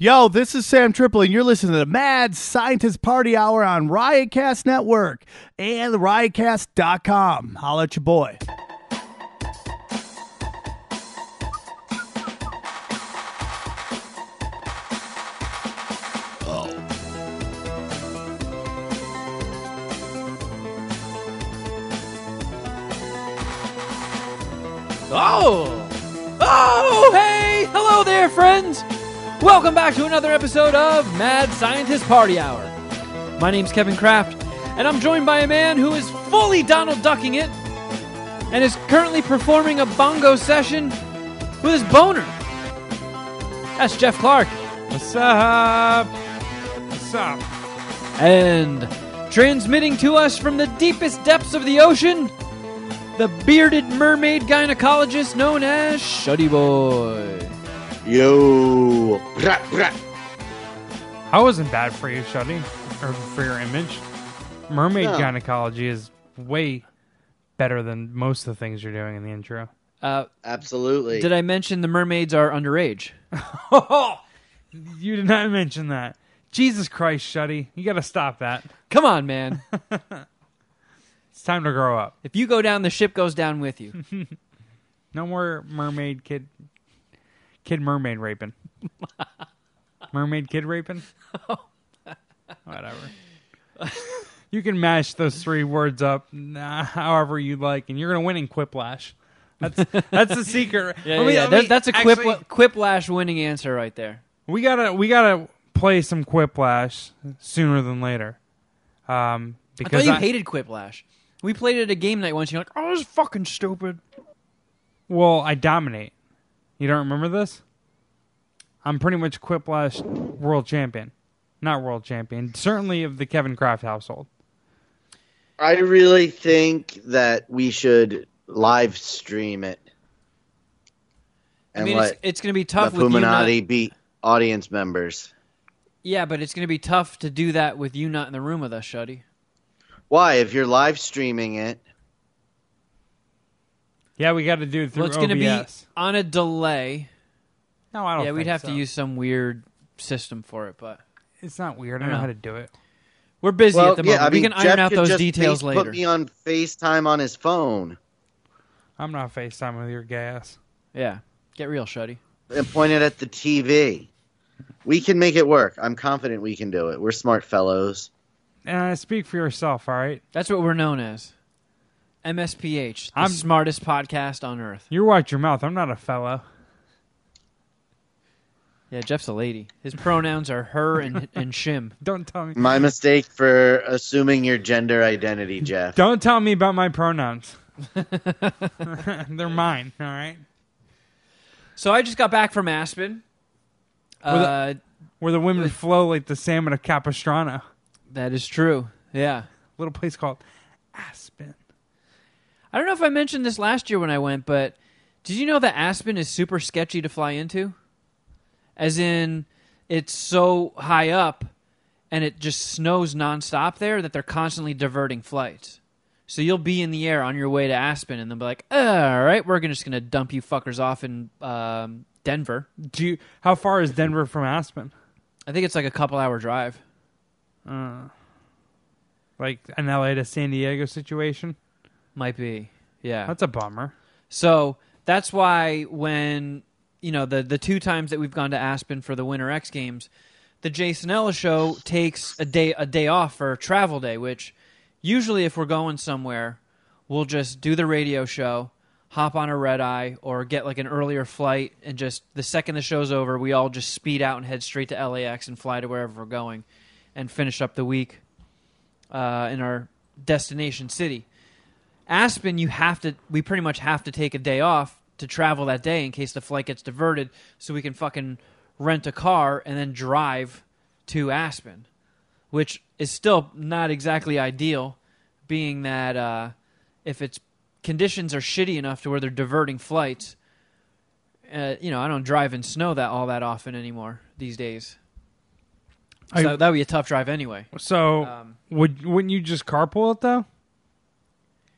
Yo, this is Sam Tripoli, and you're listening to the Mad Scientist Party Hour on Riotcast Network and riotcast.com. Holla at your boy. Oh! Oh, hey! Hello there, friends! Welcome back to another episode of Mad Scientist Party Hour. My name's Kevin Kraft, and I'm joined by a man who is fully Donald Ducking it and is currently performing a bongo session with his boner. That's Jeff Clark. What's up? What's up? And transmitting to us from the deepest depths of the ocean, the bearded mermaid gynecologist known as Shuddy Boy. Yo, brat, brat. I wasn't bad for you, Shuddy, or for your image. Mermaid No. gynecology is way better than most of the things you're doing in the intro. Uh, Absolutely. did I mention the mermaids are underage? Oh, you did not mention that. Jesus Christ, Shuddy, you got to stop that. Come on, man. It's time to grow up. if you go down, the ship goes down with you. No more mermaid kid, kid mermaid raping. mermaid kid raping. Whatever. You can mash those three words up nah, however you like, and you're gonna win in Quiplash. That's that's the secret. Yeah, me- yeah, that- me- that's a actually, quip, quiplash winning answer right there. We gotta we gotta play some Quiplash sooner than later. Um, I because thought you I- hated quiplash. We played it at a game night once. You're like, "Oh, this is fucking stupid." Well, I dominate. You don't remember this? I'm pretty much Quiplash world champion. Not world champion. Certainly of the Kevin Kraft household. I really think that we should live stream it I mean, it's, it's going to be the tough with you not. Beat audience members. Yeah, but it's going to be tough to do that with you not in the room with us, Shuddy. Why? If you're live streaming it, Yeah, we got to do it through Well, it's going to be OBS. on a delay. No, I don't. Yeah, we'd think have so. to use some weird system for it, but It's not weird. I I know know. how to do it. we're busy well, at the yeah, moment. I mean, we can Jeff iron out could those just details face- later. Put me on FaceTime on his phone I'm not FaceTime with your gas. Yeah, get real, Shuddy. and point it at the TV. We can make it work. I'm confident we can do it. We're smart fellows. Uh, speak for yourself, all right? That's what we're known as. MSPH, the I'm- smartest podcast on earth. You watch your mouth. I'm not a fellow. Yeah, Jeff's a lady. His pronouns are her and and shim. Don't tell me. My mistake for assuming your gender identity, Jeff. Don't tell me about my pronouns. They're mine. All right. So I just got back from Aspen. Well, the- Uh, Where the women flow like the salmon of Capistrano. that is true. Yeah. Little place called Aspen. I don't know if I mentioned this last year when I went, but did you know that Aspen is super sketchy to fly into? As in, it's so high up and it just snows nonstop there that they're constantly diverting flights. So you'll be in the air on your way to Aspen and they'll be like, all right, we're just going to dump you fuckers off in um, Denver. Do you, how far is Denver from Aspen? I think it's like a couple hour drive. Uh, like an LA to San Diego situation. Might be. Yeah. That's a bummer. So that's why when you know the the two times that we've gone to Aspen for the Winter X Games, the Jason Ellis show takes a day a day off for travel day, which usually if we're going somewhere, we'll just do the radio show, hop on a red eye, or get like an earlier flight, and just the second the show's over, we all just speed out and head straight to LAX and fly to wherever we're going, and finish up the week uh, in our destination city. Aspen, you have to. We pretty much have to take a day off to travel that day in case the flight gets diverted, so we can fucking rent a car and then drive to Aspen, which is still not exactly ideal, being that uh, if it's conditions are shitty enough to where they're diverting flights, uh, you know, I don't drive in snow that all that often anymore these days. I- So that would be a tough drive anyway. So Um, would wouldn't you just carpool it though?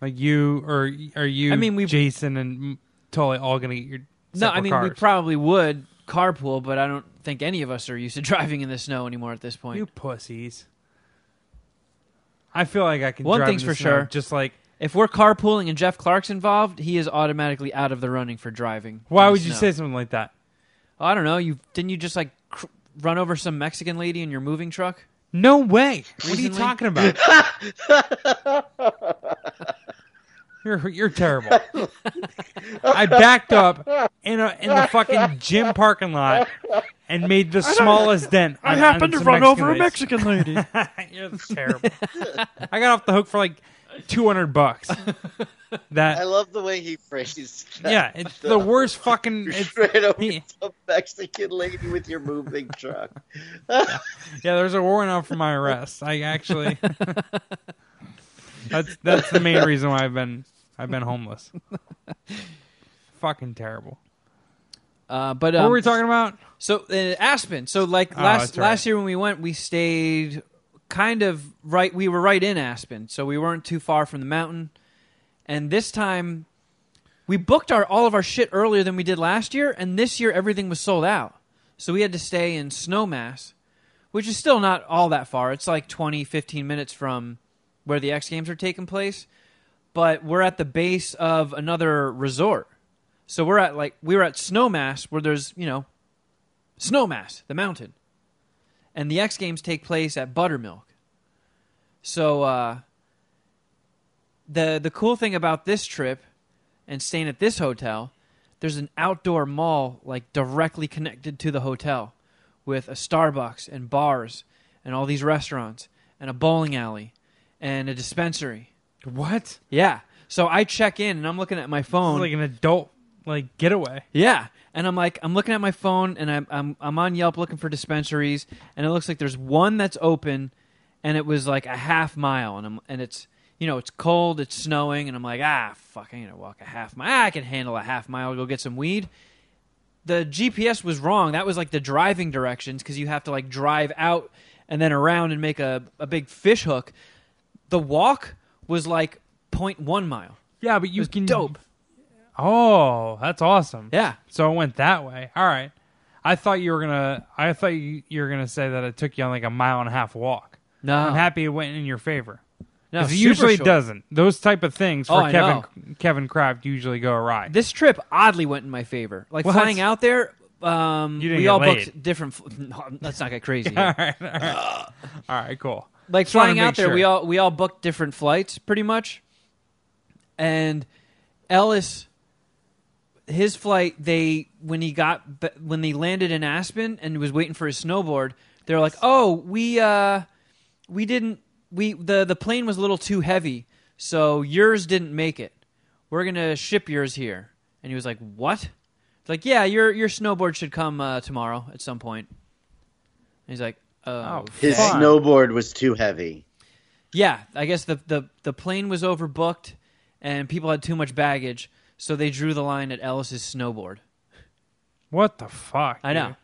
Like you or are you? I mean, we- Jason and Tully all gonna get your. No, I separate mean we probably would carpool, but I don't think any of us are used to driving in the snow anymore at this point. You pussies. I feel like I can. One drive thing's in the for snow, sure. Just like, if we're carpooling and Jeff Clark's involved, he is automatically out of the running for driving. why would you snow. say something like that? Oh, I don't know. You didn't you just like cr- run over some Mexican lady in your moving truck? No way. What are you talking about? you're you're terrible. I backed up in a in the fucking gym parking lot and made the smallest dent. I on- happened on to some run over a Mexican Mexican lady. ladies. you're terrible. I got off the hook for like two hundred bucks. That I That love the way he phrased that. yeah, it's the worst fucking. You It's, ran over he- some Mexican lady with your moving truck. Yeah, there's a warrant out for my arrest. I actually That's that's the main reason why I've been I've been homeless. Fucking terrible. Uh, but what um, were we talking about? So uh, Aspen. So like Oh, last right. last year when we went, we stayed kind of right. We were right in Aspen, so we weren't too far from the mountain. And this time, we booked our all of our shit earlier than we did last year. And this year, everything was sold out. So we had to stay in Snowmass, which is still not all that far. It's like 20, 15 minutes from where the X Games are taking place. But we're at the base of another resort. So we're at like we were at Snowmass where there's, you know, Snowmass, the mountain. And the X Games take place at Buttermilk. So uh the the cool thing about this trip and staying at this hotel, there's an outdoor mall like directly connected to the hotel with a Starbucks and bars and all these restaurants and a bowling alley and a dispensary. What? Yeah. So I check in and I'm looking at my This phone. is like an adult like getaway. Yeah, and I'm like, I'm looking at my phone, and I'm I'm I'm on Yelp looking for dispensaries, and it looks like there's one that's open, and it was like a half mile, and I'm and it's you know it's cold, it's snowing, and I'm like, ah, fuck, I'm gonna walk a half mile. Ah, I can handle a half mile. Go get some weed. The GPS was wrong. That was like the driving directions because you have to like drive out and then around and make a a big fish hook. The walk was like 0.1 mile. Yeah, but you was can dope. Oh, that's awesome. Yeah. So it went that way. All right. I thought you were gonna. I thought you, you were gonna say that it took you on like a mile and a half walk. No, I'm happy it went in your favor. no, it usually short. doesn't. Those type of things for Oh, Kevin know. Kevin Kraft usually go awry. This trip oddly went in my favor. Like What? flying out there, um, we all laid. booked different. Fl- no, let's not get crazy. all right, all right, all right, cool. Like Just flying out there, sure. we all we all booked different flights, pretty much. And Ellis, his flight, they when he got when they landed in Aspen and was waiting for his snowboard, they were like, "Oh, we uh, we didn't we the the plane was a little too heavy, so yours didn't make it. We're gonna ship yours here." And he was like, "What?" It's like, "Yeah, your your snowboard should come uh, tomorrow at some point." And he's like, "Oh, Oh, His Fun. snowboard was too heavy. yeah, I guess the, the the plane was overbooked and people had too much baggage, so they drew the line at Ellis's snowboard. What the fuck? I know. dude?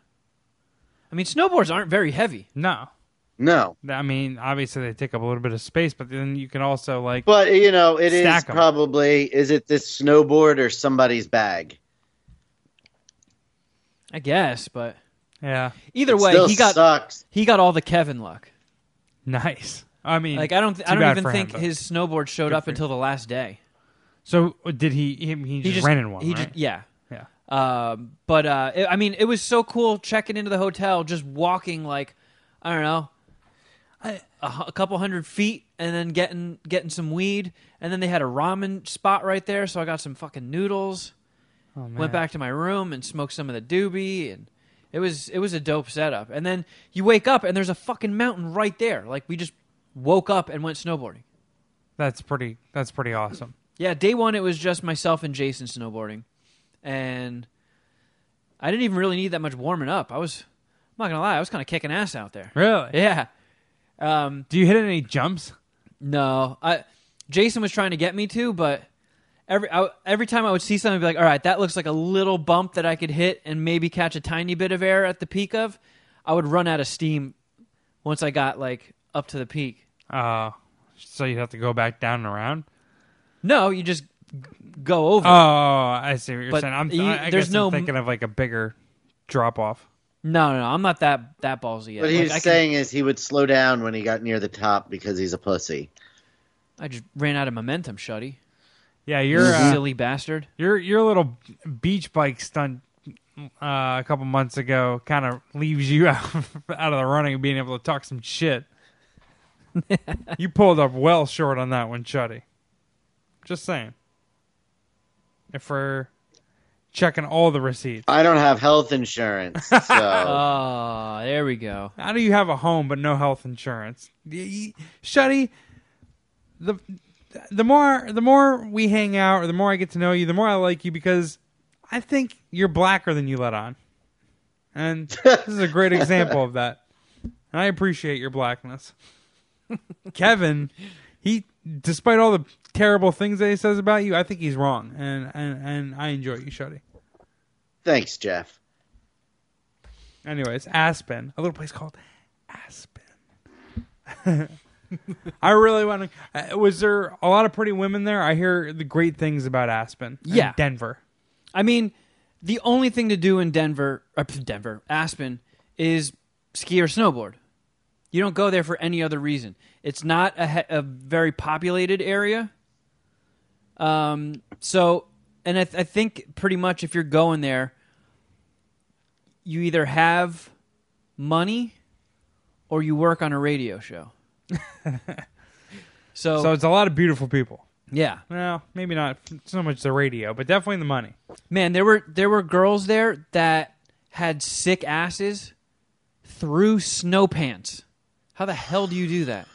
I mean, snowboards aren't very heavy. No. No, I mean, obviously they take up a little bit of space, but then you can also like. but you know it is Stack 'em. probably is it this snowboard or somebody's bag? I guess, but yeah, either It way, still he got sucks. he got all the Kevin luck. nice. I mean, Like I don't th- I too don't even for him, think but- his snowboard showed up until the last day. So did he? He, he just, He just rented one, He right? just yeah. yeah. Um, but uh, it, I mean, it was so cool checking into the hotel, just walking like I don't know, a, a hu- a couple hundred feet, and then getting getting some weed, and then they had a ramen spot right there, so I got some fucking noodles. Oh, man. Went back to my room and smoked some of the doobie, and it was it was a dope setup. And then you wake up and there's a fucking mountain right there. Like we just woke up and went snowboarding. That's pretty. That's pretty awesome. Yeah, day one it was just myself and Jason snowboarding, and I didn't even really need that much warming up. I was, I'm not gonna lie, I was kind of kicking ass out there. Really? Yeah. Um, Do you hit any jumps? no, I, Jason was trying to get me to, but every I, every time I would see something, I'd be like, all right, that looks like a little bump that I could hit and maybe catch a tiny bit of air at the peak of. I would run out of steam once I got like up to the peak. Uh, so you have to go back down and around. No, you just go over. Oh, I see what you're But saying. I'm. you- I, I there's guess no- I'm thinking of like a bigger drop off. No, no, no. I'm not that that ballsy yet. What he Like, was I can- saying is he would slow down when he got near the top because he's a pussy. I just ran out of momentum, Shuddy. Yeah, your uh, silly bastard. your your little beach bike stunt uh, a couple months ago kind of leaves you out out of the running of being able to talk some shit. you pulled up well short on that one, Chuddy. Just saying. If we're checking all the receipts, I don't have health insurance, so Oh, there we go. how do you have a home but no health insurance? Y- y- Shuddy, the the more the more we hang out, or the more I get to know you, the more I like you because I think you're blacker than you let on, and this is a great example of that. And I appreciate your blackness, Kevin. He, despite all the terrible things that he says about you, I think he's wrong, and and, and I enjoy you, Shuddy. thanks, Jeff. Anyways, Aspen, a little place called Aspen. I really want to. Uh, was there a lot of pretty women there? I hear the great things about Aspen. and Yeah. Denver. I mean, the only thing to do in Denver, uh, Denver, Aspen, is ski or snowboard. You don't go there for any other reason. It's not a, he- a very populated area. Um, so, and I, th- I think pretty much if you're going there, you either have money or you work on a radio show. so, So it's a lot of beautiful people. yeah, Well, maybe not so much the radio, but definitely the money. Man, there were there were girls there that had sick asses through snow pants. How the hell do you do that?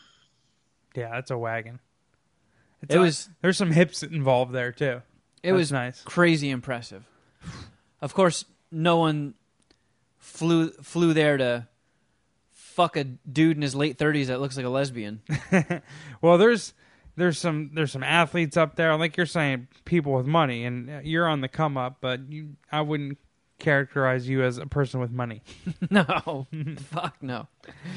Yeah, that's a wagon. It's It was- There's some hips involved there too. It That's was nice. crazy impressive. Of course, no one flew flew there to fuck a dude in his late thirties that looks like a lesbian. Well, there's there's some there's some athletes up there, like you're saying, people with money, and uh, you're on the come up. But you, I wouldn't characterize you as a person with money. no, fuck no.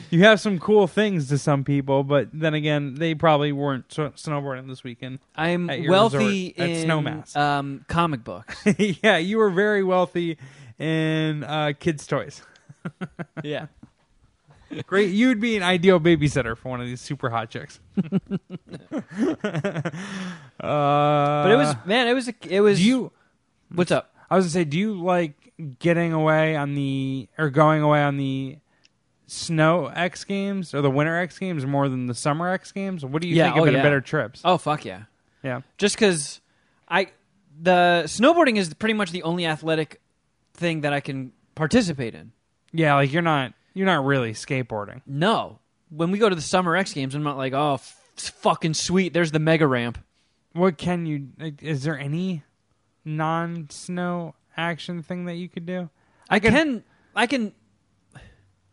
You have some cool things to some people, but then again, they probably weren't snowboarding this weekend. I'm wealthy at in Snowmass. um, comic books. yeah, you were very wealthy in uh, kids' toys. yeah. Great, you would be an ideal babysitter for one of these super hot chicks. uh, But it was man, it was a, it was Do you? What's up? I was gonna say, do you like getting away on the or going away on the snow X Games or the winter X Games more than the summer X Games? What do you Yeah, think have oh, been yeah. better trips? Oh fuck yeah. Yeah, just because I the snowboarding is pretty much the only athletic thing that I can participate in. yeah. Like you're not you're not really skateboarding. No, when we go to the summer X Games, I'm not like, oh, f- fucking sweet. There's the mega ramp. What can you? like, Is there any non-snow action thing that you could do? I could- can, I can.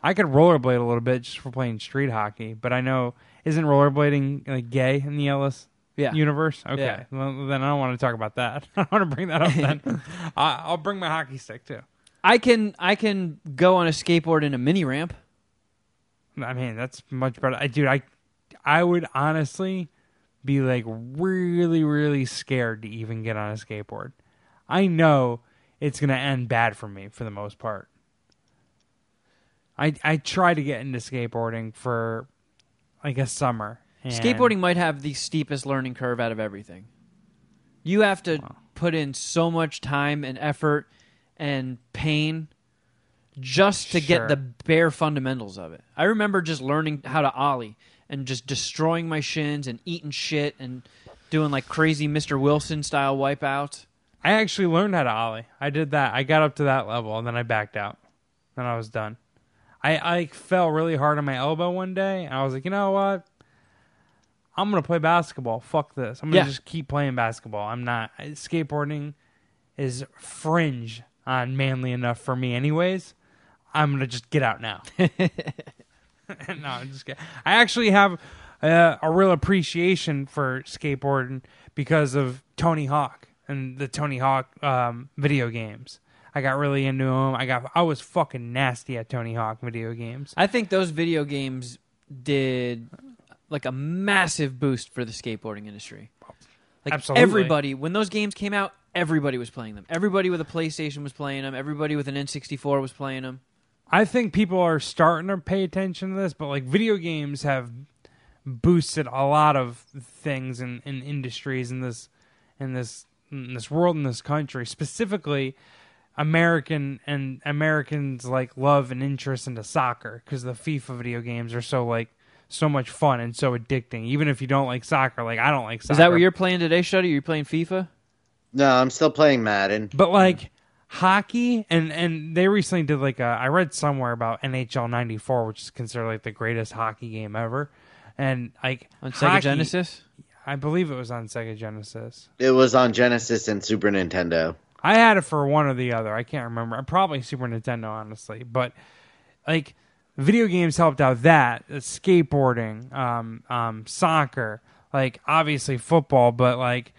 I could rollerblade a little bit just for playing street hockey, but I know isn't rollerblading like gay in the Ellis Yeah, universe? Okay, Yeah. well then I don't want to talk about that. I don't want to bring that up. Then I, I'll bring my hockey stick too. I can, I can go on a skateboard in a mini ramp. I mean, that's much better. I, dude, I, I would honestly be like really, really scared to even get on a skateboard. I know it's gonna end bad for me for the most part. I I try to get into skateboarding for like a summer. Skateboarding might have the steepest learning curve out of everything. You have to put in so much time and effort and pain just to Sure. get the bare fundamentals of it. I remember just learning how to ollie and just destroying my shins and eating shit and doing like crazy Mr. Wilson style wipeouts. I actually learned how to ollie. I did that. I got up to that level and then I backed out. Then I was done. I I fell really hard on my elbow one day. And I was like, you know what? I'm gonna play basketball. Fuck this. I'm gonna Yeah. just keep playing basketball. I'm not skateboarding is fringe on manly enough for me, anyways. I'm gonna just get out now. no, I'm just kidding. I actually have uh, a real appreciation for skateboarding because of Tony Hawk and the Tony Hawk um, video games. I got really into them. I got I was fucking nasty at Tony Hawk video games. I think those video games did like a massive boost for the skateboarding industry. Like Absolutely. everybody, when those games came out, everybody was playing them. Everybody with a PlayStation was playing them. Everybody with an N64 was playing them. I think people are starting to pay attention to this, but like video games have boosted a lot of things in, in industries in this in this in this world in this country. Specifically, American and Americans like love and interest into soccer because the FIFA video games are so like so much fun and so addicting. Even if you don't like soccer, like I don't like soccer. Is that what you're playing today, Shuddy? Are you playing FIFA? No, I'm still playing Madden. But like hockey, and and they recently did like a. I read somewhere about NHL '94, which is considered like the greatest hockey game ever, and like On Sega hockey- Genesis? I believe it was on Sega Genesis. It was on Genesis and Super Nintendo. I had it for one or the other. I can't remember. Probably Super Nintendo, honestly. But like, video games helped out that uh, skateboarding, um, um, soccer, like obviously football, but like,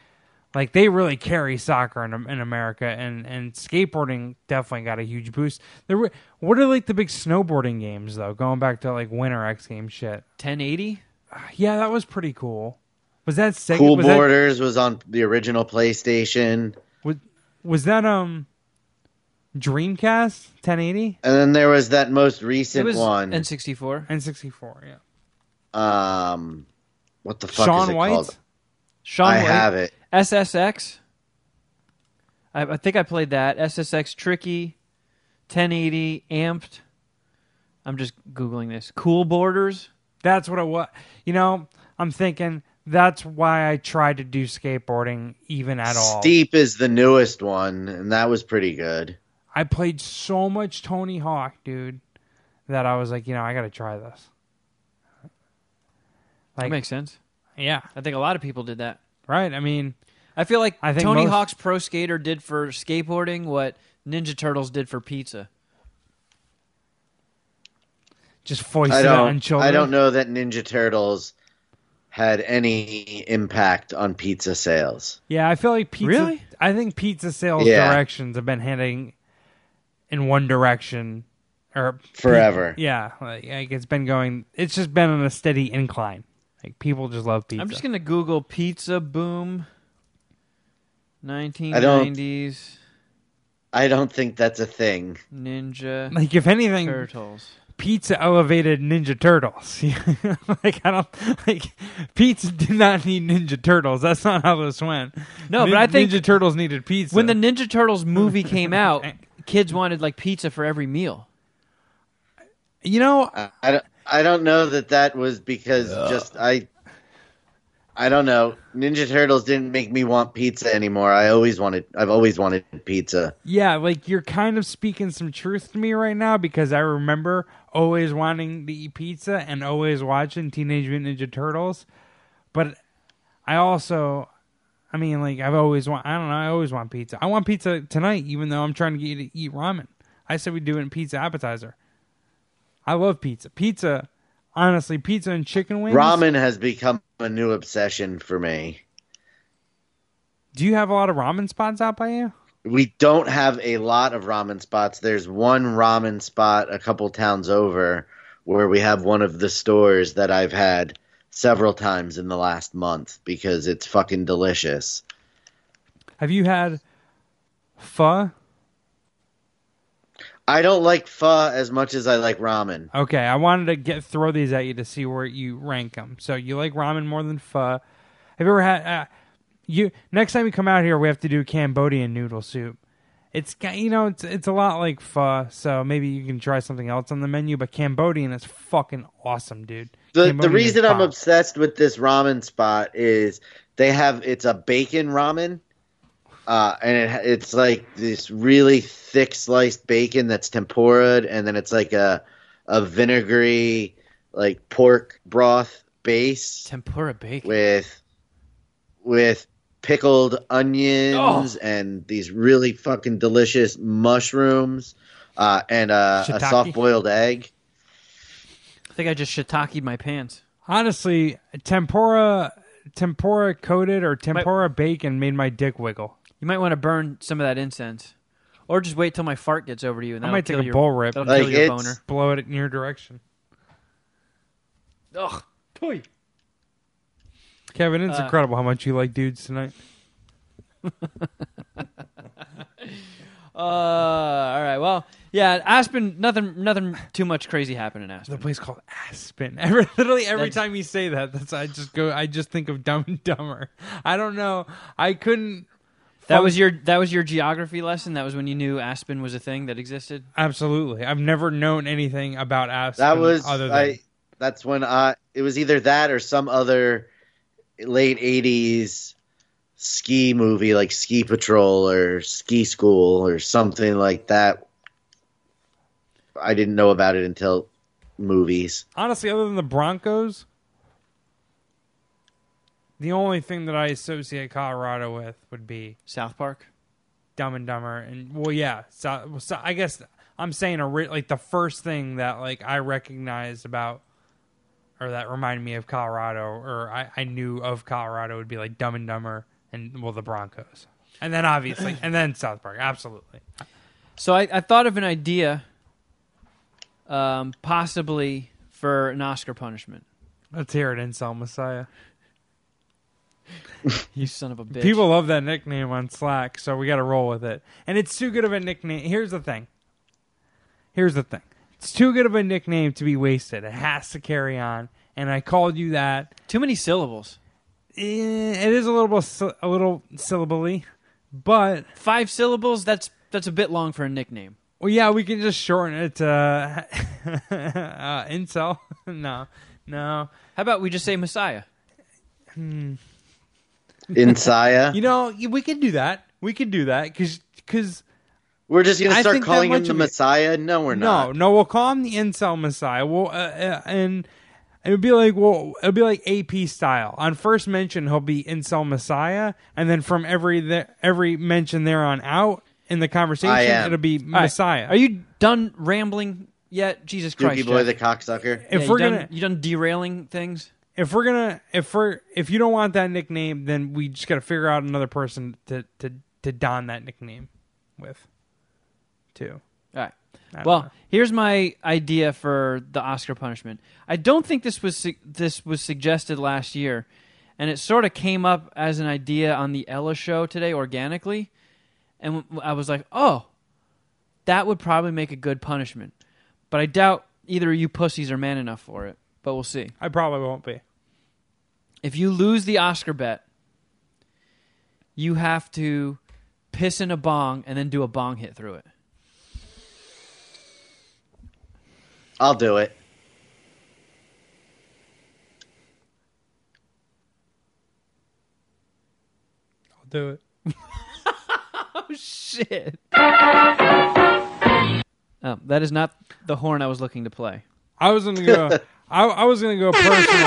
like they really carry soccer in, in America, and and skateboarding definitely got a huge boost. There were what are like the big snowboarding games though? Going back to like Winter X Games shit. 1080? Yeah, that was pretty cool. Was that Sega? Cool was that- Borders was on the original PlayStation. Was, was that um Dreamcast 1080 And then there was that most It recent was one. N64. N64? Yeah. um, what the fuck is it White. called? Sean I White. have it. SSX. I, I think I played that. SSX Tricky, 1080, Amped. I'm just Googling this. Cool Borders. That's what it was. You know, I'm thinking that's why I tried to do skateboarding even at all. Steep is the newest one, and that was pretty good. I played so much Tony Hawk, dude, that I was like, you know, I got to try this. That makes sense. Yeah, I think a lot of people did that. right. I mean, I feel like I think Tony most- Hawk's Pro Skater did for skateboarding what Ninja Turtles did for pizza. just foist I it on don't. children. I don't know that Ninja Turtles had any impact on pizza sales. Yeah, I feel like pizza. Really? I think pizza sales Yeah. directions have been heading in one direction, or Forever. Yeah, like, like it's been going. It's just been on a steady incline. Like people just love pizza. I'm just gonna Google pizza boom. 1990s I don't think that's a thing. Ninja like if anything, Turtles. pizza elevated Ninja Turtles. like I don't like pizza did not need Ninja Turtles. That's not how this went. No, Nin- but I think Ninja Turtles needed pizza. when the Ninja Turtles movie came out, kids wanted like pizza for every meal. you know, I, I don't. I don't know that that was because just I. I don't know. Ninja Turtles didn't make me want pizza anymore. I always wanted. I've always wanted pizza. Yeah, like you're kind of speaking some truth to me right now because I remember always wanting to eat pizza and always watching Teenage Mutant Ninja Turtles. But I also, I mean, like I've always want. I don't know. I always want pizza. I want pizza tonight, even though I'm trying to get you to eat ramen. I said we do it in pizza appetizer. I love pizza. Pizza, honestly, pizza and chicken wings. Ramen has become a new obsession for me. Do you have a lot of ramen spots out by you? We don't have a lot of ramen spots. There's one ramen spot a couple towns over where we have one of the stores that I've had several times in the last month because it's fucking delicious. Have you had pho? I don't like pho as much as I like ramen. Okay, I wanted to get throw these at you to see where you rank them. So you like ramen more than pho? Have you ever had? Uh, you next time you come out here, we have to do Cambodian noodle soup. It's you know it's it's a lot like pho, so maybe you can try something else on the menu. But Cambodian is fucking awesome, dude. The the Cambodian reason I'm obsessed with this ramen spot is they have it's a bacon ramen, uh, and it, it's like this really thick sliced bacon that's tempura, and then it's like a a vinegary like pork broth base Tempura bacon. with with pickled onions Oh. and these really fucking delicious mushrooms uh, and uh, a soft boiled egg. I think I just shiitake'd my pants. honestly tempura tempura coated or tempura bacon made my dick wiggle. You might want to burn some of that incense, or just wait till my fart gets over to you. And I might take a your, bull rip. That'll Like, kill your boner. Blow it in your direction. Ugh. Toy. Kevin, it's Uh, incredible how much you like dudes tonight. Uh, all right. Well, yeah, Aspen. Nothing. Nothing too much crazy happened in Aspen. The place called Aspen. Every, literally every That's- time you say that, that's I just go. I just think of Dumb and Dumber. I don't know. I couldn't. That was your. That was your geography lesson. That was when you knew Aspen was a thing that existed. absolutely. I've never known anything about Aspen. That was other than I. That's when I. It was either that or some other late '80s ski movie like Ski Patrol or Ski School or something like that. I didn't know about it until movies. honestly, other than the Broncos, the only thing that I associate Colorado with would be South Park. Dumb and Dumber, and well, yeah. So, so I guess I'm saying a ri- like the first thing that like I recognized about, or that reminded me of Colorado, or I, I knew of Colorado would be like Dumb and Dumber, and well, the Broncos, and then obviously, and then South Park, absolutely. So I, I thought of an idea, um, possibly for an Oscar punishment. Let's hear it, Incel Messiah. You son of a bitch. People love that nickname on Slack, so we got to roll with it. And it's too good of a nickname. Here's the thing. Here's the thing. It's too good of a nickname to be wasted. It has to carry on. And I called you that. Too many syllables. Eh, It is a little a little syllably, but Five syllables. That's that's a bit long for a nickname. well, yeah, we can just shorten it to uh, incel. no, no. How about we just say Messiah? Insaya. You know, we can do that. We can do that because because we're just gonna start calling him the Messiah. No, we're No, not. no, no, we'll call him the incel messiah. Well, uh, uh, and it'll be like, well, it'll be like AP style. On first mention, he'll be incel messiah, and then from every the, every mention there on out in the conversation, it'll be All right. messiah. Are you done rambling yet? Jesus Christ, Dookie boy, Jeff. the cocksucker. if Yeah, we're you done, gonna you done derailing things. If we're gonna if we're if you don't want that nickname, then we just got to figure out another person to to to don that nickname with, too. All right. Well, know. here's my idea for the Oscar punishment. I don't think this was su- this was suggested last year, and it sort of came up as an idea on the Ella show today organically, and I was like, "Oh, that would probably make a good punishment." But I doubt either of you pussies are man enough for it. But we'll see. I probably won't be. If you lose the Oscar bet, you have to piss in a bong and then do a bong hit through it. I'll do it. I'll do it. Oh shit! Oh, that is not the horn I was looking to play. I was gonna go. I, I was gonna go personalized ideas.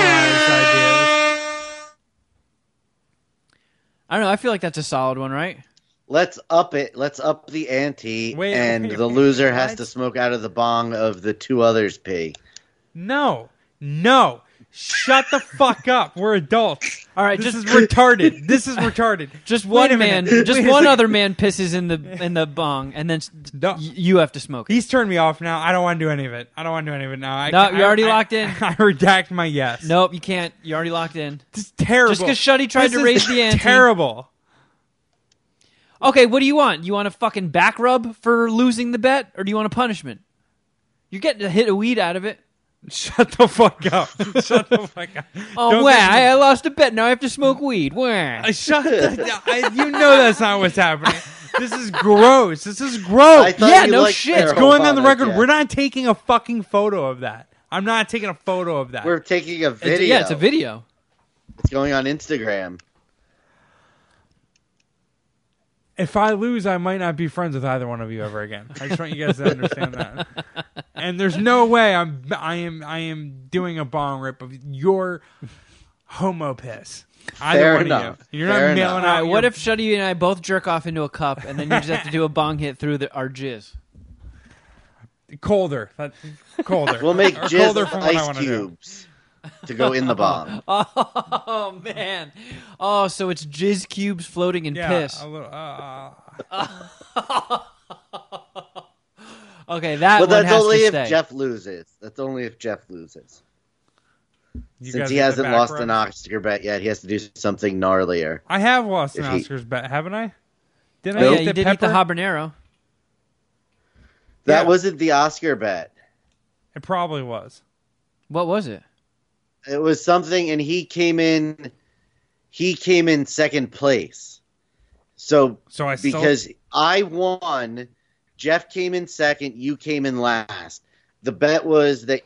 I don't know. I feel like that's a solid one, right? Let's up it. Let's up the ante, Wait, and wait, the wait, loser has what? to smoke out of the bong of the two others' pee. No, no, shut the fuck up. We're adults. All right, This just is retarded. This is retarded. just one man, just a one other man pisses in the in the bong, and then No. y- you have to smoke it. He's turned me off now. I don't want to do any of it. I don't want to do any of it now. I, No, you're I- already I- locked in. I redact my yes. Nope, you can't. You're already locked in. this is terrible. Just 'cause Shuddy tried This to raise the ante. Terrible. Okay, what do you want? You want a fucking back rub for losing the bet, or do you want a punishment? You're getting a hit of weed out of it. Shut the fuck up. Shut the fuck up. Oh, Don't wow! get- I, I lost a bet. Now I have to smoke weed. Wah. Uh, Shut the, I, you know that's not what's happening. This is gross. This is gross. Yeah, no shit. It's going on the record. Jeff. We're not taking a fucking photo of that. I'm not taking a photo of that. We're taking a It's- video. yeah, it's a video. It's going on Instagram. If I lose, I might not be friends with either one of you ever again. I just want you guys to understand that. And there's no way I'm I am I am doing a bong rip of your homo piss. Either Fair one enough. of you. You're Fair not enough. mailing All right, out. what if Shuddy and I both jerk off into a cup, and then you just have to do a bong hit through the, our jizz? colder? That, colder. We'll make Or colder jizz from what I ice do. cubes to go in the bong. Oh man! Oh, so it's jizz cubes floating in Yeah, piss. a little. Uh, uh, Okay, that But one that's has only to if stay. Jeff loses. That's only if Jeff loses. You Since he hasn't lost an? Oscar bet yet, he has to do something gnarlier. I have lost an If he- Oscars bet, haven't I? Didn't Oh, I yeah, you did pepper? eat the habanero. That Yeah. wasn't the Oscar bet. It probably was. What was it? It was something, and he came in. He came in second place. So So I still, because I won, Jeff came in second, you came in last. The bet was that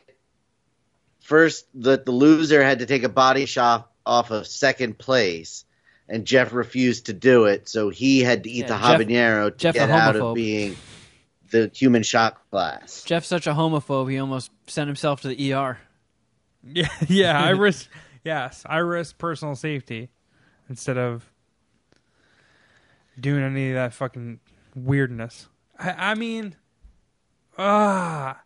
first that the loser had to take a body shot off of second place, and Jeff refused to do it, so he had to eat Yeah, the Jeff- habanero to Jeff get out of being the human shot glass. Jeff's such a homophobe, he almost sent himself to the ER. Yeah, yeah, I risk. yes, I risk personal safety instead of doing any of that fucking weirdness. I, I mean, ah,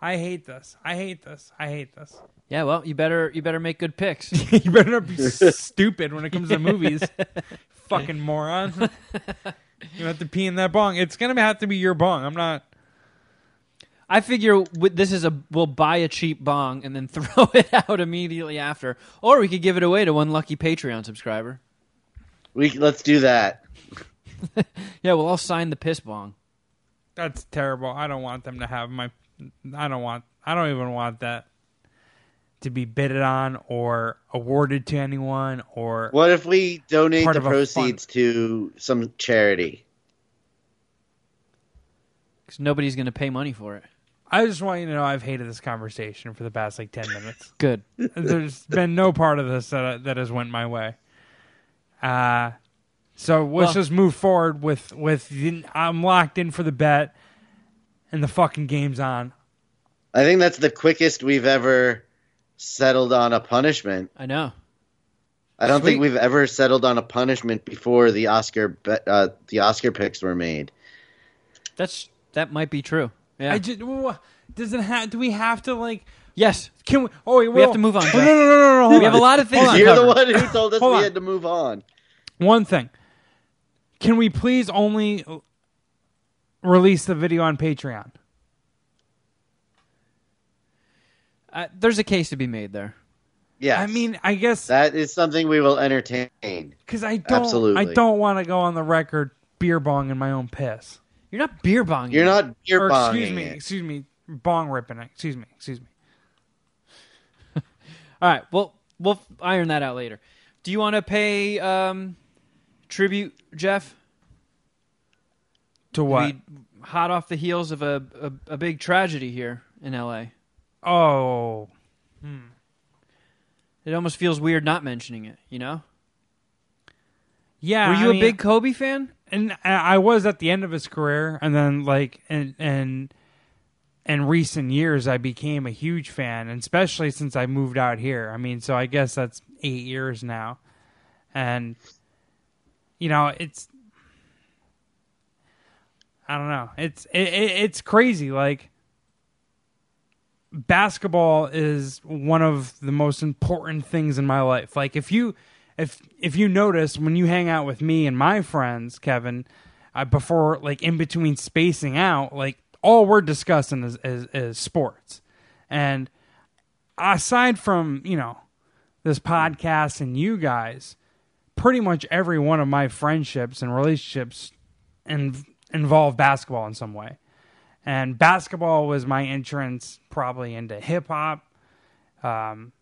I hate this. I hate this. I hate this. Yeah, well, you better you better make good picks. you better not be stupid when it comes to movies. Fucking moron. you have to pee in that bong. It's gonna have to be your bong. I'm not. I figure this is a we'll buy a cheap bong and then throw it out immediately after, or we could give it away to one lucky Patreon subscriber. We let's do that. Yeah, we'll all sign the piss bong. That's terrible. I don't want them to have my. I don't want. I don't even want that to be bidded on or awarded to anyone or. What if we donate the proceeds to some charity? Because nobody's going to pay money for it. I just want you to know I've hated this conversation for the past like ten minutes. Good. There's been no part of this that that has went my way. Uh so let's Well- just move forward with with the, I'm locked in for the bet, and the fucking game's on. I think that's the quickest we've ever settled on a punishment. I know. I don't Sweet. think we've ever settled on a punishment before the Oscar be- uh, the Oscar picks were made. That's that might be true. Yeah. I just does it have? Do we have to like? yes. Can we? Oh, wait, We have to move on, Oh, no, no, no, no, no. We have a lot of things on. You're the cover. one who told us we had to move on. One thing. Can we please only release the video on Patreon? Uh, there's a case to be made there. Yeah. I mean, I guess that is something we will entertain. because I don't, Absolutely. I don't want to go on the record beer bong in my own piss. You're not beer bonging. You're not beer or bonging excuse me, it. excuse me, bong ripping it. Excuse me, excuse me. All right. Well, we'll iron that out later. Do you want to pay um, tribute, Jeff? To what? We hot off the heels of a, a a big tragedy here in L.A. oh, Hmm. It almost feels weird not mentioning it. You know? yeah. Were you I a mean, big Kobe fan? And I was at the end of his career, and then like and and in recent years, I became a huge fan, and especially since I moved out here. I mean, so I guess that's eight years now, and you know, it's I don't know, it's it, it, it's crazy. Like basketball is one of the most important things in my life. Like if you if if you notice when you hang out with me and my friends, Kevin, uh, before like in between spacing out, like all we're discussing is, is is sports, and aside from you know this podcast and you guys, pretty much every one of my friendships and relationships and involve basketball in some way. And basketball was my entrance probably into hip hop. Um,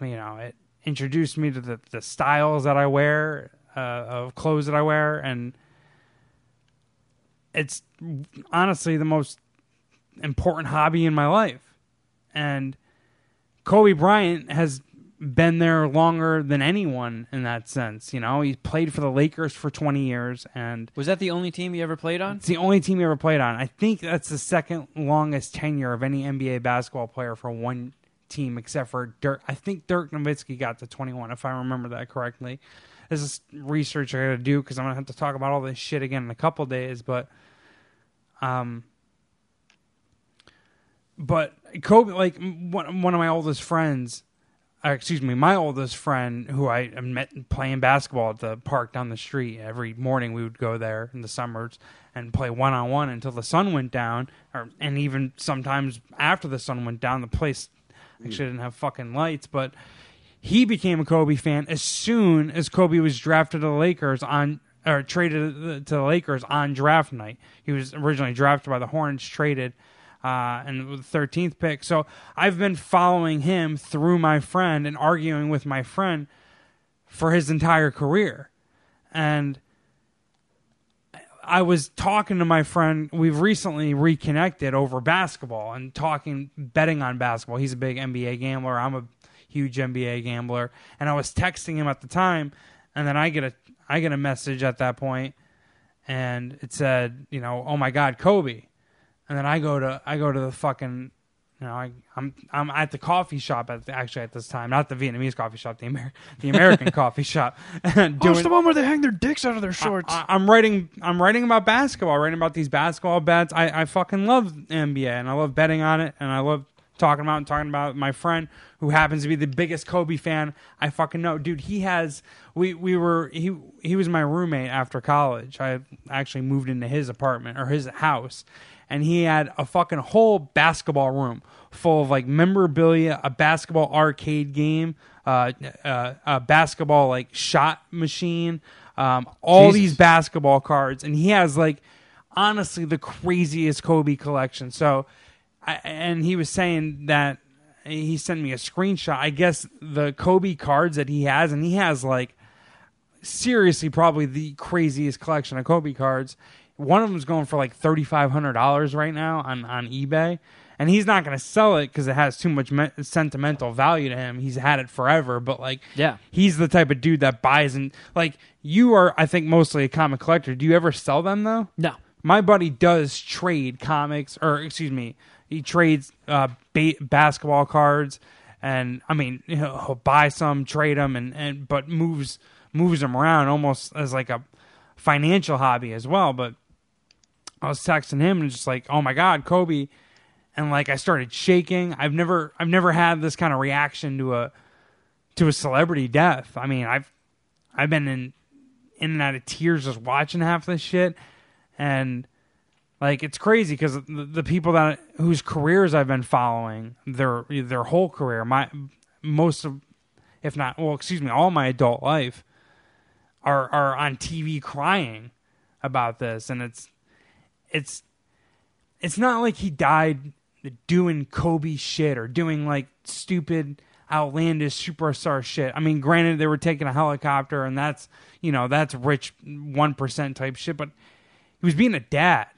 you know, it introduced me to the, the styles that I wear, uh, of clothes that I wear. And it's honestly the most important hobby in my life. And Kobe Bryant has been there longer than anyone in that sense. You know, he played for the Lakers for 20 years, and Was that the only team he ever played on? it's the only team he ever played on. I think that's the second longest tenure of any NBA basketball player for one team, except for Dirk. I think Dirk Nowitzki got to 21, if I remember that correctly. This is research I got to do because I'm gonna have to talk about all this shit again in a couple days. But, um, but Kobe, like one one of my oldest friends, uh, excuse me, my oldest friend who I met playing basketball at the park down the street. Every morning we would go there in the summers and play one on one until the sun went down, or and even sometimes after the sun went down, the place Actually, didn't have fucking lights, but he became a Kobe fan as soon as Kobe was drafted to the Lakers on or traded to the Lakers on draft night. He was originally drafted by the Hornets, traded, uh, and with the 13th pick. So I've been following him through my friend and arguing with my friend for his entire career. And I was talking to my friend. We've recently reconnected over basketball and talking, betting on basketball. He's a big NBA gambler. I'm a huge NBA gambler. And I was texting him at the time, and then I get a I get a message at that point, and it said, you know, oh my God, Kobe. And then I go to I go to the fucking you know, I, I'm I'm at the coffee shop at the, actually at this time, not the Vietnamese coffee shop, the Amer- the American coffee shop. doing, Oh, it's the one where they hang their dicks out of their shorts. I, am writing. I'm writing about basketball. Writing about these basketball bets. I, I fucking love NBA and I love betting on it and I love talking about and talking about my friend who happens to be the biggest Kobe fan I fucking know. Dude, he has. We we were he he was my roommate after college. I actually moved into his apartment or his house. And he had a fucking whole basketball room full of like memorabilia, a basketball arcade game, uh, uh, a basketball like shot machine, um, all Jesus. these basketball cards, and he has like honestly the craziest Kobe collection. So, I, and he was saying that he sent me a screenshot. I guess the Kobe cards that he has, and he has like seriously probably the craziest collection of Kobe cards. One of them's going for like thirty five hundred dollars right now on on eBay, and he's not going to sell it because it has too much me- sentimental value to him. He's had it forever, but like, Yeah. he's the type of dude that buys and like you are. I think mostly a comic collector. Do you ever sell them though? No. My buddy does trade comics, or excuse me, he trades uh, ba- basketball cards, and I mean he'll, he'll buy some, trade them, and, and but moves moves them around almost as like a financial hobby as well. But I was texting him and just like, oh my god, Kobe, and like I started shaking. I've never I've never had this kind of reaction to a to a celebrity death. I mean, I've I've been in in and out of tears just watching half this shit, and like it's crazy because the, the people that whose careers I've been following their their whole career, my most of, if not, well, excuse me, all my adult life are are on TV crying about this, and it's it's it's not like he died doing Kobe shit or doing like stupid outlandish superstar shit. I mean, granted they were taking a helicopter and that's, you know, that's rich 1% type shit, but he was being a dad.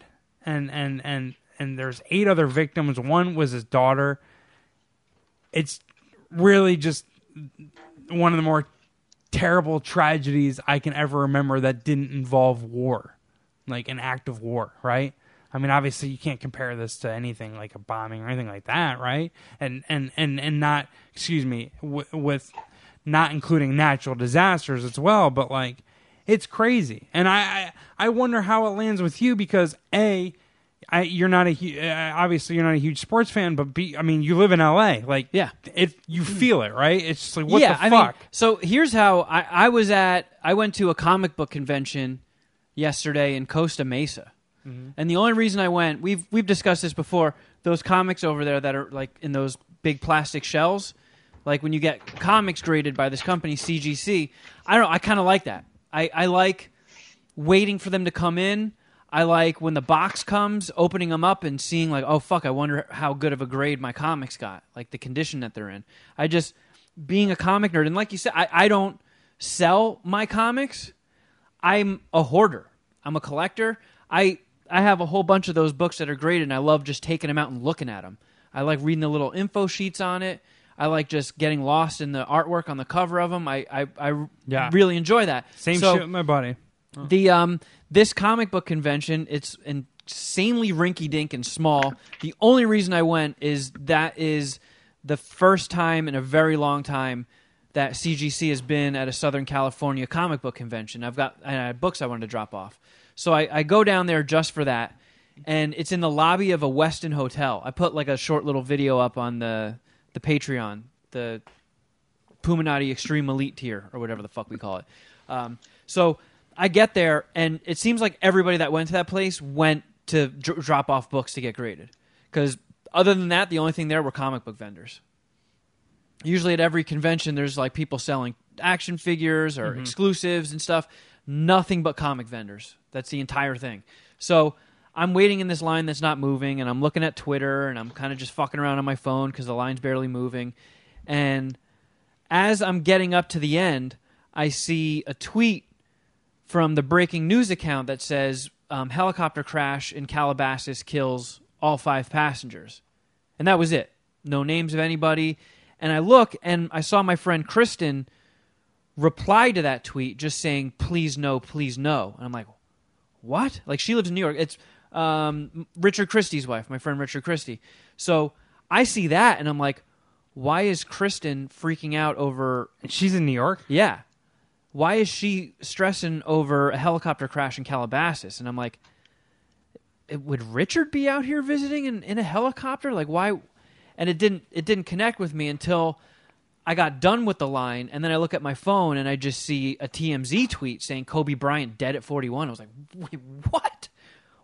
And and and and there's eight other victims. One was his daughter. It's really just one of the more terrible tragedies I can ever remember that didn't involve war, like an act of war, right? I mean, obviously, you can't compare this to anything like a bombing or anything like that, right? And and and and not, excuse me, w- with not including natural disasters as well, but like it's crazy, and I I, I wonder how it lands with you because a. I, you're not a uh, obviously you're not a huge sports fan, but B, I mean you live in L.A. Like Yeah. it you feel it right. It's just like what yeah, the I fuck. mean, so here's how I, I was at. I went to a comic book convention yesterday in Costa Mesa, Mm-hmm. and the only reason I went, we've we've discussed this before. Those comics over there that are like in those big plastic shells, like when you get comics graded by this company CGC. I don't. know, I kind of like that. I I like waiting for them to come in. I like when the box comes, opening them up and seeing like, oh fuck, I wonder how good of a grade my comics got, like the condition that they're in. I just being a comic nerd, and like you said, I, I don't sell my comics. I'm a hoarder. I'm a collector. I I have a whole bunch of those books that are graded, and I love just taking them out and looking at them. I like reading the little info sheets on it. I like just getting lost in the artwork on the cover of them. I I, I Yeah. really enjoy that. Same So- shit with my buddy. the um this comic book convention, it's insanely rinky dink and small. The only reason I went is that is the first time in a very long time that CGC has been at a Southern California comic book convention. I've got I had books I wanted to drop off, so I, I go down there just for that, and it's in the lobby of a Westin hotel. I put like a short little video up on the the Patreon, the Puminati Extreme Elite tier or whatever the fuck we call it. Um, so I get there, and it seems like everybody that went to that place went to dr- drop off books to get graded. Because other than that, the only thing there were comic book vendors. Usually at every convention there's like people selling action figures or exclusives and stuff. Nothing but comic vendors. That's the entire thing. So I'm waiting in this line that's not moving, and I'm looking at Twitter, and I'm kind of just fucking around on my phone because the line's barely moving. And as I'm getting up to the end, I see a tweet from the breaking news account that says um, helicopter crash in Calabasas kills all five passengers, and that was it. No names of anybody. And I look, and I saw my friend Kristen reply to that tweet, just saying "please no, please no," and I'm like, "What?" Like she lives in New York. It's um, Richard Christie's wife, my friend Richard Christie. So I see that, and I'm like, "Why is Kristen freaking out over She's in New York. yeah. Why is she stressing over a helicopter crash in Calabasas? And I'm like, "Eh, would Richard be out here visiting in, in a helicopter? Like why? And it didn't it didn't connect with me until I got done with the line, and then I look at my phone and I just see a TMZ tweet saying Kobe Bryant dead at 41. I was like, wait, what?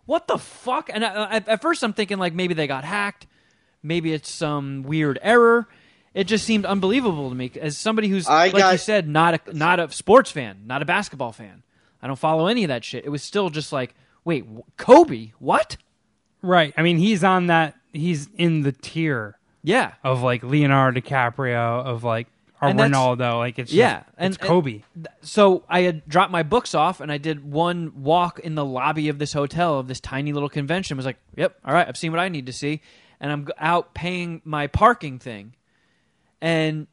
What the fuck? And I, I, at first I'm thinking like maybe they got hacked, maybe it's some weird error. It just seemed unbelievable to me as somebody who's I like you said not a not a sports fan, not a basketball fan. I don't follow any of that shit. It was still just like, wait, Kobe? What? Right. I mean, he's on that. He's in the tier Yeah, of like Leonardo DiCaprio, of like or And that's- Ronaldo. Like it's just, Yeah, and- it's Kobe. so I had dropped my books off and I did one walk in the lobby of this hotel of this tiny little convention. I was like, "Yep, all right, I've seen what I need to see," and I'm g- out paying my parking thing, and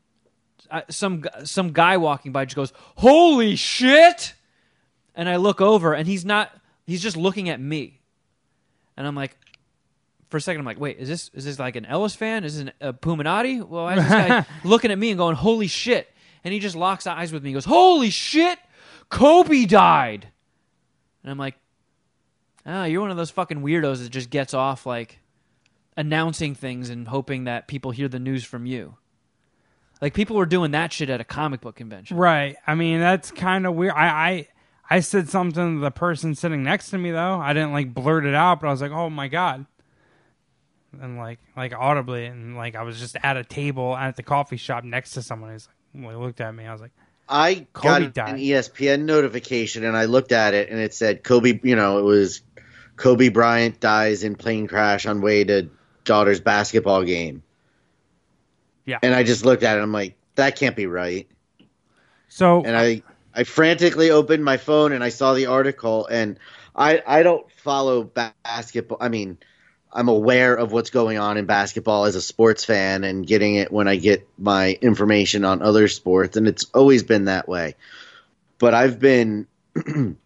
I, some gu- some guy walking by just goes, "Holy shit!" And I look over and he's not. He's just looking at me, and I'm like. For a second, I'm like, wait, is this is this like an Ellis fan? Is this an, a Puminati? Well, is this guy looking at me and going, "Holy shit!" And he just locks eyes with me. He goes, "Holy shit, Kobe died!" And I'm like, "Oh, you're one of those fucking weirdos that just gets off like announcing things and hoping that people hear the news from you." Like people were doing that shit at a comic book convention. Right. I mean, that's kind of weird. I, I I said something to the person sitting next to me though. I didn't like blurt it out, but I was like, "Oh my god." And like like audibly and like I was just at a table at the coffee shop next to someone. He's like, looked at me. I was like, I Kobe got died. an ESPN notification and I looked at it and it said Kobe. You know, it was Kobe Bryant dies in plane crash on way to daughter's basketball game. Yeah. And I just looked at it. I'm like, that can't be right. "So and I I frantically opened my phone and I saw the article and I I don't follow basketball. I mean, I'm aware of what's going on in basketball as a sports fan and getting it when I get my information on other sports and it's always been that way. But I've been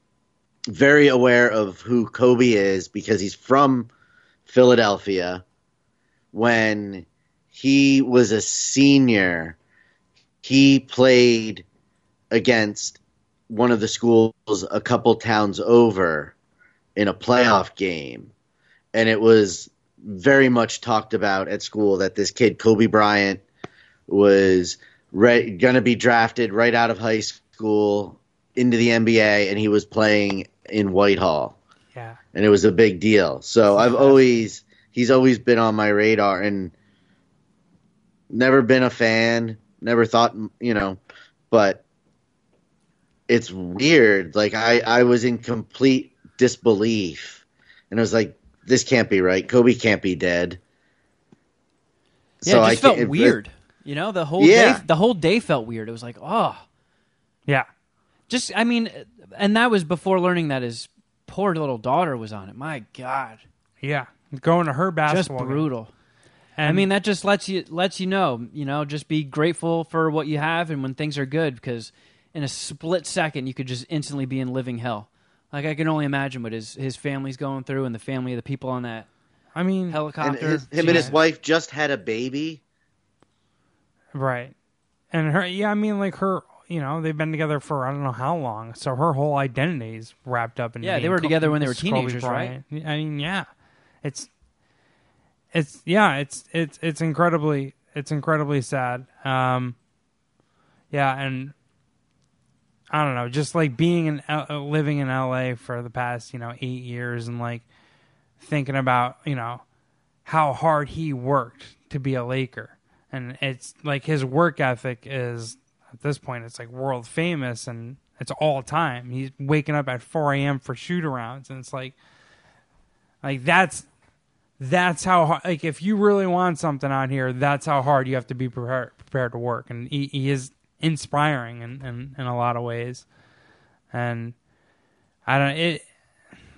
very aware of who Kobe is because he's from Philadelphia. When he was a senior, he played against one of the schools a couple towns over in a playoff game. And it was very much talked about at school that this kid, Kobe Bryant, was re- going to be drafted right out of high school into the NBA, and he was playing in Whitehall. yeah, And it was a big deal. So I've always, he's always been on my radar and never been a fan, never thought, you know, but it's weird. Like I, I was in complete disbelief, and I was like, "This can't be right. Kobe can't be dead." Yeah, it I felt can't- weird. You know, the whole Yeah. day, the whole day felt weird. It was like, oh, yeah, just I mean, and that was before learning that his poor little daughter was on it. My God, yeah." Going to her just basketball, game. brutal. And I mean, that just lets you lets you know, you know, just be grateful for what you have and when things are good, because in a split second you could just instantly be in living hell. Like I can only imagine what his his family's going through and the family of the people on that I mean, And helicopter. his, him and his wife just had a baby. Right. And her, yeah, I mean, like her, you know, they've been together for I don't know how long, so her whole identity is wrapped up in. Yeah, they were Co- together when they were Kobe teenagers, right? I mean, yeah, it's, it's yeah, it's it's it's incredibly it's incredibly sad. Um, yeah, and I don't know, just like being in uh, living in LA for the past you know eight years, and like thinking about you know how hard he worked to be a Laker. and it's like his work ethic is at this point it's like world famous and it's all time. He's waking up at 4 a.m. for shoot arounds, and it's like, like that's that's how hard, like if you really want something on here, that's how hard you have to be prepared prepared to work, and he, he is inspiring in, in in a lot of ways, and I don't it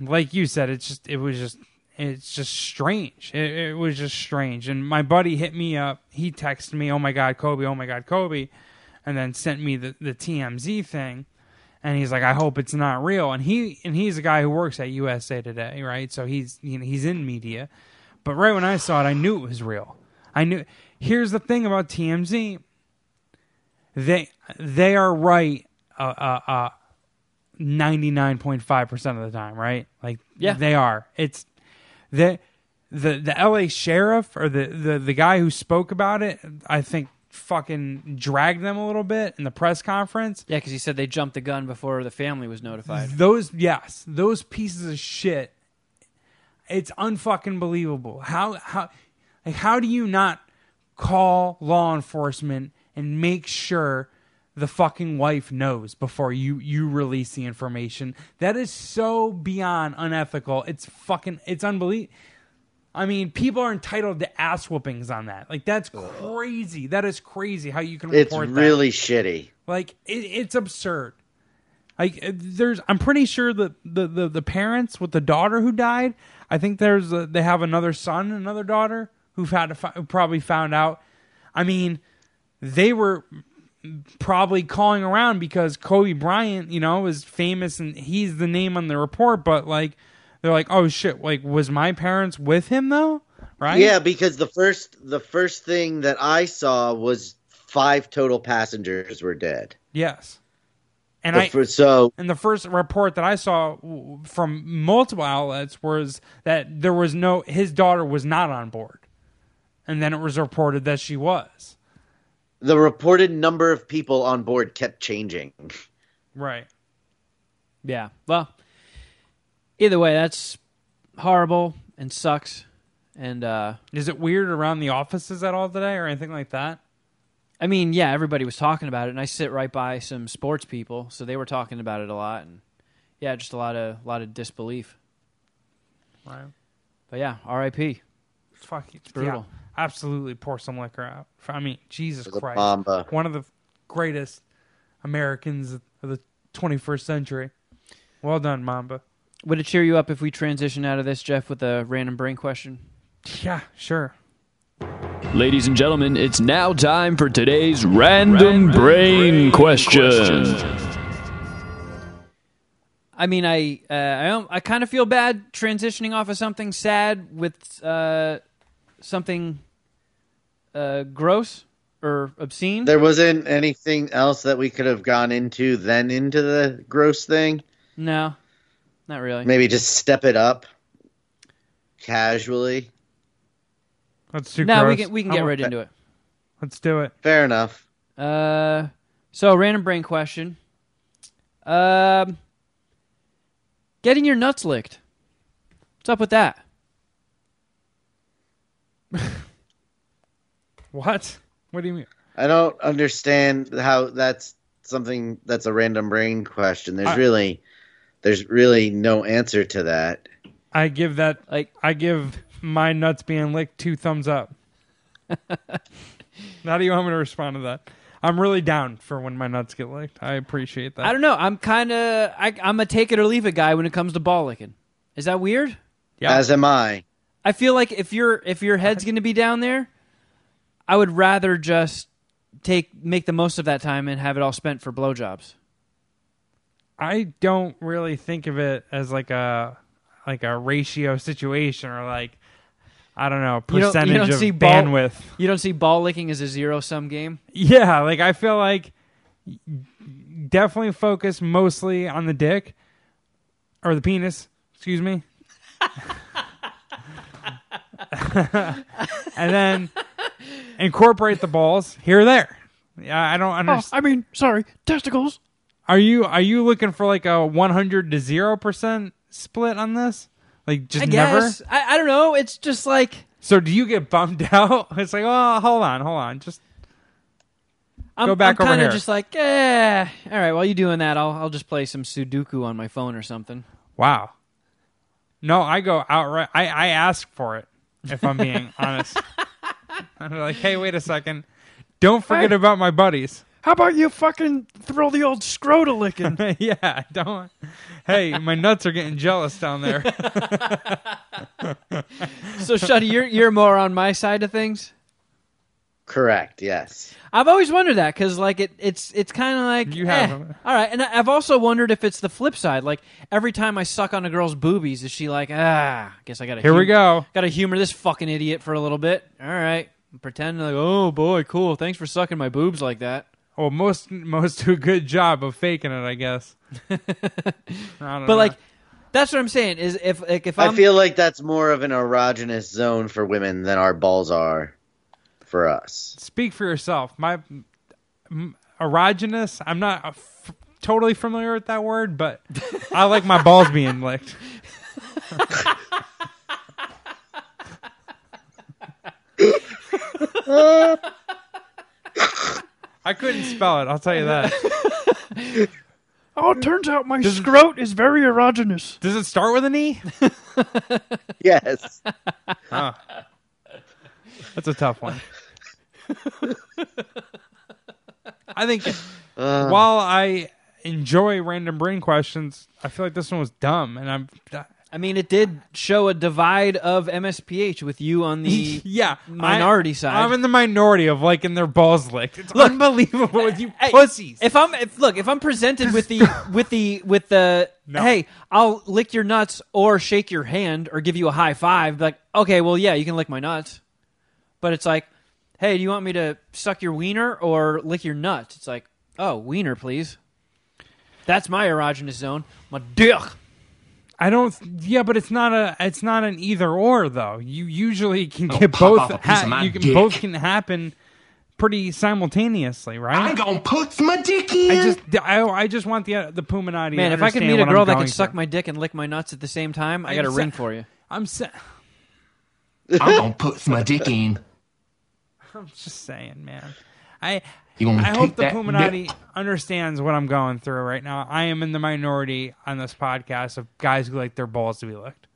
like you said, it's just it was just it's just strange. It, it was just strange. And my buddy hit me up. He texted me, "Oh my god, Kobe! Oh my god, Kobe!" And then sent me the the TMZ thing. And he's like, "I hope it's not real." And he and he's a guy who works at USA Today, right? So he's you know, he's in media. But right when I saw it, I knew it was real. I knew. Here's the thing about TMZ. They they are right. Uh, uh, uh, 99.5% of the time, right? Like Yeah. they are. It's the the the LA sheriff or the the the guy who spoke about it, I think fucking dragged them a little bit in the press conference. Yeah, because he said they jumped the gun before the family was notified. Those yes, those pieces of shit. It's unfucking believable. How how like how do you not call law enforcement and make sure the fucking wife knows before you you release the information? That is so beyond unethical. It's fucking it's unbelievable. I mean, people are entitled to ass whoopings on that. Like that's crazy. That is crazy how you can It's report that. really shitty. Like it, it's absurd. Like uh, there's, I'm pretty sure that the, the the parents with the daughter who died. I think there's a, they have another son, another daughter who've had to fi- who probably found out. I mean, they were probably calling around because Kobe Bryant, you know, is famous and he's the name on the report. But like, they're like, oh shit, like was my parents with him though? Right? Yeah, because the first the first thing that I saw was five total passengers were dead. Yes. And The I so And the first report that I saw from multiple outlets was that there was no his daughter was not on board, and then it was reported that she was. The reported number of people on board kept changing. Right. Yeah. Well, either way, that's horrible and sucks. And uh, Is it weird around the offices at all today or anything like that? I mean, yeah, everybody was talking about it, and I sit right by some sports people, so they were talking about it a lot, and yeah, just a lot of a lot of disbelief. Right. But yeah, R.I.P. Fuck it's brutal. Absolutely pour some liquor out. I mean, Jesus The Christ. Mamba. One of the greatest Americans of the 21st century. Well done, Mamba. Would it cheer you up if we transition out of this, Jeff, with a random brain question? Yeah, sure. Ladies and gentlemen, it's now time for today's random, brain, question. I mean, I uh, I, don't- I kind of feel bad transitioning off of something sad with uh, something uh, gross or obscene. There wasn't anything else that we could have gone into then into the gross thing. no, not really. Maybe just step it up casually. Let's do No, we can we can get a- right into it. Let's do it. Fair enough. Uh, so random brain question. Um, getting your nuts licked. What's up with that? What? What do you mean? I don't understand how that's something that's a random brain question. There's I- really there's really no answer to that. I give that Like, I give my nuts being licked two thumbs up. How do you want me to respond to that? I'm really down for when my nuts get licked. I appreciate that. I don't know. I'm kind of I, I'm a take it or leave it guy when it comes to ball licking. Is that weird? Yeah. As am I. I feel like if your if your head's going to be down there, I would rather just take make the most of that time and have it all spent for blowjobs. I don't really think of it as like a like a ratio situation or like I don't know You don't- you percentage don't of see ball- bandwidth. You don't see ball licking as a zero sum game. Yeah, like I feel like definitely focus mostly on the dick or the penis, excuse me. and then incorporate the balls here or there. Yeah, I don't understand. I mean, sorry, testicles. Are you are you looking for like a 100 to 0% split on this? Like just I never? guess I, I don't know. It's just like So do you get bummed out? It's like, oh, hold on, hold on, just I'm, Go back I'm over kind here. of just like, eh. All right, while you're doing that, I'll I'll just play some Sudoku on my phone or something. wow. No, I go outright. I I ask for it if I'm being honest. I'm like, hey, wait a second. Don't forget Hey. about my buddies. How about you fucking throw the old scrota licking? yeah, don't. Hey, my nuts are getting jealous down there. so, Shuddy, you're you're more on my side of things. Correct. Yes. I've always wondered that because, like, it it's it's kind of like You eh. have. all right, and I- I've also wondered if it's the flip side. Like, every time I suck on a girl's boobies, is she like, ah, I guess I got to Here we go. Got to humor this fucking idiot for a little bit. All right, pretend like, oh boy, cool. Thanks for sucking my boobs like that. Well, most most do a good job of faking it, I guess. I don't But know. like, that's what I'm saying. Is if like if I'm I feel like that's more of an erogenous zone for women than our balls are for us. speak for yourself. My m- erogenous. I'm not f- totally familiar with that word, but I like my balls being licked. I couldn't spell it. I'll tell you that. oh, it turns out my scrot is very erogenous. Does it start with an e? Yes. That's a tough one. I think Uh, while I enjoy random brain questions, I feel like this one was dumb, and I'm I mean, it did show a divide of MSPH with you on the yeah minority I, side. I'm in the minority of liking their balls licked. It's Look, unbelievable with you Hey, pussies. If I'm if, look, if I'm presented with the with the with the No. hey, I'll lick your nuts or shake your hand or give you a high five. be Like, okay, well, yeah, you can lick my nuts, but it's like, hey, do you want me to suck your wiener or lick your nuts? It's like, oh, wiener, please. That's my erogenous zone. My dick. I don't. Yeah, but it's not a. It's not an either or though. You usually can Oh, get pop both. off a piece ha- of my you can dick. both can happen pretty simultaneously, right? I'm gonna put my dick in. I just, I, I just want the the Puminati. Man, to if I could meet a girl that going could suck my dick and lick my nuts at the same time, I I got a just- ring for you. I'm, sa- I'm gonna put my dick in. I'm just saying, man. I You I take hope the that Puminati dick? understands what I'm going through right now. I am in the minority on this podcast of guys who like their balls to be licked.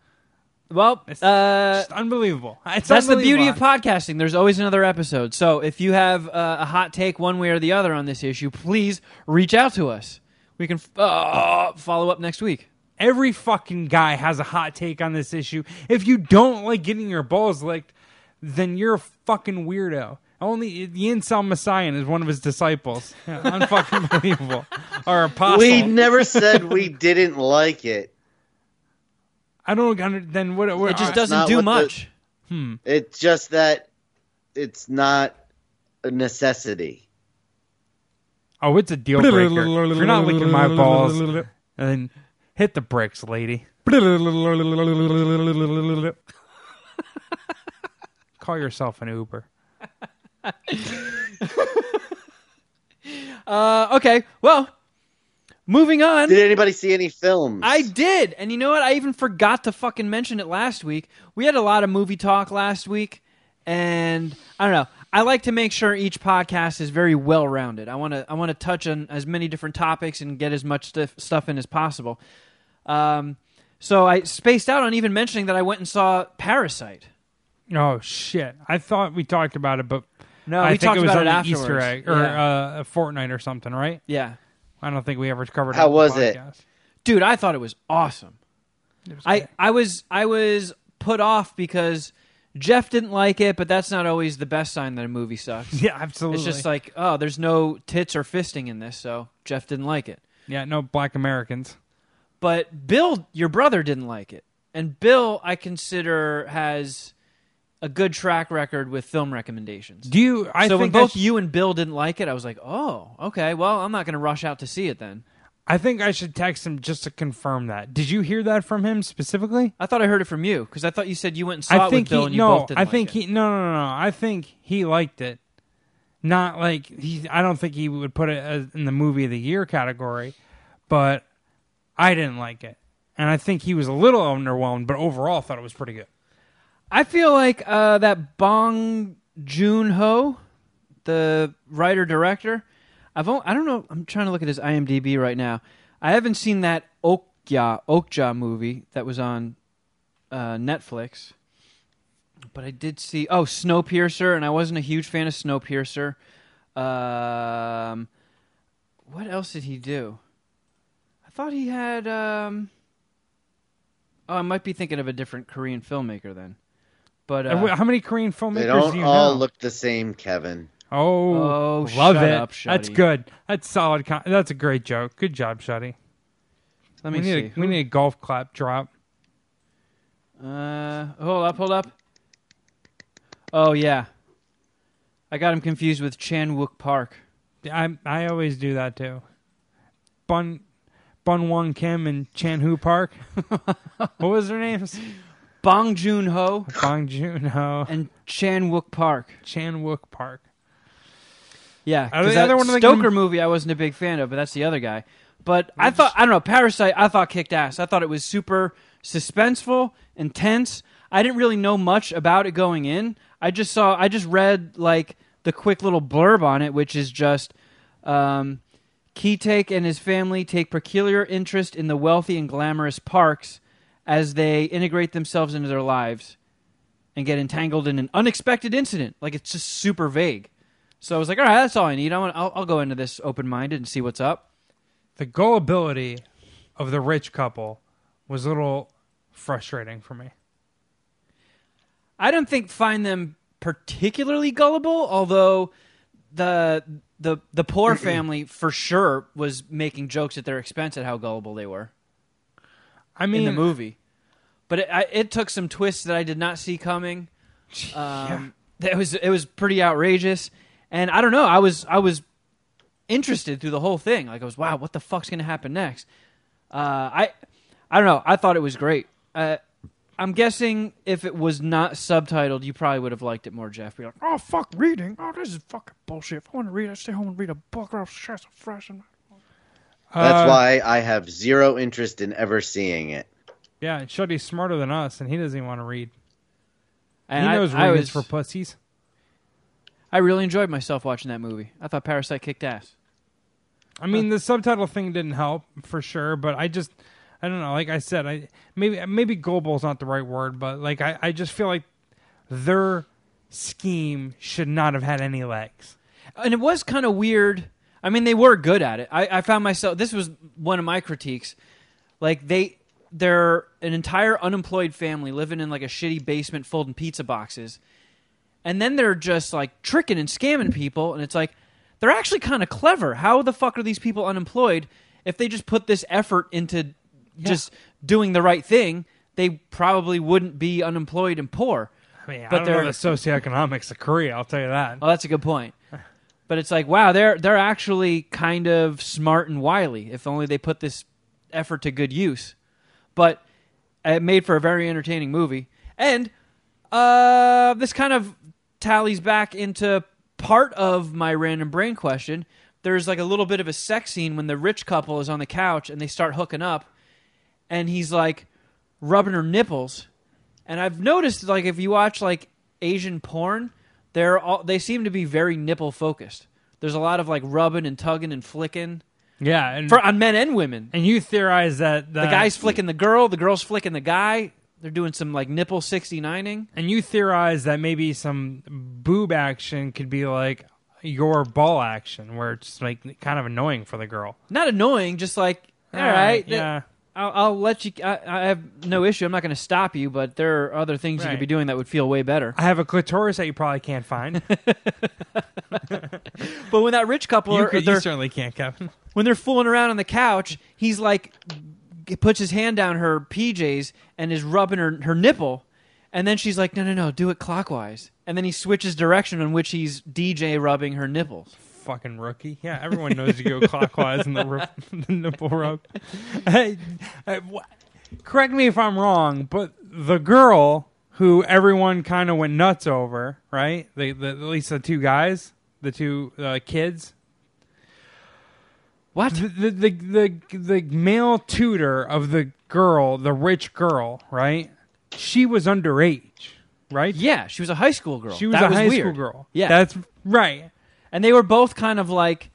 Well, uh, It's unbelievable. It's That's the beauty of podcasting. There's always another episode. So if you have uh, a hot take one way or the other on this issue, please reach out to us. We can uh, follow up next week. Every fucking guy has a hot take on this issue. If you don't like getting your balls licked, then you're a fucking weirdo. Only the incel Messiah is one of his disciples. Yeah, unfucking believable. Or apostle. we never said we didn't like it. I don't under, then what, what It just doesn't do what the- much. Hmm. It's just that it's not a necessity. Oh, it's a deal breaker. if you're not licking my balls, then hit the bricks, lady. Call yourself an Uber. Uh, okay, well, moving on. Did anybody see any films? I did, and you know what? I even forgot to fucking mention it last week. We had a lot of movie talk last week, and I don't know. I like to make sure each podcast is very well rounded. I want to I want to touch on as many different topics and get as much stuff stuff in as possible. Um, so I spaced out on even mentioning that I went and saw Parasite. Oh shit! I thought we talked about it, but No, I we think talked it was about on it the Easter afterwards. egg or Yeah. uh, a fortnight or something, right? Yeah, I don't think we ever covered. How it was it? dude, I thought it was awesome. It was I. I was I was put off because Jeff didn't like it, but that's not always the best sign that a movie sucks. yeah, absolutely. It's just like, oh, there's no tits or fisting in this, so Jeff didn't like it. yeah, no black Americans. But Bill, your brother, didn't like it. And Bill, I consider, has a good track record with film recommendations. Do you? I so when both you and Bill didn't like it, I was like, oh, okay, well, I'm not going to rush out to see it then. I think I should text him just to confirm that. Did you hear that from him specifically? I thought I heard it from you because I thought you said you went and saw I it think with Bill he and you no. both didn't I like think it. he no no no no. I think he liked it. Not like he. I don't think he would put it as in the movie of the year category, but I didn't like it, and I think he was a little underwhelmed. But overall, thought it was pretty good. I feel like uh, that Bong Joon Ho, the writer director. I've only, I don't know. I'm trying to look at his IMDb right now. I haven't seen that Okja Okja movie that was on uh, Netflix, but I did see oh Snowpiercer, and I wasn't a huge fan of Snowpiercer. Um, what else did he do? I thought he had. Um, oh, I might be thinking of a different Korean filmmaker then. But uh, How many Korean filmmakers They do don't you all know? look the same, Kevin. Oh, Oh, love shut it. up, That's good. That's solid. Con- that's a great joke. Good job, Shuddy. let me we see. need a, we need a golf clap drop. Uh, hold up, hold up. Oh yeah, I got him confused with Chan Wook Park. I I always do that too. Bun Bun Won Kim and Chan Hu Park. what was their names? Bong Joon Ho Bong Joon Ho. and Chan Wook Park. Chan Wook Park. Yeah, Are 'cause the that other one of the- Stoker movie I wasn't a big fan of, but that's the other guy. But I thought I don't know Parasite. I thought kicked ass. I thought it was super suspenseful, intense. I didn't really know much about it going in. I just saw. I just read like the quick little blurb on it, which is just. Um, Ki-taek and his family take peculiar interest in the wealthy and glamorous parks as they integrate themselves into their lives and get entangled in an unexpected incident. Like it's just super vague. So I was like, all right, that's all I need. I want, I'll, I'll go into this open minded and see what's up. The gullibility of the rich couple was a little frustrating for me. I don't think find them particularly gullible, although the the the poor family for sure was making jokes at their expense at how gullible they were. I mean, in the movie. But it, I, it took some twists that I did not see coming. Um, It was it was pretty outrageous, and I don't know. I was I was interested through the whole thing. Like I was, wow, what the fuck's gonna happen next? Uh, I I don't know. I thought it was great. Uh, I'm guessing if it was not subtitled, you probably would have liked it more, Jeff. Be like, Oh, fuck reading. Oh, this is fucking bullshit. If I want to read, I stay home and read a book or stress fresh. And... That's uh, why I have zero interest in ever seeing it. Yeah, and Shuddy's smarter than us, and he doesn't even want to read. and he I- knows I, readings was, for pussies. I really enjoyed myself watching that movie. I thought Parasite kicked ass. I mean, the subtitle thing didn't help for sure, but I just, I don't know. Like I said, I maybe maybe gullible is not the right word, but like I, I just feel like their scheme should not have had any legs. and it was kind of weird. I mean, they were good at it. I, I found myself. This was one of my critiques. Like they, they're an entire unemployed family living in like a shitty basement, folding pizza boxes, and then they're just like tricking and scamming people. And it's like they're actually kind of clever. How the fuck are these people unemployed? If they just put this effort into just doing the right thing, they probably wouldn't be unemployed and poor. I mean, But I don't know the socioeconomics of Korea. I'll tell you that. Oh, that's a good point. But it's like, wow, they're they're actually kind of smart and wily. If only they put this effort to good use. But it made for a very entertaining movie. And uh, this kind of tallies back into part of my random brain question. There's like a little bit of a sex scene when the rich couple is on the couch and they start hooking up, and he's like rubbing her nipples. And I've noticed, like, if you watch like Asian porn, they're all they seem to be very nipple focused. There's a lot of like rubbing and tugging and flicking Yeah, and for on men and women. and you theorize that The guy's flicking the girl, the girl's flicking the guy. They're doing some like nipple 69ing. and you theorize that maybe some boob action could be like your ball action, where it's like kind of annoying for the girl. Not annoying, just like all right, yeah. I'll, I'll let you. I, I have no issue. I'm not going to stop you, but there are other things you could be doing that would feel way better. I have a clitoris that you probably can't find. But when that rich couple you, are, could, you certainly can't, Kevin. when they're fooling around on the couch, he's like puts his hand down her PJs and is rubbing her her nipple, and then she's like, "No, no, no, do it clockwise." And then he switches direction in which he's DJ rubbing her nipples. Fucking rookie. Yeah, everyone knows you go clockwise in the, the nipple rub. Hey, wh- correct me if I'm wrong, but the girl who everyone kind of went nuts over, right? The, the, at least the two guys, the two uh, kids. What? The, the, the, the, the male tutor of the girl, the rich girl, right? She was underage. right? Yeah, she was a high school girl. She was That a high weird. school girl. Yeah. That's right. And they were both kind of like,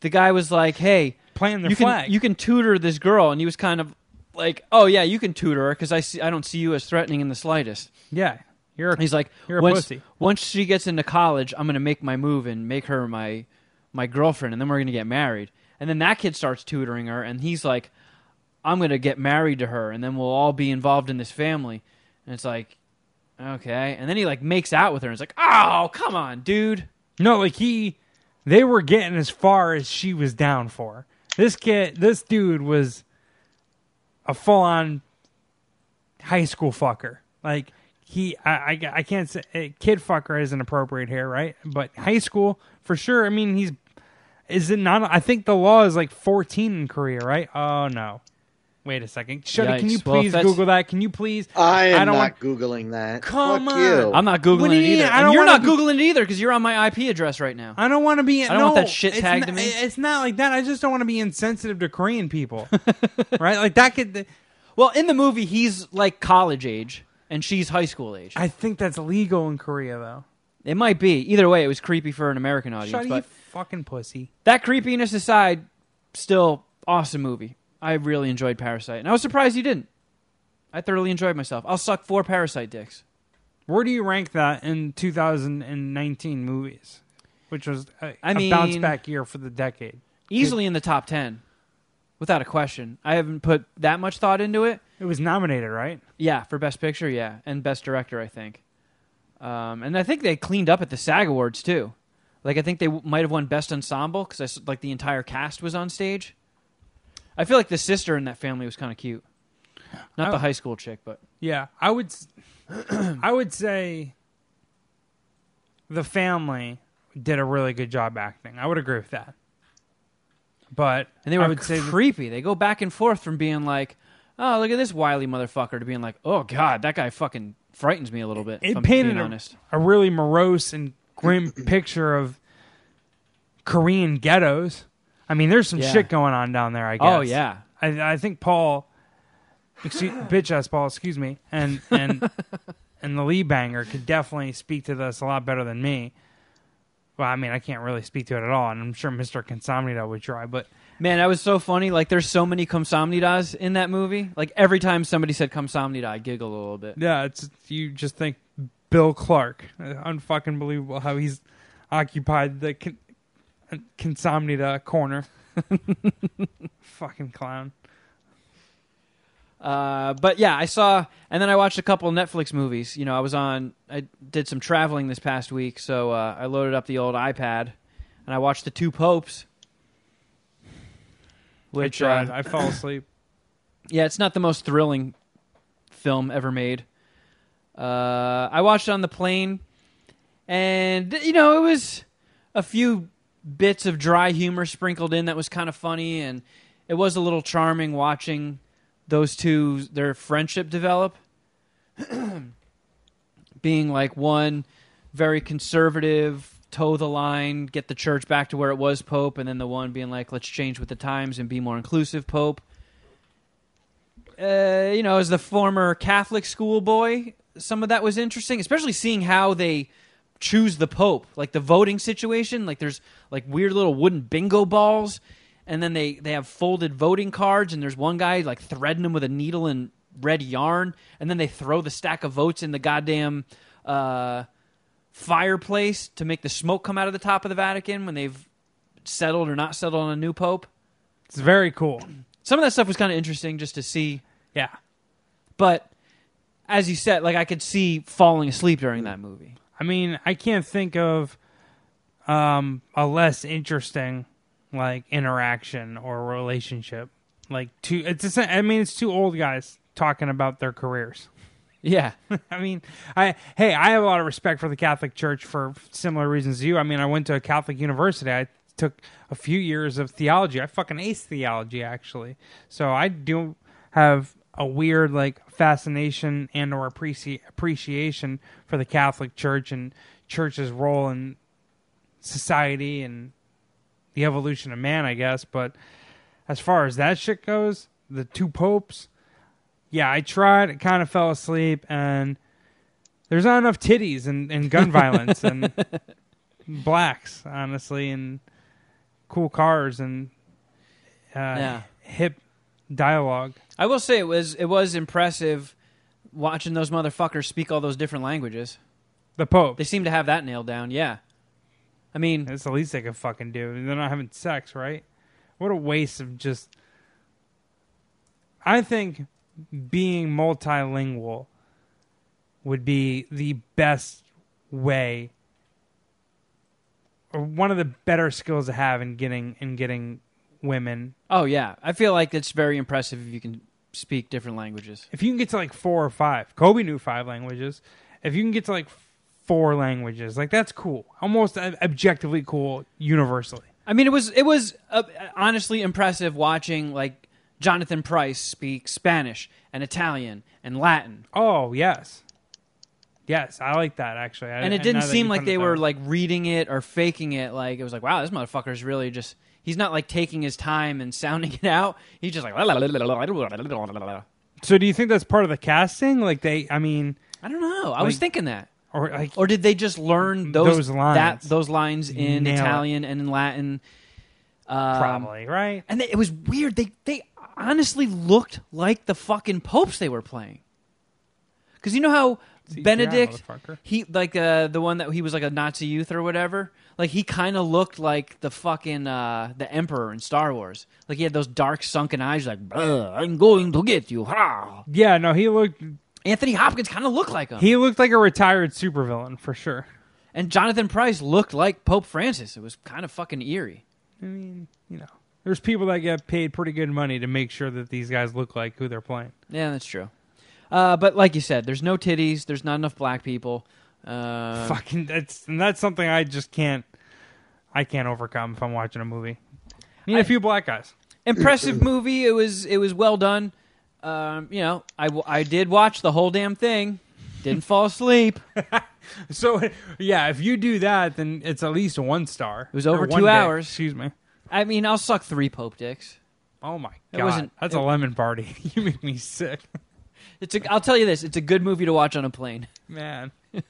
the guy was like, "Hey, Planting their you flag. can you can tutor this girl," and he was kind of like, "Oh yeah, you can tutor her because I see I don't see you as threatening in the slightest." yeah. You're a, He's like, You're a once, pussy. once she gets into college, I'm gonna make my move and make her my my girlfriend, and then we're gonna get married. And then that kid starts tutoring her, and he's like, I'm gonna get married to her, and then we'll all be involved in this family. And it's like, okay. And then he like makes out with her, and it's like, oh, come on, dude. No, like he, they were getting as far as she was down for. This kid, this dude was a full on high school fucker. Like he, I, I, I can't say eh, kid fucker isn't appropriate here, right? But high school for sure. I mean, he's is it not? I think the law is like fourteen in Korea, right? Oh no. Wait a second, Shuddy, can Yikes. you Well, if please that's- Google that? Can you please? I am don't not want- googling that. Come Fuck on. you. I'm not What googling do you it mean? either, I and don't you're wanna not be- googling it either because you're on my IP address right now. I don't want to be. I don't no, want that shit tagged to me. It's not like that. I just don't want to be insensitive to Korean people, right? Like that could. Well, in the movie, he's like college age, and she's high school age. I think that's legal in Korea, though. It might be. Either way, it was creepy for an American audience. Shut you but fucking pussy. that creepiness aside, still awesome movie. I really enjoyed Parasite, and I was surprised you didn't. I thoroughly enjoyed myself. I'll suck four Parasite dicks. Where do you rank that in 2019 movies, which was a, I a bounce back year for the decade? Easily in the top ten, without a question. I haven't put that much thought into it. It was nominated, right? Yeah, for Best Picture, yeah, and Best Director, I think. Um, and I think they cleaned up at the SAG Awards too. Like I think they w- might have won Best Ensemble because like the entire cast was on stage. I feel like the sister in that family was kind of cute. Not Oh. the high school chick, but Yeah, I would. I would say the family did a really good job acting. I would agree with that. But and they were I would say that- creepy. They go back and forth from being like, "Oh, look at this wily motherfucker," to being like, "Oh God, that guy fucking frightens me a little bit." it I'm painted a, a really morose and grim picture of Korean ghettos. I mean, there's some Yeah. shit going on down there. I guess. Oh yeah, I, I think Paul, excuse, bitch ass Paul, excuse me, and and and the Lee banger could definitely speak to this a lot better than me. Well, I mean, I can't really speak to it at all, and I'm sure Mister Consomnito would try, but Man, that was so funny. Like, there's so many Komsamnidas in that movie. Like, every time somebody said Komsamnida, I giggle a little bit. yeah, it's you just think Bill Clark, uh, unfucking believable how he's occupied the Consomnita corner. Fucking clown. Uh, but yeah, I saw, and then I watched a couple Netflix movies. You know, I was on, I did some traveling this past week, so uh, I loaded up the old iPad and I watched The Two Popes. Which, I uh, I fell asleep. yeah, it's not the most thrilling film ever made. Uh, I watched it on the plane, and you know it was a few bits of dry humor sprinkled in that was kind of funny, and it was a little charming watching those two their friendship develop. Being like one very conservative, toe the line, get the church back to where it was, Pope, and then the one being like, let's change with the times and be more inclusive, Pope uh, you know, as the former Catholic schoolboy, some of that was interesting, especially seeing how they choose the Pope, like the voting situation. Like there's like weird little wooden bingo balls, and then they they have folded voting cards, and there's one guy like threading them with a needle and red yarn, and then they throw the stack of votes in the goddamn uh, fireplace to make the smoke come out of the top of the Vatican when they've settled or not settled on a new pope. It's very cool. Some of that stuff was kind of interesting just to see Yeah. but as you said, like I could see falling asleep during that movie. I mean, I can't think of um, a less interesting like interaction or relationship. Like two, it's. A, I mean, it's two old guys talking about their careers. Yeah, I mean, I hey, I have a lot of respect for the Catholic Church for similar reasons to you. I mean, I went to a Catholic university. I took a few years of theology. I fucking ace theology actually. So I do have a weird like fascination and or appreci- appreciation for the Catholic Church and church's role in society and the evolution of man, I guess. But as far as that shit goes, the two popes, yeah, I tried. I kind of fell asleep, and There's not enough titties and, and gun violence and blacks, honestly, and cool cars and uh, Yeah. hip dialogue. I will say it was it was impressive watching those motherfuckers speak all those different languages. The Pope. They seem to have that nailed down. Yeah. I mean, That's the least they could fucking do. They're not having sex, right? What a waste of just. I think being multilingual would be the best way, or one of the better skills to have in getting in getting women. oh yeah, I feel like it's very impressive if you can speak different languages. If you can get to like four or five, Kobe knew five languages. If you can get to like four languages, like that's cool, almost objectively cool, universally. I mean, it was it was uh, honestly impressive watching like Jonathan Pryce speak Spanish and Italian and Latin, Oh yes, yes, I like that actually. I, and it didn't seem like they were like reading it or faking it. Like it was like, wow, this motherfucker's really just. He's not like taking his time and sounding it out. He's just like, So do you think that's part of the casting? Like they, I mean, I don't know. I was thinking that. or like Or did they just learn those, Those lines. that those lines in Nail it. Italian and in Latin? Um, probably right? And they, it was weird. They they honestly looked like the fucking popes they were playing. Because you know how Benedict, he like uh, the one that he was like a Nazi youth or whatever. Like he kind of looked like the fucking uh, the Emperor in Star Wars. Like he had those dark sunken eyes. Like I'm going to get you. Ha! Yeah, no, he looked Anthony Hopkins kind of looked like him. he looked like a retired supervillain for sure. and Jonathan Pryce looked like Pope Francis. It was kind of fucking eerie. I mean, you know, there's people that get paid pretty good money to make sure that these guys look like who they're playing. Yeah, that's true. Uh, but like you said, there's no titties. There's not enough black people. Uh, Fucking that's and that's something I just can't I can't overcome if I'm watching a movie. I Need a I- few black guys. impressive movie. It was it was well done. Um, you know, I, I did watch the whole damn thing. Didn't fall asleep. So yeah, if you do that, then it's at least one star. It was over two hours. Excuse me. I mean, I'll suck three Pope dicks. Oh my It god, wasn't- that's it- a lemon party. you make me sick, It's a, I'll tell you this. It's a good movie to watch on a plane. man. you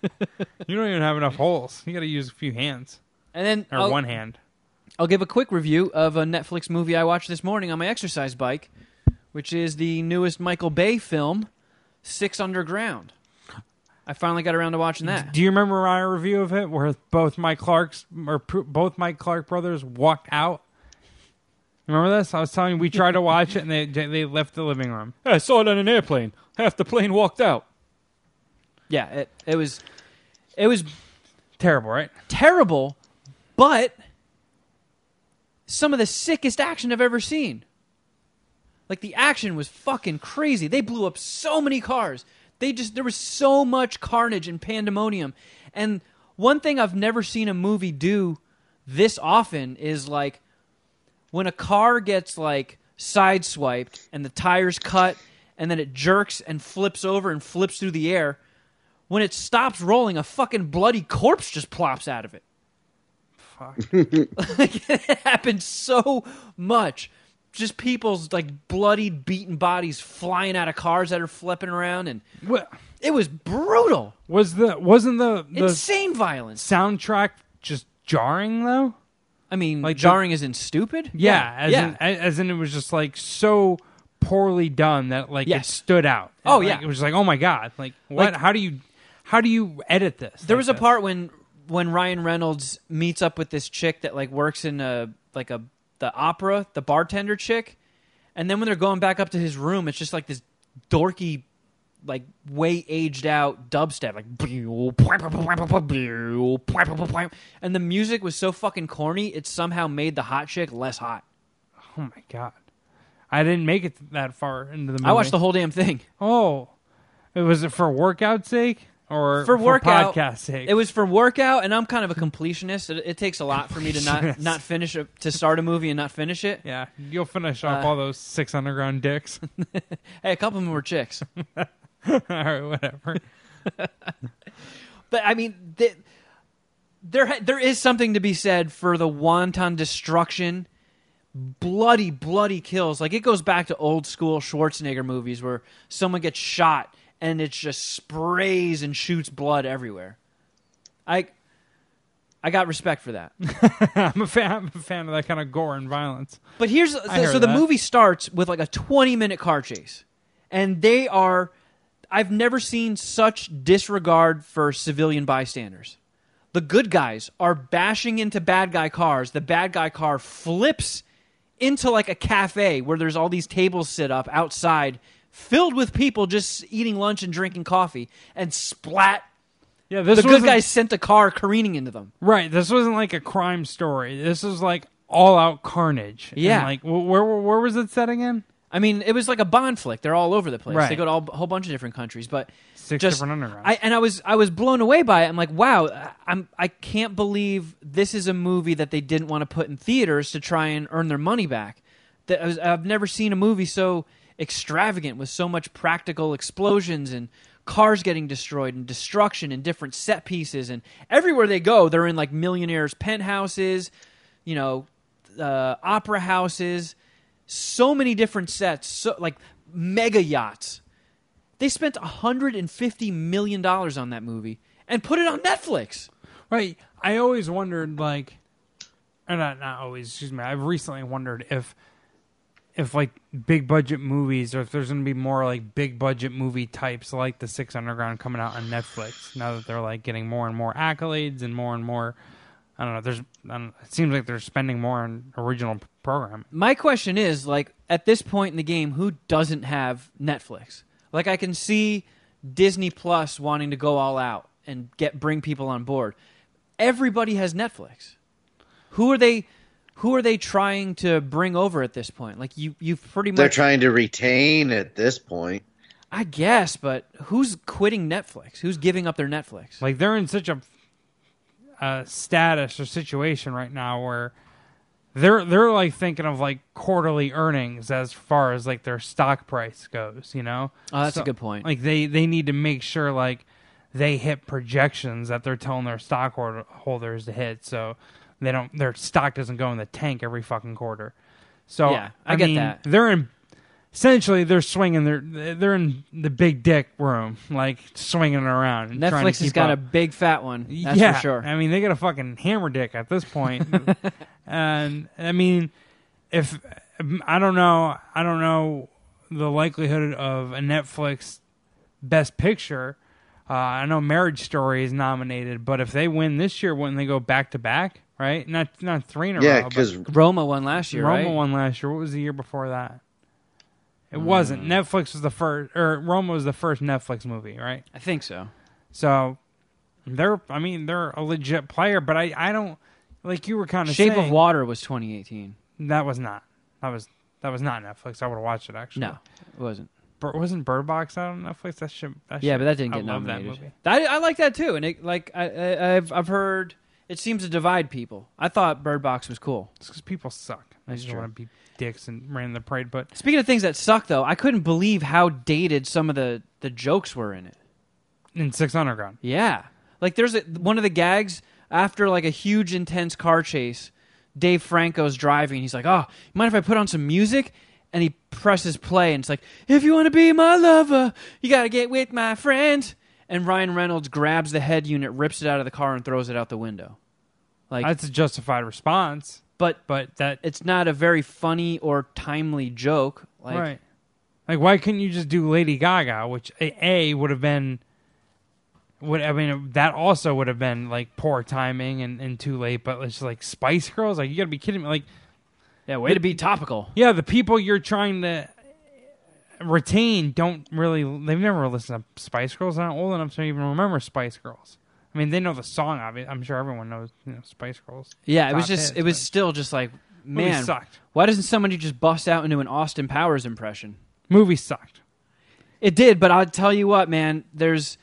don't even have enough holes. You got to use a few hands And then or I'll, one hand. I'll give a quick review of a Netflix movie I watched this morning on my exercise bike, which is the newest Michael Bay film, Six Underground. I finally got around to watching that. Do you remember my review of it where both Mike Clark's or pr- both Mike Clark brothers walked out? Remember this? I was telling you we tried to watch it and they they left the living room. I saw it on an airplane. Half the plane walked out. Yeah, it, it was it was Terrible, right? terrible, but some of the sickest action I've ever seen. Like the action was fucking crazy. They blew up so many cars. They just there was so much carnage and pandemonium. And one thing I've never seen a movie do this often is like when a car gets like sideswiped and the tires cut and then it jerks and flips over and flips through the air. When it stops rolling, a fucking bloody corpse just plops out of it. Fuck. like it happened so much. Just people's like bloodied, beaten bodies flying out of cars that are flipping around, and What it was brutal, was the wasn't the the insane violence. soundtrack just jarring though? I mean, like the- jarring isn't stupid. Yeah, as yeah. in as in it was just like so poorly done that like it stood out. Oh, Like, yeah. it was like oh my god, like what? Like- how do you how do you edit this? there like was a this? part when when Ryan Reynolds meets up with this chick that like works in a like a the opera, the bartender chick, and then when they're going back up to his room, it's just like this dorky, like way aged out dubstep, like and the music was so fucking corny, it somehow made the hot chick less hot. Oh my god, I didn't make it that far into the movie. I watched the whole damn thing. Oh, it was it for workout sake or For workout, podcast sake? It was for workout, and I'm kind of a completion,ist It, it takes a lot for me to not not finish a, to start a movie and not finish it. Yeah, you'll finish off Uh, all those six underground dicks. Hey, a couple of them were chicks. all right, whatever. But I mean, th there ha- there is something to be said for the wanton destruction, bloody bloody kills. Like it goes back to old school Schwarzenegger movies where someone gets shot and it just sprays and shoots blood everywhere. I I got respect for that. I'm a fan. I'm a fan of that kind of gore and violence. But here's so, so the that. movie starts with like a 20 minute car chase, and they are. I've never seen such disregard for civilian bystanders. The good guys are bashing into bad guy cars. The bad guy car flips into like a cafe where there's all these tables set up outside, filled with people just eating lunch and drinking coffee, and splat. Yeah, this the good guys sent the car careening into them. Right. This wasn't like a crime story. This was like all out carnage. And, Yeah. like where, where where was it set again? I mean, it was like a Bond flick. They're all over the place. Right. They go to all, a whole bunch of different countries, but Six just, different undergrounds. I and I was I was blown away by it. I'm like, wow, I'm I can't believe this is a movie that they didn't want to put in theaters to try and earn their money back. That I was, I've never seen a movie so extravagant with so much practical explosions and cars getting destroyed and destruction and different set pieces and everywhere they go, they're in like millionaires' penthouses, you know, uh, opera houses, so many different sets, so like mega yachts. They spent 150 million dollars on that movie and put it on Netflix. Right. I always wondered, like, or not not always. Excuse me. I've recently wondered if, if like big budget movies, or if there's going to be more like big budget movie types like the Six Underground coming out on Netflix. Now that they're like getting more and more accolades and more and more. I don't know. There's. Don't, it seems like they're spending more on original program. My question is like at this point in the game, who doesn't have Netflix? Like I can see Disney Plus wanting to go all out and get bring people on board. Everybody has Netflix. Who are they? Who are they trying to bring over at this point? Like you, you've pretty much. They're trying to retain at this point. I guess, but who's quitting Netflix? Who's giving up their Netflix? Like they're in such a uh, status or situation right now where they're they're like thinking of like quarterly earnings as far as like their stock price goes. You know, Oh, that's So, a good point. Like they they need to make sure like they hit projections that they're telling their stockholders to hit, so they don't their stock doesn't go in the tank every fucking quarter. So Yeah, I get mean, that. They're in essentially they're swinging They're they're in the big dick room, like swinging around. and Netflix has got up. a big fat one. That's yeah, for sure. I mean, they got a fucking hammer dick at this point. and I mean, if I don't know, I don't know the likelihood of a Netflix Best Picture. Uh, I know Marriage Story is nominated, but if they win this year, wouldn't they go back to back? Right? Not not three in a Yeah, row. but because Roma won last year, Roma right? won last year. What was the year before that? It Hmm. wasn't. Netflix was the first, or Roma was the first Netflix movie, right? I think so. So they're I mean they're a legit player, but I I don't like you were kind of Shape saying, of Water was 2018. That was not. That was that was not Netflix. I would have watched it actually. No, it wasn't. Bir- wasn't Bird Box out on Netflix? That should. That Yeah, shit- but that didn't I get love nominated. That movie. I, I like that too, and it, like I, I, I've I've heard it seems to divide people. I thought Bird Box was cool. It's because people suck. That's just true. want to be dicks and ran the parade. But Speaking of things that suck, though, I couldn't believe how dated some of the the jokes were in it. in Six Underground, Yeah, like there's a, one of the gags after like a huge intense car chase. Dave Franco's driving. He's like, "Oh, you mind if I put on some music?" And he presses play, and it's like, "If you want to be my lover, you got to get with my friends." And Ryan Reynolds grabs the head unit, rips it out of the car, and throws it out the window. Like, that's a justified response. but But that it's not a very funny or timely joke. Like, right. Like, why couldn't you just do Lady Gaga, which a, a would have been, would I mean that also would have been like poor timing and, and too late. But it's like Spice Girls, like you got to be kidding me. Like, yeah, way to be topical. yeah, the people you're trying to retain don't really. They've never listened to Spice Girls. They're not old enough to even remember Spice Girls. I mean, they know the song. Obviously, I'm sure everyone knows you know Spice Girls. Yeah, it was just, hits, it was still just like, Movie man, sucked. why doesn't somebody just bust out into an Austin Powers impression? Movie sucked. It did, but I'll tell you what, man, there's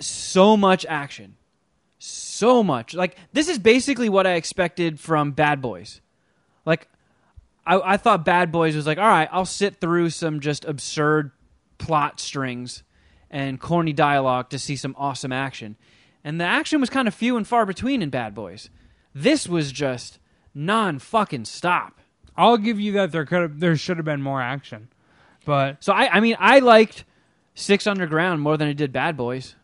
so much action. So much. Like, this is basically what I expected from Bad Boys. Like, I, I thought Bad Boys was like, all right, I'll sit through some just absurd plot strings and corny dialogue to see some awesome action. And the action was kind of few and far between in Bad Boys. This was just non fucking stop. I'll give you that there could have, there should have been more action, but So I, I mean, I liked Six Underground more than I did Bad Boys.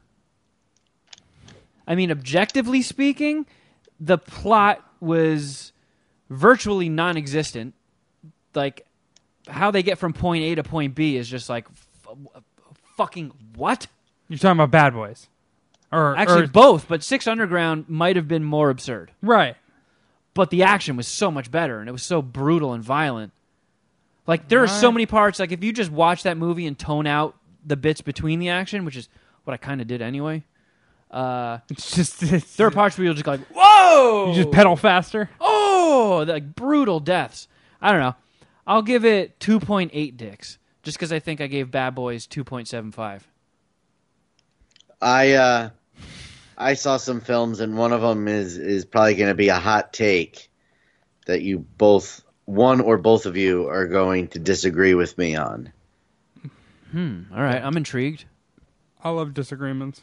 I mean, objectively speaking, the plot was virtually non-existent. Like how they get from point A to point B is just like f- fucking what? You're talking about Bad Boys, or Actually, or- both, but Six Underground might have been more absurd. right? But the action was so much better, and it was so brutal and violent. Like there are so many parts. Like if you just watch that movie and tone out the bits between the action, which is what I kind of did anyway. Uh, It's just it's, there are parts where you'll just like, "Whoa!" you just pedal faster. Oh, like brutal deaths. I don't know. I'll give it two point eight dicks, just because I think I gave Bad Boys two point seven five. I uh, I saw some films, and one of them is is probably going to be a hot take that you both, one or both of you, are going to disagree with me on. Hmm. All right, I'm intrigued. I love disagreements.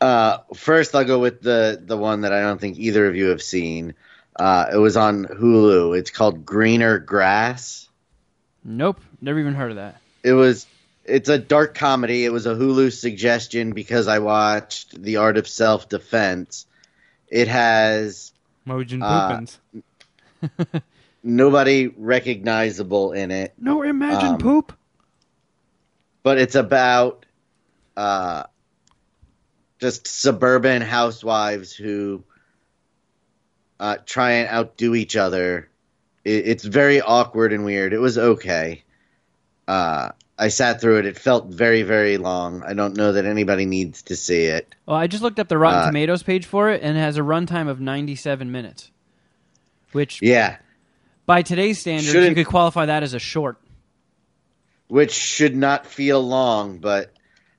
Uh, first, I'll go with the the one that I don't think either of you have seen. Uh, it was on Hulu. It's called Greener Grass. Nope, never even heard of that. It was. It's a dark comedy. It was a Hulu suggestion because I watched The Art of Self Defense. It has Mojin Uh, Poopins. nobody recognizable in it. No imagine Um, poop. but it's about uh, just suburban housewives who uh, try and outdo each other. It, it's very awkward and weird. It was okay. Uh, I sat through it. It felt very, very long. I don't know that anybody needs to see it. Well, I just looked up the Rotten Uh, Tomatoes page for it, and it has a runtime of ninety seven minutes, which Yeah, by today's standards you Shouldn't- could qualify that as a short. which should not feel long, but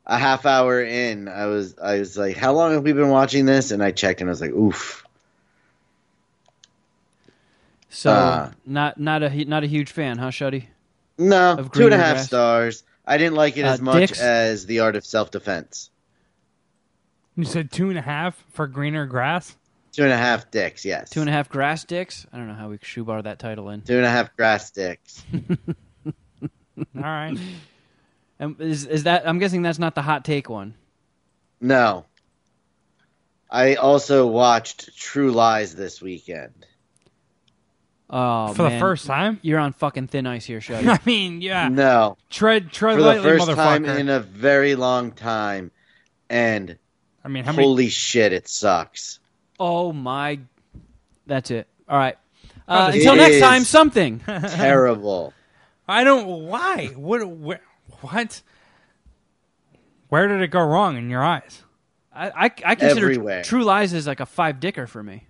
a half hour in, I was I was like, "How long have we been watching this?" And I checked, and I was like, "Oof." So Uh, not not a not a huge fan, huh, Shuddy? No, Of two and a Greener half Grass? stars. I didn't like it Uh, as much dicks? as The Art of Self Defense. You said two and a half for greener grass. Two and a half dicks, yes. Two and a half grass dicks. I don't know how we shoebar that title in. Two and a half grass dicks. All right. And is is that? I'm guessing that's not the hot take one. No. I also watched True Lies this weekend. Oh, for the first time. You're on fucking thin ice here, Shuddy. I mean, yeah. No. Tread tread For the first time in a very long time. And I mean, how many? holy shit, it sucks. oh my, that's it. All right. Uh, It until next time, something. Terrible. I don't. Why? What? Where, what? Where did it go wrong in your eyes? I, I, I consider Everywhere. True Lies is like a five dicker for me.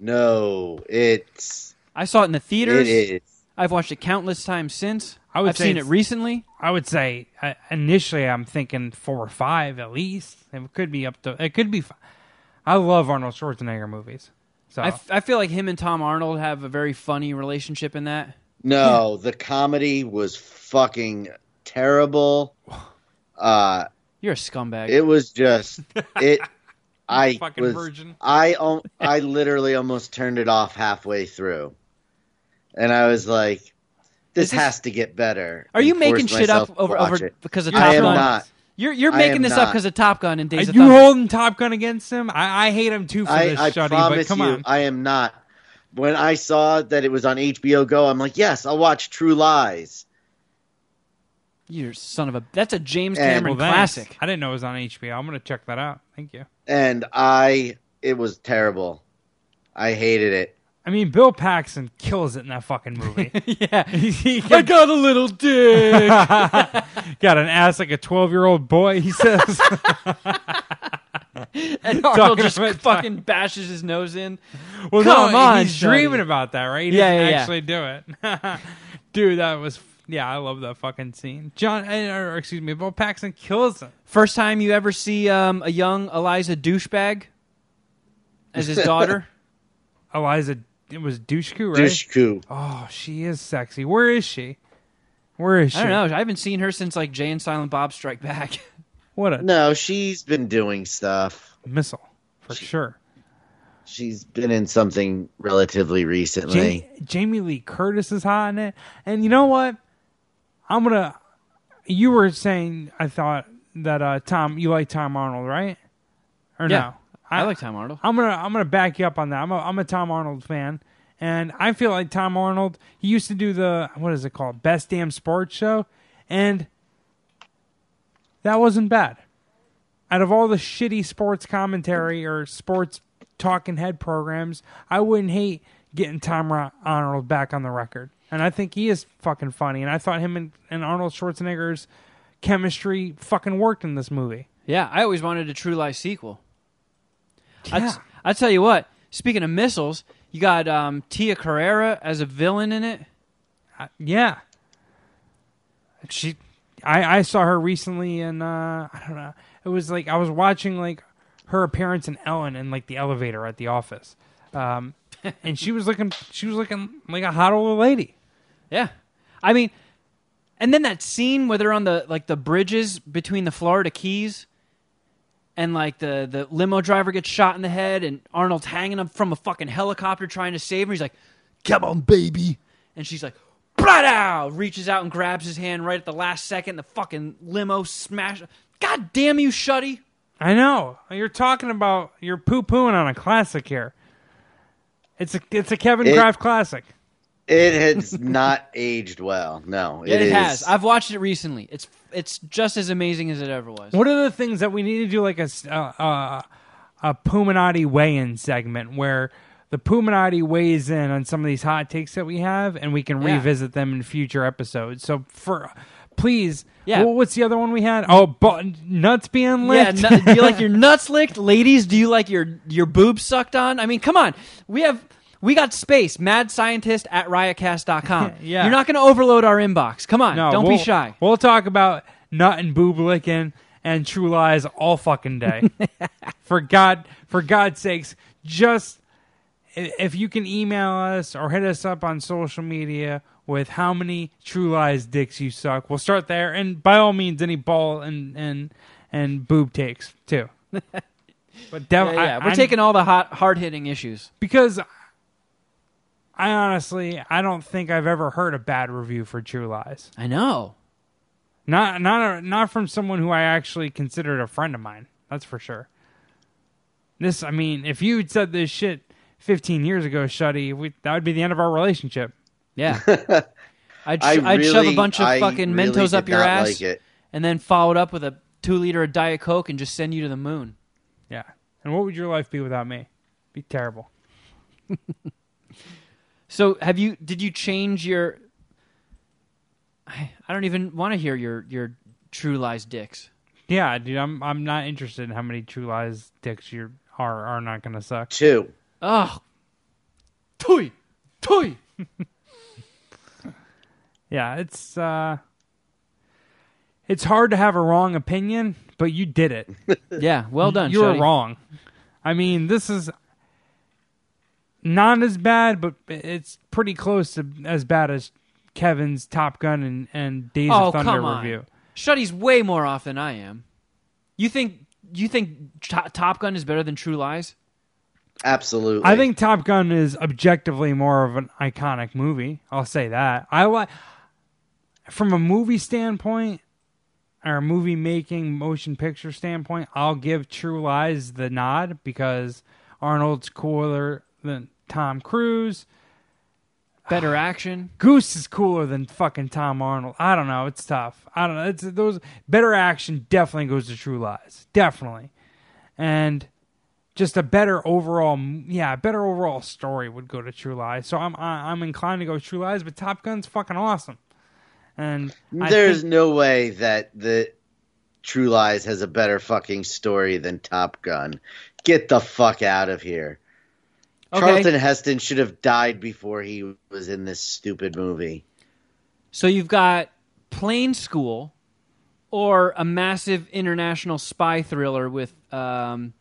No, it's I saw it in the theaters. it is. I've watched it countless times since. I would I've say seen it recently. I would say uh, initially I'm thinking four or five at least. It could be up to. It could be. fi- I love Arnold Schwarzenegger movies. So I, f- I feel like him and Tom Arnold have a very funny relationship in that. No, the comedy was fucking terrible. Uh You're a scumbag. it was just it I fucking was virgin. I al- I literally almost turned it off halfway through. And I was like this, this- has to get better. Are you making shit up over over it. because of Top I am Gun? not. You're you're I making am this up because of Top Gun and Are Days of you Thunder. holding Top Gun against him? I, I hate him too for I, this, I Shuddy, but promise come you, on. I am not. When I saw that it was on HBO Go, I'm like, yes, I'll watch True Lies. You son of a. That's a James And- Cameron Well, thanks. classic. I didn't know it was on HBO. I'm gonna check that out. Thank you. And I, it was terrible. I hated it. I mean, Bill Paxton kills it in that fucking movie. yeah. he I got a little dick. got an ass like a 12 year old boy. He says, and Arnold Talking just about fucking bashes his nose in. "Well, Come no, on, he's Shuddy. dreaming about that, right? He Yeah, doesn't yeah, yeah. actually do it." Dude, that was yeah. I love that fucking scene. John, eh, or excuse me, Bill Paxton kills him. First time you ever see um, a young Eliza douchebag as his daughter. Eliza, it was Dushku, right? Dushku. Oh, she is sexy. Where is she? Where is she? I don't know. I haven't seen her since like Jay and Silent Bob Strike Back. What a No, she's been doing stuff. missile for sure. She's been in something relatively recently. Ja- Jamie Lee Curtis is hot in it, and you know what? I'm gonna. you were saying I thought that uh, Tom, you like Tom Arnold, right? Or Yeah. no? I, like Tom Arnold. I'm gonna I'm gonna back you up on that. I'm a I'm a Tom Arnold fan, and I feel like Tom Arnold. He used to do the what is it called, Best Damn Sports Show, and that wasn't bad. Out of all the shitty sports commentary or sports talking head programs, I wouldn't hate getting Tom Arnold back on the record. And I think he is fucking funny. And I thought him and, and Arnold Schwarzenegger's chemistry fucking worked in this movie. Yeah, I always wanted a True Lies sequel. Yeah. I tell you what. Speaking of missiles, you got um, Tia Carrere as a villain in it. Uh, yeah. She, I, I saw her recently and uh, I don't know. It was like I was watching like her appearance in Ellen in like the elevator at the office, um, and she was looking she was looking like a hot old lady. Yeah, I mean, and then that scene where they're on the like the bridges between the Florida Keys, and like the the limo driver gets shot in the head, and Arnold's hanging up from a fucking helicopter trying to save him. He's like, "Come on, baby," and she's like. Brada! Reaches out and grabs his hand right at the last second. The fucking limo smash. God damn you, Shuddy! I know you're talking about you're poo pooing on a classic here. It's a it's a Kevin It- Kraft classic. It has not aged well. No, It, is- has. I've watched it recently. It's it's just as amazing as it ever was. What are the things that we need to do like a s- uh, uh, a Puminati weigh-in segment where the Puminati weighs in on some of these hot takes that we have, and we can Yeah. revisit them in future episodes. So for please, Yeah. wh- what's the other one we had? Oh, bu- nuts being Yeah, licked. do you like your nuts licked, ladies? Do you like your your boobs sucked on? I mean, come on. We have we got space. Mad scientist at riotcast.com. Yeah. You're not going to overload our inbox. Come on, no, don't we'll, be shy. We'll talk about nut and boob licking and True Lies all fucking day. for God, for God's sakes, just if you can email us or hit us up on social media with how many True Lies dicks you suck, we'll start there. And by all means, any ball and and and boob takes too. But dev- Yeah, yeah. I- We're I- taking all the hot hard hitting issues. because I honestly I don't think I've ever heard a bad review for True Lies. I know. Not not a, not from someone who I actually considered a friend of mine. That's for sure. This, I mean, if you had said this shit 15 years ago, Shuddy, we, that would be the end of our relationship. Yeah. I'd, sh- I I'd shove a bunch of I fucking really Mentos up your ass like and then follow it up with a two liter of Diet Coke and just send you to the moon. Yeah. And what would your life be without me? Be terrible. So have you? Did you change your? I, I don't even want to hear your your True Lies dicks. Yeah, dude, I'm I'm not interested in how many True Lies dicks you are are not gonna suck. Two. Oh, toy, toy. Yeah, it's uh, it's hard to have a wrong opinion, but you did it. Yeah, well done. You were Shuddy. wrong. I mean, this is not as bad, but it's pretty close to as bad as Kevin's Top Gun and, and Days Oh of Thunder come on, review. Shuddy's way more off than I am. You think you think To- Top Gun is better than True Lies? Absolutely. I think Top Gun is objectively more of an iconic movie. I'll say that. I like from a movie standpoint or a movie making motion picture standpoint, I'll give True Lies the nod because Arnold's cooler than Tom Cruise. Better action. Goose is cooler than fucking Tom Arnold. I don't know. It's tough. I don't know. It's those better action definitely goes to True Lies. Definitely. And just a better overall, yeah, a better overall story would go to True Lies. So I'm I- I'm inclined to go True Lies, but Top Gun's fucking awesome. And I There's think- no way that the True Lies has a better fucking story than Top Gun. Get the fuck out of here. Okay. Charlton Heston should have died before he was in this stupid movie. So you've got Plane School, or a massive international spy thriller with um,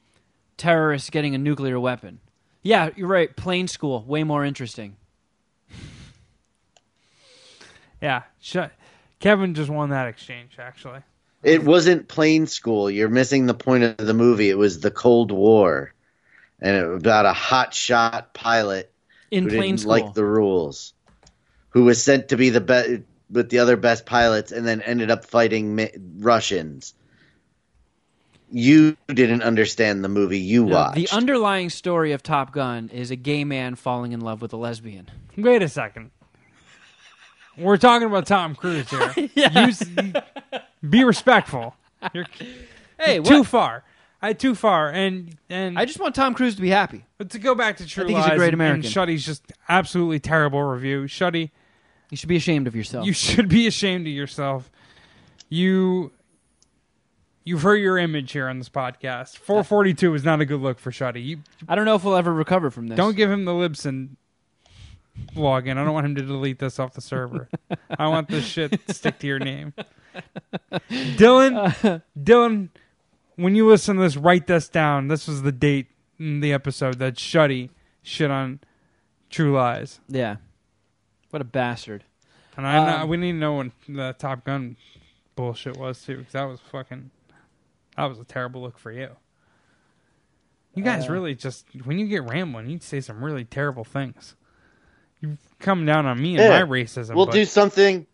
terrorists getting a nuclear weapon. Yeah, you're right. Plane School, way more interesting. yeah, sh- Kevin just won that exchange actually. It wasn't plane school. You're missing the point of the movie. It was the Cold War, and it about a hot shot pilot In who Plane didn't School. like the rules, who was sent to be the be- with the other best pilots, and then ended up fighting Mi- Russians. You didn't understand the movie you No, watched. the underlying story of Top Gun is a gay man falling in love with a lesbian. Wait a second. We're talking about Tom Cruise here. Use, be respectful. You're Hey, too what? far. I too far. And and I just want Tom Cruise to be happy. but to go back to True I think he's a Lies great and- American. and Shuddy's just absolutely terrible review. Shuddy, You should be ashamed of yourself. you should be ashamed of yourself. You you've hurt your image here on this podcast. 442 is not a good look for Shuddy. You I don't know if we'll ever recover from this. don't give him the Libsyn login. I don't want him to delete this off the server. I want this shit to stick to your name. Dylan, Dylan, when you listen to this, write this down. This was the date in the episode that Shuddy shit on True Lies. Yeah. What a bastard. And I know, Um, we need to know when the Top Gun bullshit was too, because that was fucking, that was a terrible look for you. You guys Uh, really just when you get rambling, you say some really terrible things. You come down on me and Yeah. my racism. we'll but do something.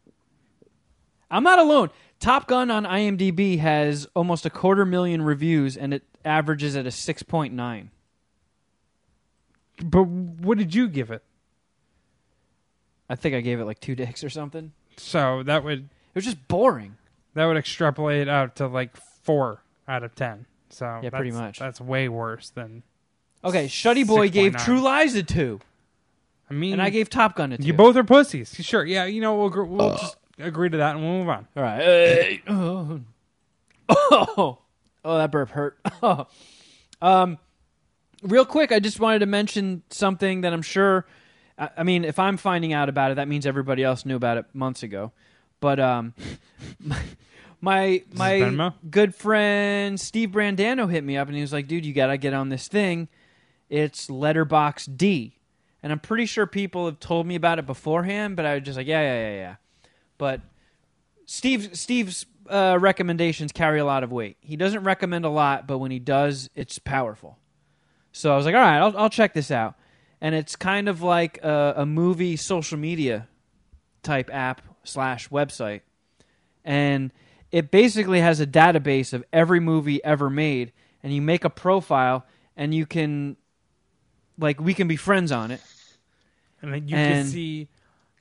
I'm not alone. Top Gun on IMDb has almost a quarter million reviews and it averages at a 6.9. But what did you give it? I think I gave it like two dicks or something. So that would It was just boring. that would extrapolate out to like four out of ten. So Yeah, pretty much. That's way worse than. Okay, Shuddy Boy gave 6.9. True Lies a 2, I mean, and I gave Top Gun a 2. you both are pussies. Sure, yeah. You know, we'll we'll just agree to that and we'll move on. All right. Oh. oh, oh, that burp hurt. um, real quick, I just wanted to mention something that I'm sure. I, I mean, if I'm finding out about it, that means everybody else knew about it months ago. But um, my my Venmo? good friend Steve Brandano hit me up and he was like, "Dude, you gotta get on this thing. It's Letterbox D." And I'm pretty sure people have told me about it beforehand, but I was just like, "Yeah, yeah, yeah, yeah." But Steve Steve's uh, recommendations carry a lot of weight. He doesn't recommend a lot, but when he does, it's powerful. So I was like, all right, I'll, I'll check this out. And it's kind of like a, a movie social media type app slash website, and it basically has a database of every movie ever made, and you make a profile, and you can, like, we can be friends on it. And then you can see.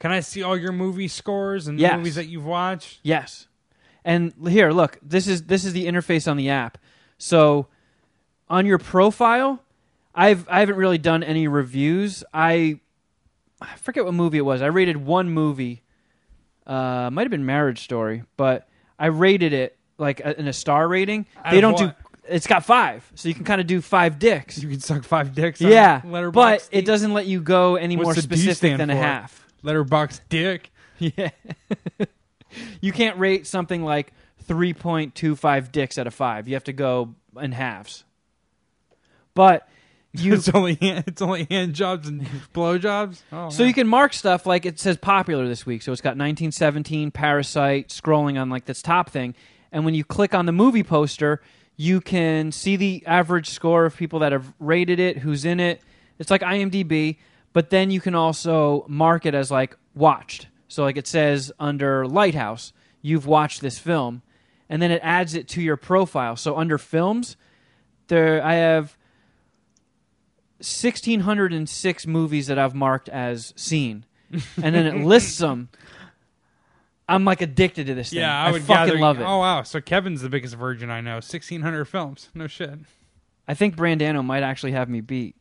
Can I see all your movie scores and Yes. movies that you've watched? Yes. And here, look, this is this is the interface on the app. So on your profile, I've I haven't really done any reviews. I I forget what movie it was. I rated one movie. Uh might have been Marriage Story, but I rated it like a- in a star rating. Out They of don't do what? it's got 5. So you can kind of do 5 dicks. You can suck five dicks. on Yeah. Letterboxd But it doesn't let you go any What's more the D specific stand than a for? half. Letterbox dick. Yeah. you can't rate something like 3.25 dicks out of 5. You have to go in halves. But you it's only it's only hand jobs and blow jobs. Oh, so you can mark stuff like it says popular this week. So it's got 1917, Parasite, scrolling on like this top thing. And when you click on the movie poster, you can see the average score of people that have rated it, who's in it. It's like IMDb, but then you can also mark it as like watched. So like it says under Lighthouse, you've watched this film, and then it adds it to your profile. So under films, there I have 1606 movies that I've marked as seen. And then it lists them. I'm like addicted to this thing. yeah, I, would fucking gather. love it. Oh wow, so Kevin's the biggest virgin I know. Sixteen hundred films. No shit. I think Brandano might actually have me beat.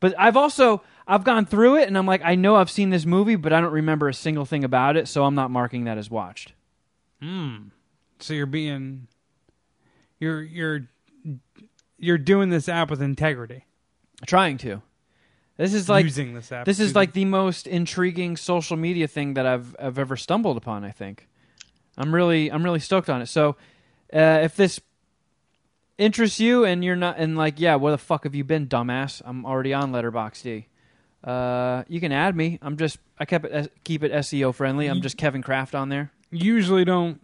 But I've also I've gone through it and I'm like I know I've seen this movie, but I don't remember a single thing about it, so I'm not marking that as watched. Hmm. So you're being, you're you're you're doing this app with integrity. Trying to. This is like using this app. this is like the most intriguing social media thing that I've I've ever stumbled upon. I think I'm really I'm really stoked on it. So uh, if this interests you and you're not and like yeah, where the fuck have you been, dumbass? I'm already on Letterboxd. Uh, you can add me. I'm just I kept it keep it SEO friendly. I'm just Kevin Kraft on there. usually don't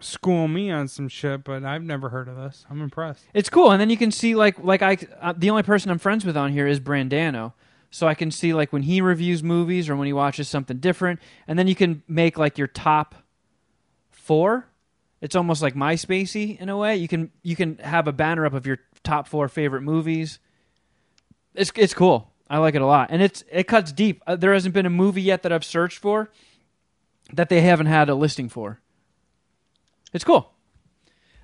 school me on some shit, but I've never heard of this. I'm impressed. It's cool, and then you can see like like I uh, the only person I'm friends with on here is Brandano. so I can see like when he reviews movies or when he watches something different, and then you can make like your top four. It's almost like MySpacey in a way. You can you can have a banner up of your top four favorite movies. It's it's cool. I like it a lot, and it's it cuts deep. Uh, there hasn't been a movie yet that I've searched for that they haven't had a listing for. It's cool.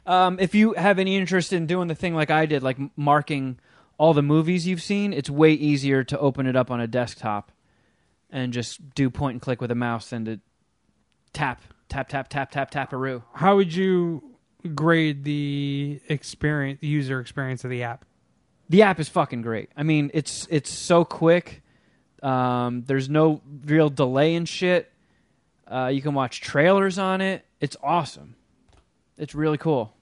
Um, if you have any interest in doing the thing like I did, like marking all the movies you've seen, it's way easier to open it up on a desktop and just do point and click with a mouse than to tap, tap, tap, tap, tap, tap, a How would you grade the experience, the user experience of the app? The app is fucking great. I mean, it's it's so quick. Um, there's no real delay and shit. Uh, you can watch trailers on it. It's awesome. It's really cool.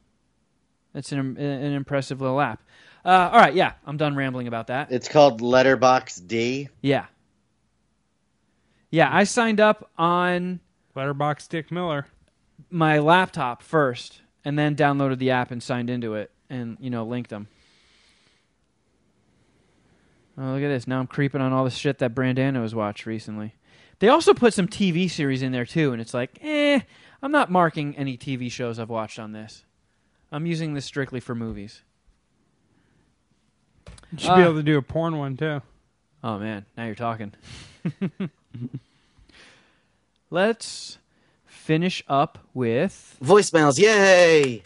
It's an an impressive little app. Uh, all right, yeah, I'm done rambling about that. It's called Letterbox D. Yeah, yeah. I signed up on Letterbox Dick Miller. my laptop first, and then downloaded the app and signed into it, and you know linked them. Oh, look at this! Now I'm creeping on all the shit that Brandano has watched recently. They also put some TV series in there too, and it's like, eh, I'm not marking any TV shows I've watched on this. I'm using this strictly for movies. You should Uh, be able to do a porn one too. Oh man, now you're talking. Let's finish up with Voicemails, yay!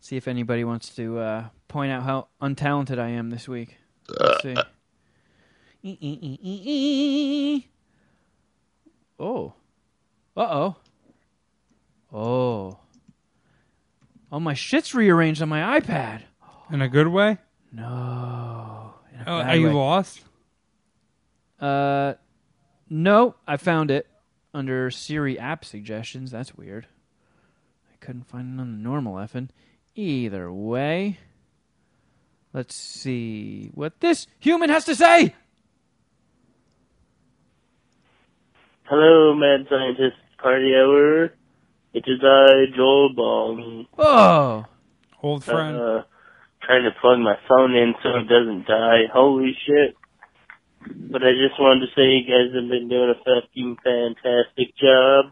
see if anybody wants to uh, point out how untalented I am this week. Let's see. E. Oh. Uh oh. Oh. Oh, my shit's rearranged on my iPad. In a good way? No. In a Oh, bad are you lost? Uh, no, I found it under Siri app suggestions. That's weird. I couldn't find it on the normal effing. Either way, let's see what this human has to say. Hello, Mad Scientist Party Hour. It is I, Joel Bong. Oh, Old friend. Uh, trying to plug my phone in so it doesn't die. Holy shit. But I just wanted to say you guys have been doing a fucking fantastic job.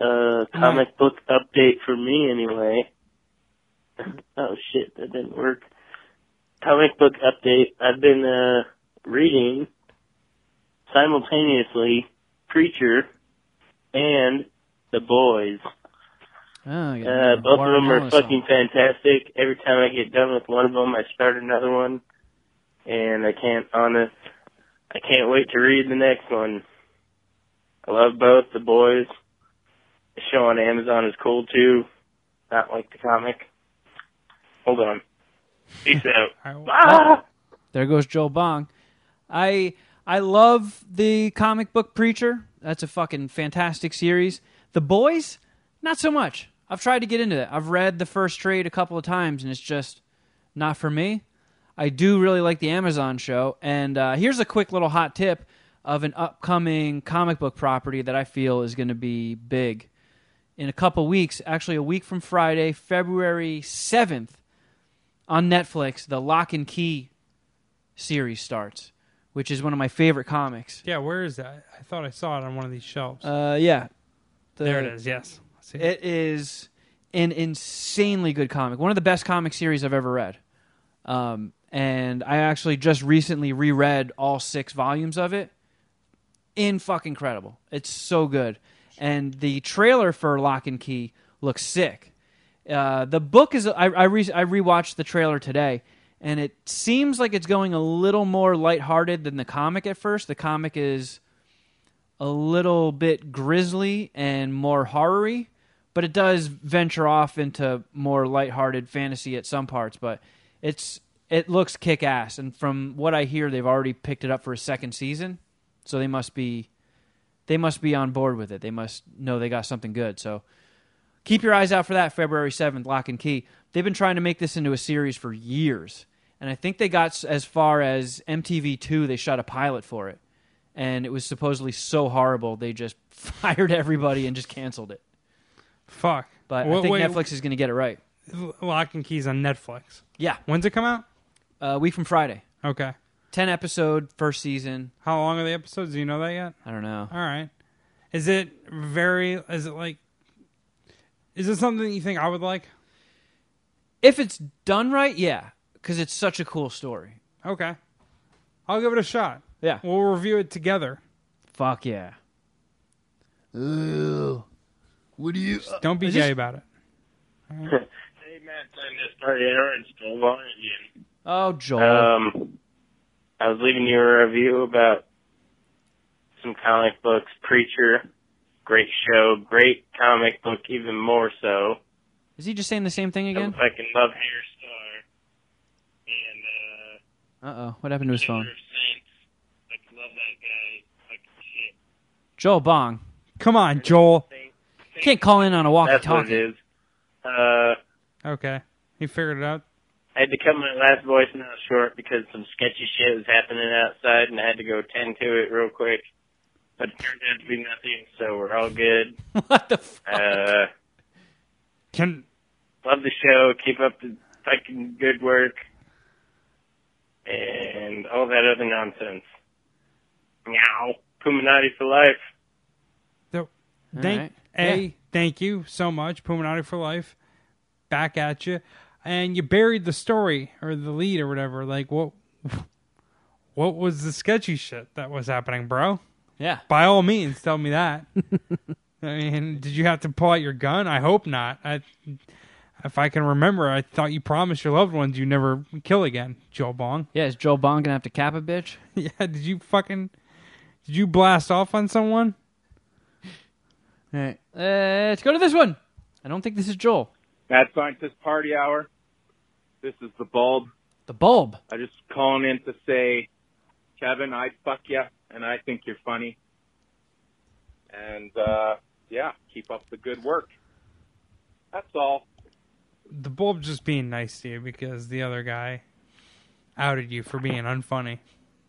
Uh, comic book update for me anyway. oh shit, that didn't work. Comic book update. I've been, uh, reading simultaneously Preacher and The Boys. oh yeah. Uh, both of them are fucking fantastic. Every time I get done with one of them, I start another one, and I can't honest, I can't wait to read the next one. I love both the boys. The show on Amazon is cool too, not like the comic. Hold on. Peace out. Ah! There goes Joel Bong. I I love the comic book Preacher. That's a fucking fantastic series. The Boys, not so much. I've tried to get into it. I've read the first trade a couple of times, and it's just not for me. I do really like the Amazon show, and uh, here's a quick little hot tip of an upcoming comic book property that I feel is going to be big in a couple weeks. Actually, a week from Friday, February seventh, on Netflix. The Locke & Key series starts, which is one of my favorite comics. yeah, where is that? I thought I saw it on one of these shelves. Uh, yeah, The- there it is. Yes. It is an insanely good comic. One of the best comic series I've ever read. Um, and I actually just recently reread all six volumes of it. In fucking incredible. It's so good. And the trailer for Locke & Key looks sick. Uh, the book is I I, re, I rewatched the trailer today, and it seems like it's going a little more lighthearted than the comic at first. The comic is a little bit grisly and more horror-y, but it does venture off into more lighthearted fantasy at some parts. But it's it looks kick ass, and from what I hear, they've already picked it up for a second season, so they must be they must be on board with it. They must know they got something good. So keep your eyes out for that February 7th, Locke & Key. They've been trying to make this into a series for years. And I think they got as far as MTV2, they shot a pilot for it. And it was supposedly so horrible, they just fired everybody and just canceled it. Fuck. But I Wait, think wait, Netflix is going to get it right. Locke & Key's on Netflix. Yeah, When's it come out? A week from Friday. Okay. ten episode first season. How long are the episodes? Do you know that yet? I don't know. All right. Is it very? Is it like? Is it something that you think I would like? If it's done right, yeah, because it's such a cool story. Okay. I'll give it a shot. Yeah. We'll review it together. Fuck yeah. Ooh. What do you? Don't be Is gay this- about it. Hey, Matt, time this party hour. It's Joel Vaughn again. Oh, Joel. Um, I was leaving you a review about some comic books. Preacher, great show, great comic book, even more so. Is he just saying the same thing again? I can love Herr Starr and uh, Uh oh. What happened to his phone? Order of Saints. I can love that guy. Fucking shit. Joel Bong. Come on, Joel. You can't call in on a That's what walkie-talkie. it is. Uh, Okay. He figured it out. I had to cut my last voicemail short because some sketchy shit was happening outside, and I had to go tend to it real quick. But it turned out to be nothing, so we're all good. what the fuck? Uh, Can love the show. Keep up the fucking good work, and all that other nonsense. Meow. Puminati for life. so, thank right. a Yeah. thank you so much, Puminati for life. Back at you, and you buried the story or the lead or whatever. Like what? What was the sketchy shit that was happening, bro? Yeah. By all means, tell me that. I mean, did you have to pull out your gun? I hope not. I, if I can remember, I thought you promised your loved ones you never kill again, Joe Bong. Yeah, is Joel Bong gonna have to cap a bitch? yeah, did you fucking did you blast off on someone? All right. Uh, let's go to this one. I don't think this is Joel. Mad Scientist Party Hour. This is the bulb. The bulb. I just calling in to say, Kevin, I'd fuck you, and I think you're funny. And uh, yeah, keep up the good work. That's all. The bulb just being nice to you because the other guy outed you for being unfunny.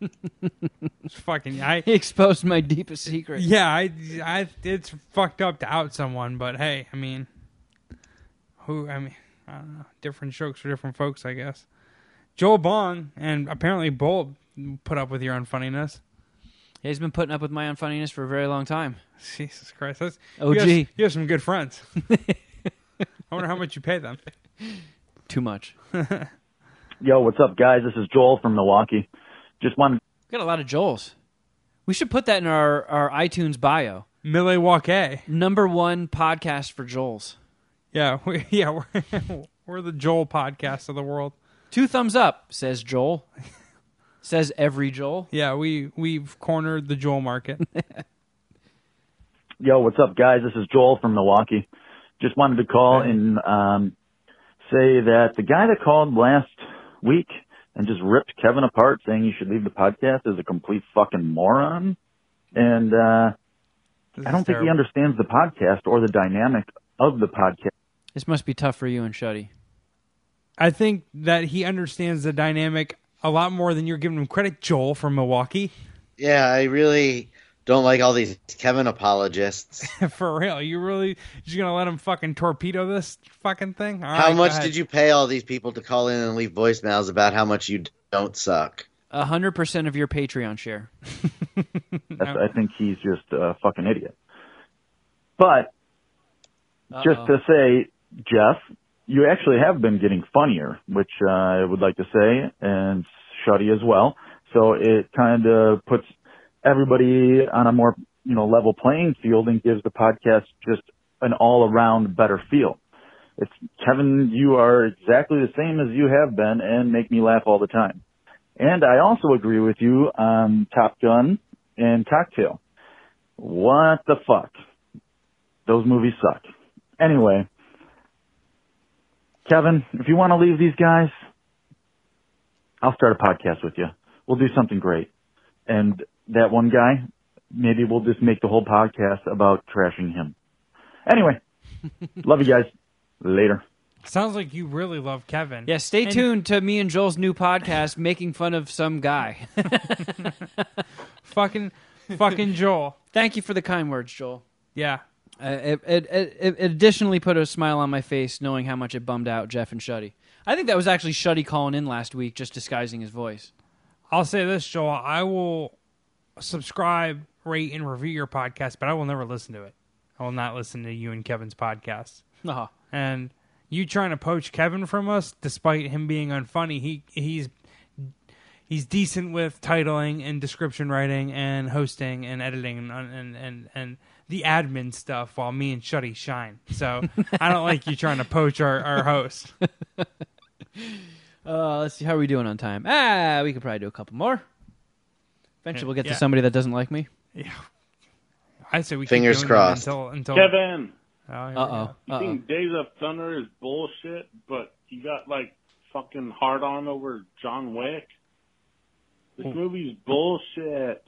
it's fucking I He exposed my deepest secret. yeah, I, I it's fucked up to out someone, but hey, I mean who I mean, I don't know, different strokes for different folks, I guess. Joel Bong and apparently Bolt put up with your unfunniness. Yeah, he's been putting up with my unfunniness for a very long time. Jesus Christ. That's, OG. You have, you have some good friends. I wonder how much you pay them. Too much. Yo, what's up, guys? This is Joel from Milwaukee. Just wanted We got a lot of Joels. We should put that in our, our iTunes bio. Milwaukee. Number one podcast for Joels. Yeah, we, yeah, we're, we're the Joel podcast of the world. Two thumbs up, says Joel. says every Joel. Yeah, we we've cornered the Joel market. Yo, what's up, guys? This is Joel from Milwaukee. Just wanted to call and um, say that the guy that called last week and just ripped Kevin apart, saying you should leave the podcast, is a complete fucking moron. And uh, I don't is think he understands the podcast or the dynamic of the podcast. This must be tough for you and Shuddy. I think that he understands the dynamic a lot more than you're giving him credit, Joel from Milwaukee. Yeah, I really don't like all these Kevin apologists. For real, you really just gonna let him fucking torpedo this fucking thing? All how right, much did you pay all these people to call in and leave voicemails about how much you don't suck? A hundred percent of your Patreon share. I think he's just a fucking idiot. But just Uh-oh. to say, Jeff, you actually have been getting funnier, which uh, I would like to say, and Shuddy as well. So it kind of puts everybody on a more, you know, level playing field and gives the podcast just an all around better feel. It's Kevin, you are exactly the same as you have been and make me laugh all the time. And I also agree with you on Top Gun and Cocktail. What the fuck? Those movies suck. Anyway, Kevin, if you want to leave these guys, I'll start a podcast with you. We'll do something great. And that one guy, maybe we'll just make the whole podcast about trashing him. Anyway, love you guys. Later. Sounds like you really love Kevin. Yeah, stay And- tuned to me and Joel's new podcast, making fun of some guy. fucking, fucking Joel. Thank you for the kind words, Joel. Yeah. Uh, it, it, it, it additionally put a smile on my face knowing how much it bummed out Jeff and Shuddy. I think that was actually Shuddy calling in last week, just disguising his voice. I'll say this, Joel. I will subscribe, rate, and review your podcast, but I will never listen to it. I will not listen to you and Kevin's podcast. Uh-huh. And you trying to poach Kevin from us, despite him being unfunny, he he's he's decent with titling and description writing and hosting and editing and and and, and the admin stuff, while me and Shuddy shine. So I don't like you trying to poach our, our host. Uh, let's see how are we doing on time. Ah, we could probably do a couple more. Eventually, we'll get Yeah. to somebody that doesn't like me. Yeah. I say we keep Fingers doing that crossed. until until Kevin, Oh, here we Uh oh. you Uh oh. think Days of Thunder is bullshit, but you got like fucking hard on over John Wick? This movie's bullshit.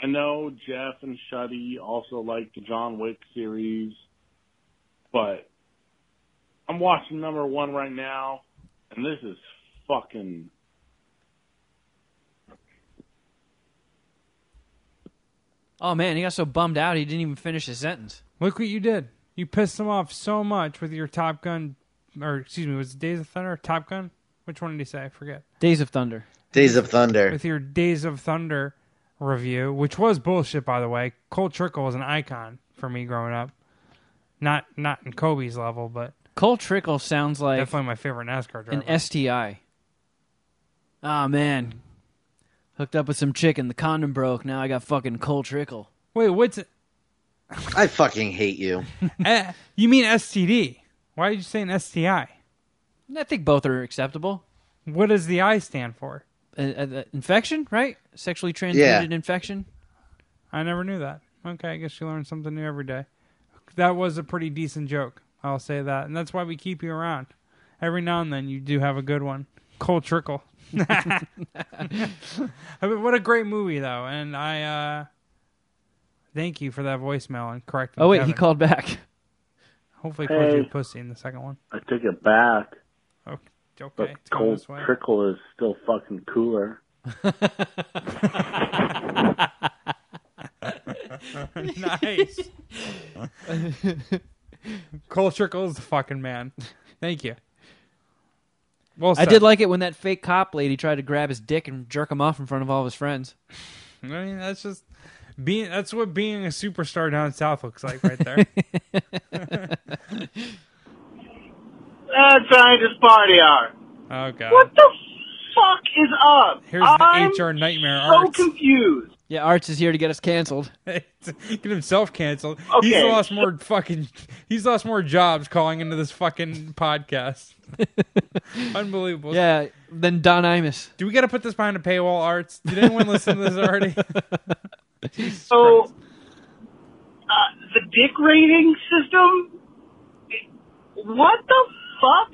I know Jeff and Shuddy also like the John Wick series, but I'm watching number one right now, and this is fucking Oh man, he got so bummed out he didn't even finish his sentence. Look what you did. You pissed him off so much with your Top Gun, or excuse me, was it Days of Thunder or Top Gun? Which one did he say? I forget. Days of Thunder. Days of Thunder. With your Days of Thunder review, which was bullshit, by the way. Cole Trickle was an icon for me growing up. Not not in Kobe's level, but Cole Trickle sounds like definitely my favorite NASCAR driver. an STI. Ah man, hooked up with some chick and the condom broke. Now I got fucking Cole Trickle. Wait, what's it? I fucking hate you. Eh, you mean STD? Why did you say an STI? I think both are acceptable. What does the I stand for? Uh, infection, right? Sexually transmitted infection. I never knew that. Okay, I guess you learn something new every day. That was a pretty decent joke. I'll say that, and that's why we keep you around. Every now and then, you do have a good one. Cold Trickle. I mean, what a great movie, though, and I uh, thank you for that voicemail and correcting. Oh wait, Kevin. he called back. Hopefully, called you Hey. a pussy in the second one. I took it back. Okay, okay, But it's Cold this. Trickle is still fucking cooler. nice. Cole Trickle is the fucking man. Thank you. Well, I said. did like it when that fake cop lady tried to grab his dick and jerk him off in front of all of his friends. I mean, that's just being. That's what being a superstar down south looks like, right there. Uh, scientist party hour. oh god. What the fuck is up? Here's the I'm HR nightmare. so Arts. confused. Yeah, Arts is here to get us canceled. Get himself canceled. Okay, He's lost more fucking. He's lost more jobs calling into this fucking podcast. Unbelievable. Yeah, then Don Imus. Do we got to put this behind a paywall, Arts? Did anyone listen to this already? So, uh, the dick rating system. What the fuck?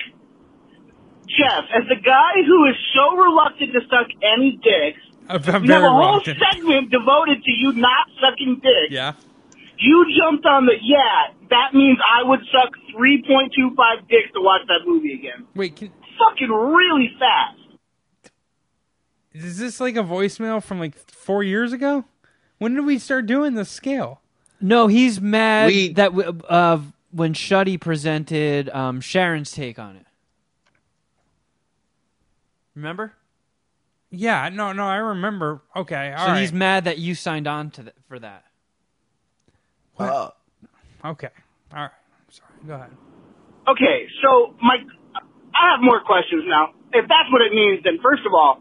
Jeff, as the guy who is so reluctant to suck any dicks, I'm, I'm we have a whole reluctant. segment devoted to you not sucking dicks. Yeah. You jumped on the yeah. That means I would suck 3.25 dicks to watch that movie again. Wait, can, Fucking really fast. is this like a voicemail from like four years ago? When did we start doing the scale? No, he's mad We- that w- uh, when Shuddy presented um, Sharon's take on it. Remember? Yeah, no, no, I remember. Okay, all so right. he's mad that you signed on to th- for that. What? Okay, all right. Sorry, go ahead. Okay, so my, I have more questions now. If that's what it means, then first of all,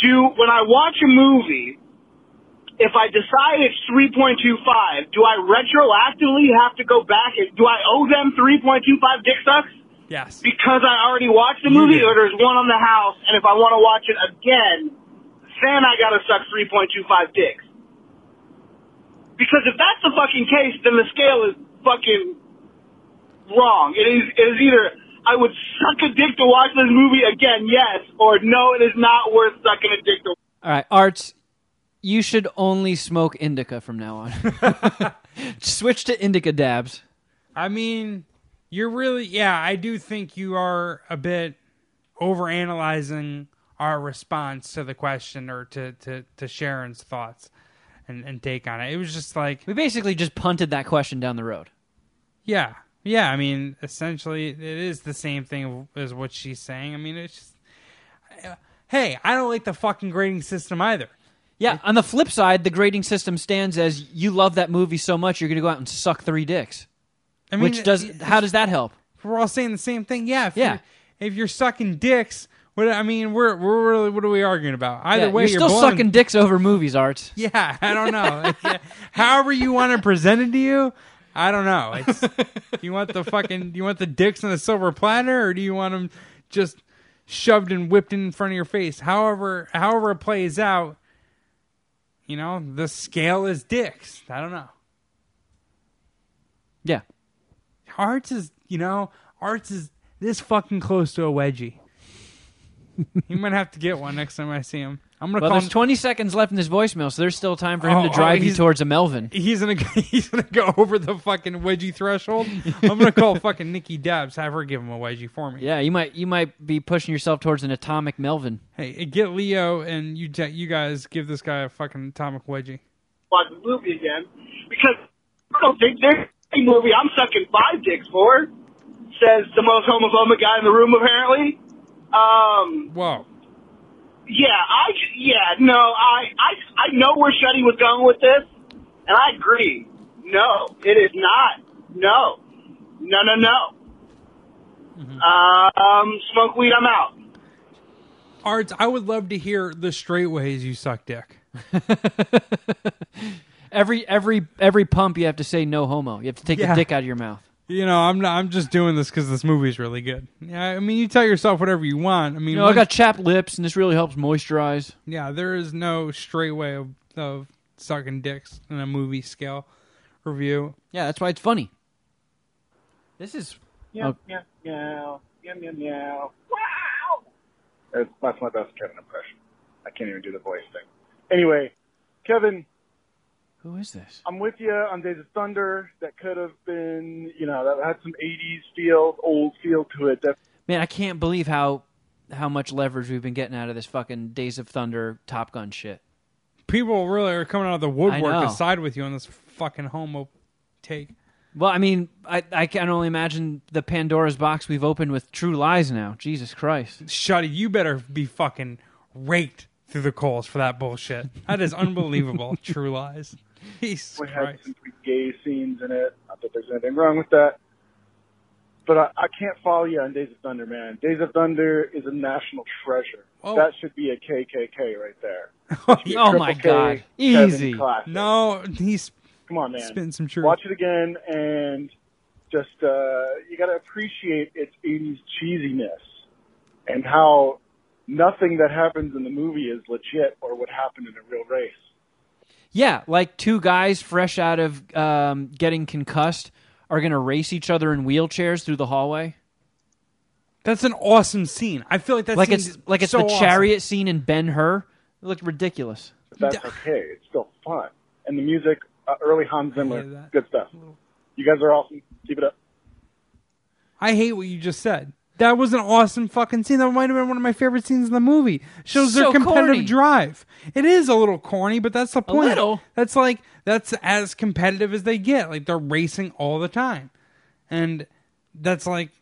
do when I watch a movie, if I decide it's 3.25, do I retroactively have to go back? and Do I owe them 3.25 dick sucks Yes. because I already watched the movie, or there's one on the house, and if I want to watch it again, then I gotta suck 3.25 dicks? Because if that's the fucking case, then the scale is fucking wrong. It is, it is either I would suck a dick to watch this movie again, yes, or no, it is not worth sucking a dick to. All right, Arts, you should only smoke indica from now on. Switch to indica dabs. I mean, you're really yeah. I do think you are a bit overanalyzing our response to the question or to to, to Sharon's thoughts and, and take on it. It was just like We basically just punted that question down the road. yeah. Yeah, I mean, essentially, it is the same thing as what she's saying. I mean, it's just, hey, I don't like the fucking grading system either. Yeah. On the flip side, the grading system stands as you love that movie so much you're going to go out and suck three dicks. I mean, which does it- how does that help? We're all saying the same thing. Yeah, if Yeah. You're, if you're sucking dicks, what I mean, we're we're really what are we arguing about? Either Yeah, way, you're still blowing- sucking dicks over movies, Art. Yeah, I don't know. Yeah. However you want it presented to you, I don't know. It's you want the fucking you want the dicks on a silver platter, or do you want them just shoved and whipped in front of your face? However, however it plays out, you know, the scale is dicks. I don't know. Yeah. Arts is you know, arts is this fucking close to a wedgie. you might have to get one next time I see him. I'm gonna Well, call there's him 20 seconds left in this voicemail, so there's still time for him Oh, to oh, drive you towards a Melvin. He's gonna he's gonna go over the fucking wedgie threshold. I'm gonna call fucking Nikki Dabbs, have her give him a wedgie for me. Yeah, you might you might be pushing yourself towards an atomic Melvin. Hey, get Leo and you ta- you guys give this guy a fucking atomic wedgie. watch the movie again because I don't think there's a movie I'm sucking five dicks for. Says the most homophobic guy in the room, apparently. Um, Whoa. Yeah, I yeah no, I I I know where Shuddy was going with this, and I agree. No, it is not. No, no, no, no. Um, smoke weed. I'm out. Arts, I would love to hear the straight ways you suck dick. Every every every pump you have to say no homo. You have to take Yeah. the dick out of your mouth. You know, I'm not, I'm just doing this because this movie's really good. Yeah, I mean, you tell yourself whatever you want. I mean, You know, I once- got chapped lips, and this really helps moisturize. Yeah, there is no straight way of, of sucking dicks in a movie scale review. Yeah, that's why it's funny. This is Yeah, Oh. yeah, meow, yeah, meow, meow. Wow. That's, that's my best Kevin impression. I can't even do the voice thing. Anyway, Kevin, who is this? I'm with you on Days of Thunder. That could have been, you know, that had some 80s feel, old feel to it. That Man, I can't believe how how much leverage we've been getting out of this fucking Days of Thunder Top Gun shit. People really are coming out of the woodwork know. to side with you on this fucking homo take. Well, I mean, I I can only imagine the Pandora's box we've opened with True Lies now. Jesus Christ. Shuddy, you better be fucking raked through the coals for that bullshit. That is unbelievable. True lies. We had Christ. some pretty gay scenes in it. Not that there's anything wrong with that. But I, I can't follow you on Days of Thunder, man. Days of Thunder is a national treasure. Oh. That should be a KKK right there. Oh my K God. Easy. classic. No, he's Come on, man. spitting some truth. Watch it again and just uh you got to appreciate its 80s cheesiness and how nothing that happens in the movie is legit or would happen in a real race. Yeah, like two guys fresh out of um, getting concussed are going to race each other in wheelchairs through the hallway. That's an awesome scene. I feel like that's like it's like it's so the awesome. chariot scene in Ben Hur. It looked ridiculous. But that's okay. It's still fun. And the music, uh, early Hans Zimmer, good stuff. You guys are awesome. Keep it up. I hate what you just said. That was an awesome fucking scene. That might have been one of my favorite scenes in the movie. Shows their competitive corny. drive. It is a little corny, but that's the point. little. That's like that's as competitive as they get. Like they're racing all the time, and that's like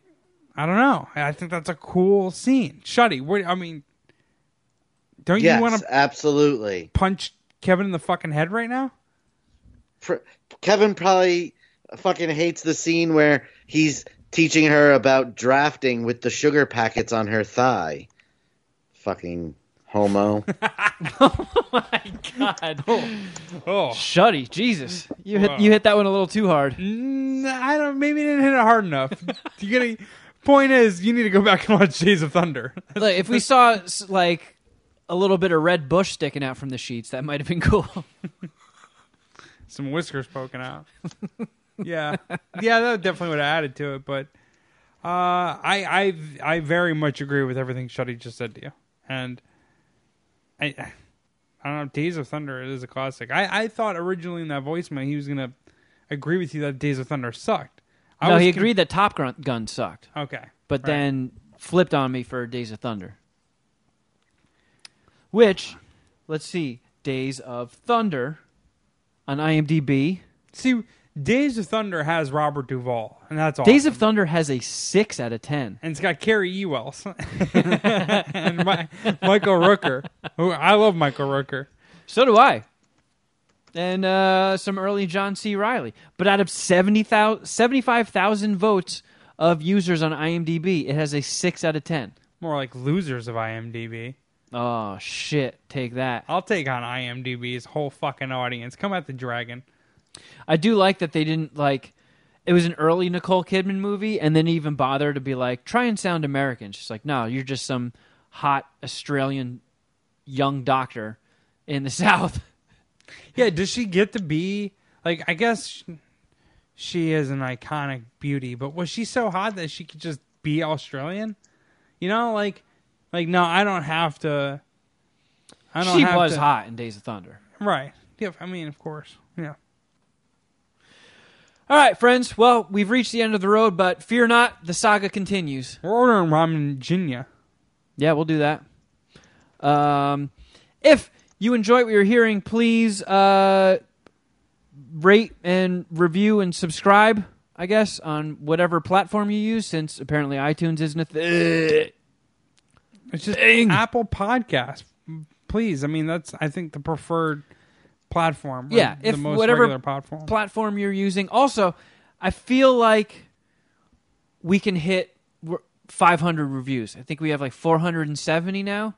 I don't know. I think that's a cool scene. Shuddy, what I mean, don't yes, you want to absolutely. punch Kevin in the fucking head right now? Pr- Kevin probably fucking hates the scene where he's teaching her about drafting with the sugar packets on her thigh. Fucking homo. Oh my god. Oh, Shuddy, Jesus. You hit Wow. you hit that one a little too hard. Mm, I don't. Maybe didn't hit it hard enough. you gotta. Point is, you need to go back and watch Days of Thunder. Like, if we saw like a little bit of red bush sticking out from the sheets, that might have been cool. Some whiskers poking out. Yeah, yeah, that definitely would have added to it. But uh, I, I, I very much agree with everything Shuddy just said to you, and I, I don't know. Days of Thunder is a classic. I, I thought originally in that voicemail he was gonna agree with you that Days of Thunder sucked. I no, was he con- agreed that Top Gun, Gun sucked. Okay, but right. then flipped on me for Days of Thunder. Which, let's see, Days of Thunder on IMDb. See, Days of Thunder has Robert Duvall, and that's all. Days of Thunder has a six out of ten. and it's got Cary Elwes and Mi- Michael Rooker. Who I love Michael Rooker. So do I. And uh, some early John C. Reilly. But out of 70,000 75,000 votes of users on IMDb, it has a 6 out of 10. More like losers of IMDb. Oh, shit. Take that. I'll take on IMDb's whole fucking audience. Come at the dragon. I do like that they didn't, like, it was an early Nicole Kidman movie, and then even bother to be like, try and sound American. She's like, no, you're just some hot Australian young doctor in the South. Yeah, does she get to be like? I guess she, she is an iconic beauty, but was she so hot that she could just be Australian? You know, like, like no, I don't have to. I don't. she was to- hot in Days of Thunder. right? Yeah, I mean, of course, yeah. All right, friends. Well, we've reached the end of the road, but fear not, the saga continues. We're ordering ramen in Virginia. Yeah, we'll do that. Um, if you enjoy what you're hearing, please uh, rate and review and subscribe. I guess on whatever platform you use, since apparently iTunes isn't a thing. It's just Apple Podcast. Please, I mean, that's I think the preferred platform. or Yeah, the if most whatever regular platform. platform you're using. Also, I feel like we can hit 500 reviews. I think we have like 470 now.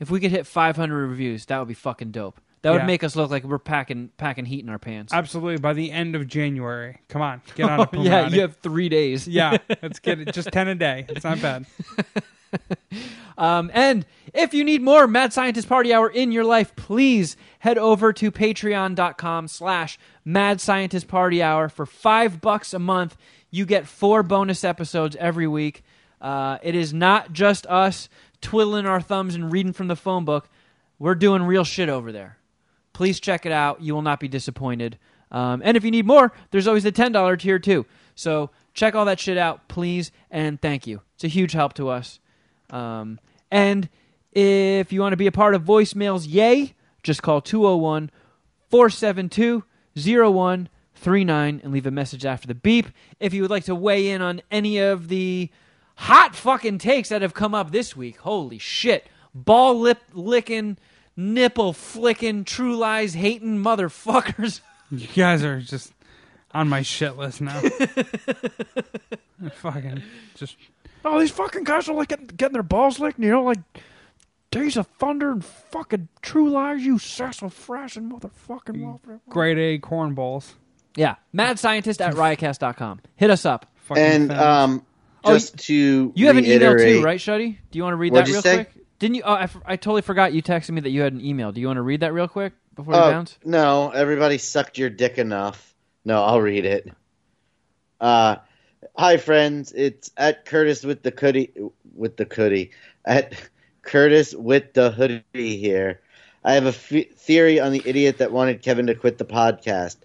If we could hit 500 reviews, that would be fucking dope. That would Yeah. make us look like we're packing packing heat in our pants. Absolutely. By the end of January, come on, get on it. yeah, you have three days. Yeah, let's get it. Just ten a day. It's not bad. Um, and if you need more Mad Scientist Party Hour in your life, please head over to patreon.com slash Mad Scientist Party Hour. For five bucks a month, you get four bonus episodes every week. Uh, it is not just us twiddling our thumbs and reading from the phone book. We're doing real shit over there. Please check it out. You will not be disappointed. Um, and if you need more, there's always the $10 tier too. So check all that shit out, please, and thank you. It's a huge help to us. Um, and if you want to be a part of voicemails, yay, just call 201 472 0139 and leave a message after the beep. If you would like to weigh in on any of the hot fucking takes that have come up this week, holy shit. Ball lip licking, nipple flicking, true lies hating motherfuckers. You guys are just on my shit list now. fucking just Oh, these fucking guys are like getting, getting their balls licked, you know, like Days of Thunder and fucking True Lies, you sassafrassin motherfucking motherfucker. grade A cornballs. Yeah, mad scientist at riotcast.com. Hit us up. And um, Oh, just to You have an email too, right, Shuddy? Do you want to read What'd that real say? quick? Didn't you? Oh, I, f- I totally forgot. You texted me that you had an email. Do you want to read that real quick before we Oh, bounce? no, everybody sucked your dick enough. No, I'll read it. Uh, hi friends, it's at Curtis with the hoodie with the hoodie at Curtis with the hoodie here. I have a f- theory on the idiot that wanted Kevin to quit the podcast.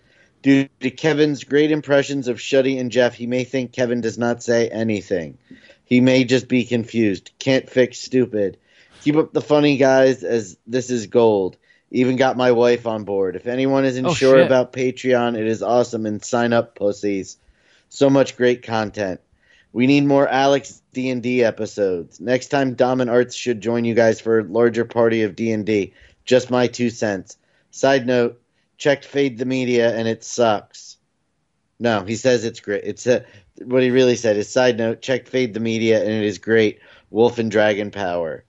Due to Kevin's great impressions of Shuddy and Jeff, he may think Kevin does not say anything. He may just be confused. Can't fix stupid. Keep up the funny guys, as this is gold. Even got my wife on board. If anyone isn't Oh, sure shit. about Patreon, it is awesome and sign up, pussies. So much great content. We need more Alex D and D episodes. Next time, Dom and Arts should join you guys for a larger party of D and D. Just my two cents. Side note: checked Fade the Media and it sucks. No, he says it's great. It's a, what he really said is side note: checked Fade the Media and it is great. Wolf and Dragon Power.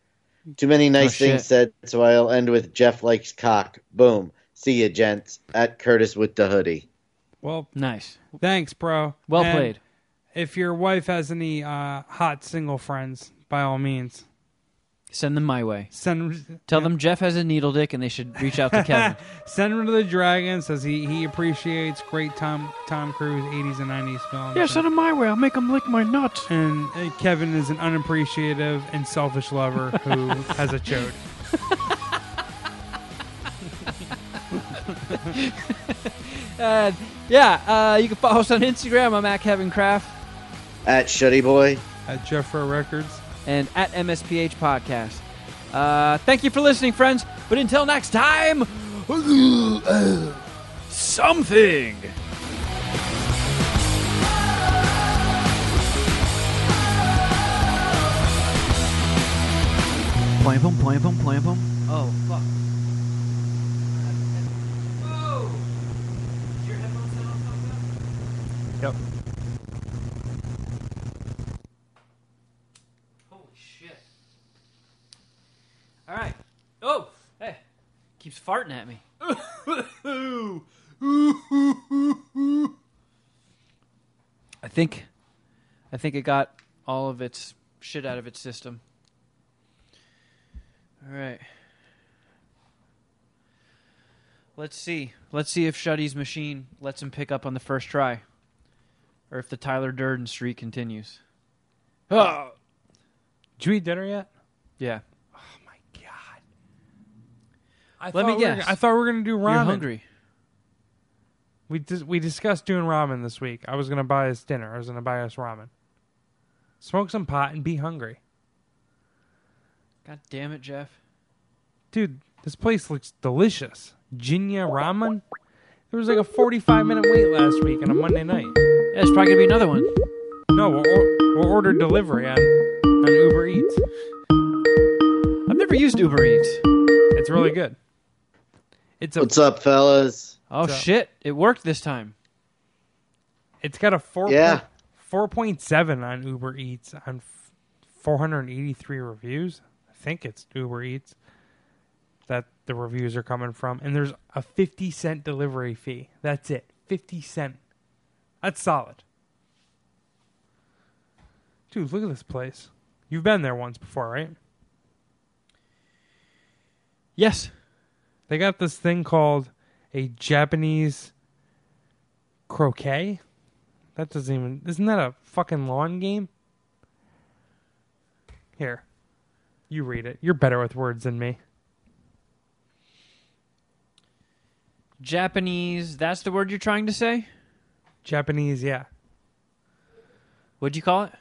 Too many nice Oh, things said, so I'll end with Jeff likes cock. Boom. See ya, gents. At Curtis with the hoodie. Well, nice. Thanks, bro. Well And played. If your wife has any uh, hot single friends, by all means, Send them my way. send Tell them Jeff has a needle dick and they should reach out to Kevin. send him to the dragon. Says he he appreciates great Tom Tom Cruise '80s and '90s films. Yeah, send them my way. I'll make them lick my nuts. And uh, Kevin is an unappreciative and selfish lover who has a chode. Uh, yeah, uh, you can follow us on Instagram. I'm at Kevin Kraft. At Shuddy Boy. At Jeffro Records. And at MSPH Podcast. Uh, thank you for listening, friends. But until next time, something. Plam pum, plam. Oh, fuck. Yep. Holy shit. All right. Oh, hey. Keeps farting at me. I think I think it got all of its shit out of its system. All right. Let's see. Let's see if Shuddy's machine lets him pick up on the first try. Or if the Tyler Durden streak continues. Oh. Did you eat dinner yet? Yeah. Oh my god. I Let me thought we were- guess. I thought we were gonna do ramen. You're hungry. We dis- we discussed doing ramen this week. I was gonna buy us dinner. I was gonna buy us ramen. Smoke some pot and be hungry, God damn it, Jeff. dude. This place looks delicious. Jinya Ramen. There was like a forty-five minute wait last week on a Monday night. Yeah, it's probably gonna be another one. No, we'll, or- we'll order delivery on on Uber Eats. I've never used Uber Eats. It's really good. It's a What's up, fellas? Oh So- shit! It worked this time. It's got a four Yeah. four point seven on Uber Eats on four hundred eighty three reviews. I think it's Uber Eats that the reviews are coming from, and there's a fifty cent delivery fee. That's it, fifty cent. That's solid, dude. Look at this place. You've been there once before, right? Yes. They got this thing called a Japanese croquet. That doesn't even. Isn't that a fucking lawn game? Here. You read it. You're better with words than me. Japanese. That's the word you're trying to say. Japanese, yeah. What'd you call it?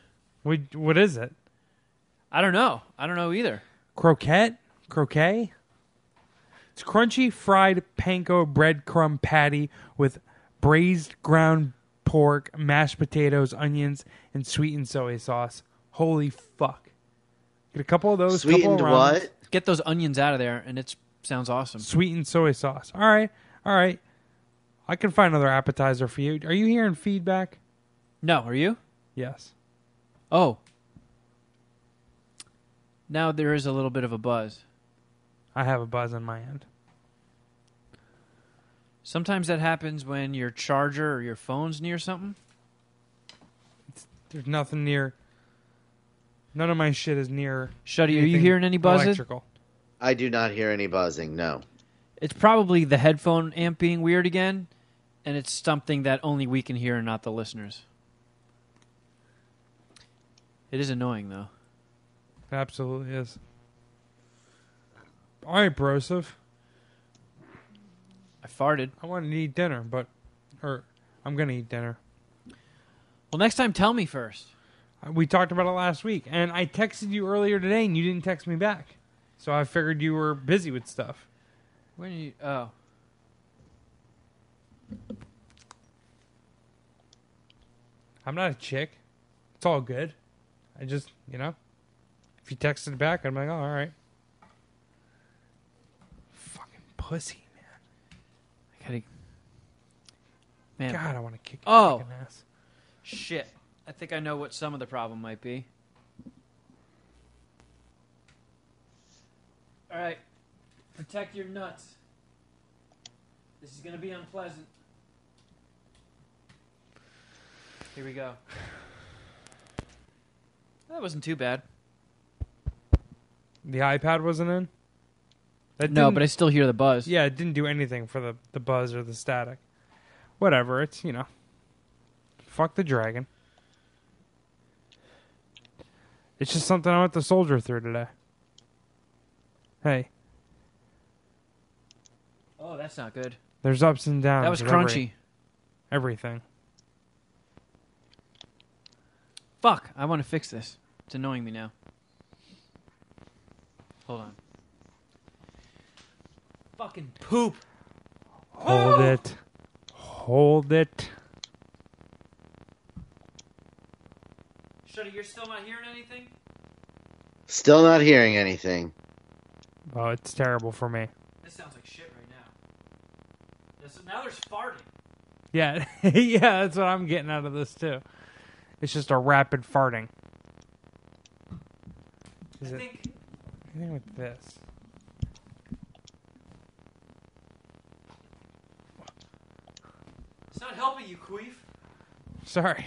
What, what is it? I don't know. I don't know either. Croquette? Croquet? It's crunchy fried panko breadcrumb patty with braised ground pork, mashed potatoes, onions, and sweetened soy sauce. Holy fuck. Get a couple of those. couple Sweetened of what? Get those onions out of there, and it sounds awesome. Sweetened soy sauce. All right. All right. I can find another appetizer for you. Are you hearing feedback? No, are you? Yes. Oh. Now there is a little bit of a buzz. I have a buzz on my end. Sometimes that happens when your charger or your phone's near something. There's nothing near. None of my shit is near. Shuddy, are you hearing any buzzing? Electrical. I do not hear any buzzing. No. It's probably the headphone amp being weird again, and it's something that only we can hear and not the listeners. It is annoying though. It absolutely is. All right, Broseph. I farted. I wanted to eat dinner, but. Or, I'm going to eat dinner. Well, next time tell me first. Uh, We talked about it last week, and I texted you earlier today, and you didn't text me back. So I figured you were busy with stuff. When you oh I'm not a chick. It's all good. I just, you know, if you texted back, I'm like, oh, all right. Fucking pussy, I gotta man. God, I want to kick your Oh fucking ass. shit! I think I know what some of the problem might be. All right, protect your nuts. This is gonna be unpleasant. Here we go. That wasn't too bad. The iPad wasn't in? That No, didn't- but I still hear the buzz. Yeah, it didn't do anything for the, the buzz or the static. Whatever, it's, you know. Fuck the dragon. It's just something I went to soldier through today. Hey, Oh, that's not good. there's ups and downs. That was of every- crunchy. everything. Fuck! I want to fix this. It's annoying me now. Hold on. Fucking poop. Hold it. Hold it. Shuddy, you're still not hearing anything? Still not hearing anything. Oh, it's terrible for me. This sounds like shit right now. This, now there's farting. Yeah, yeah, that's what I'm getting out of this too. It's just a rapid farting. Is I it? think I think with this. it's not helping you, Queef. Sorry.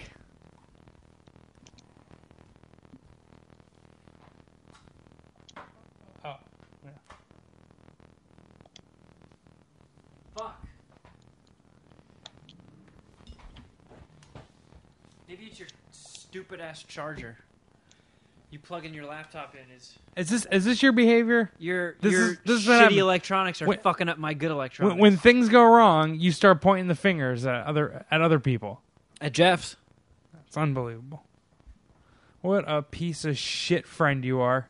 Maybe it's your stupid ass charger. You plug in your laptop in is Is this is this your behavior? your This your is- this is what shitty happens. electronics are When- fucking up my good electronics. When, when things go wrong, you start pointing the fingers at other at other people. At Jeff's. It's unbelievable. What a piece of shit friend you are.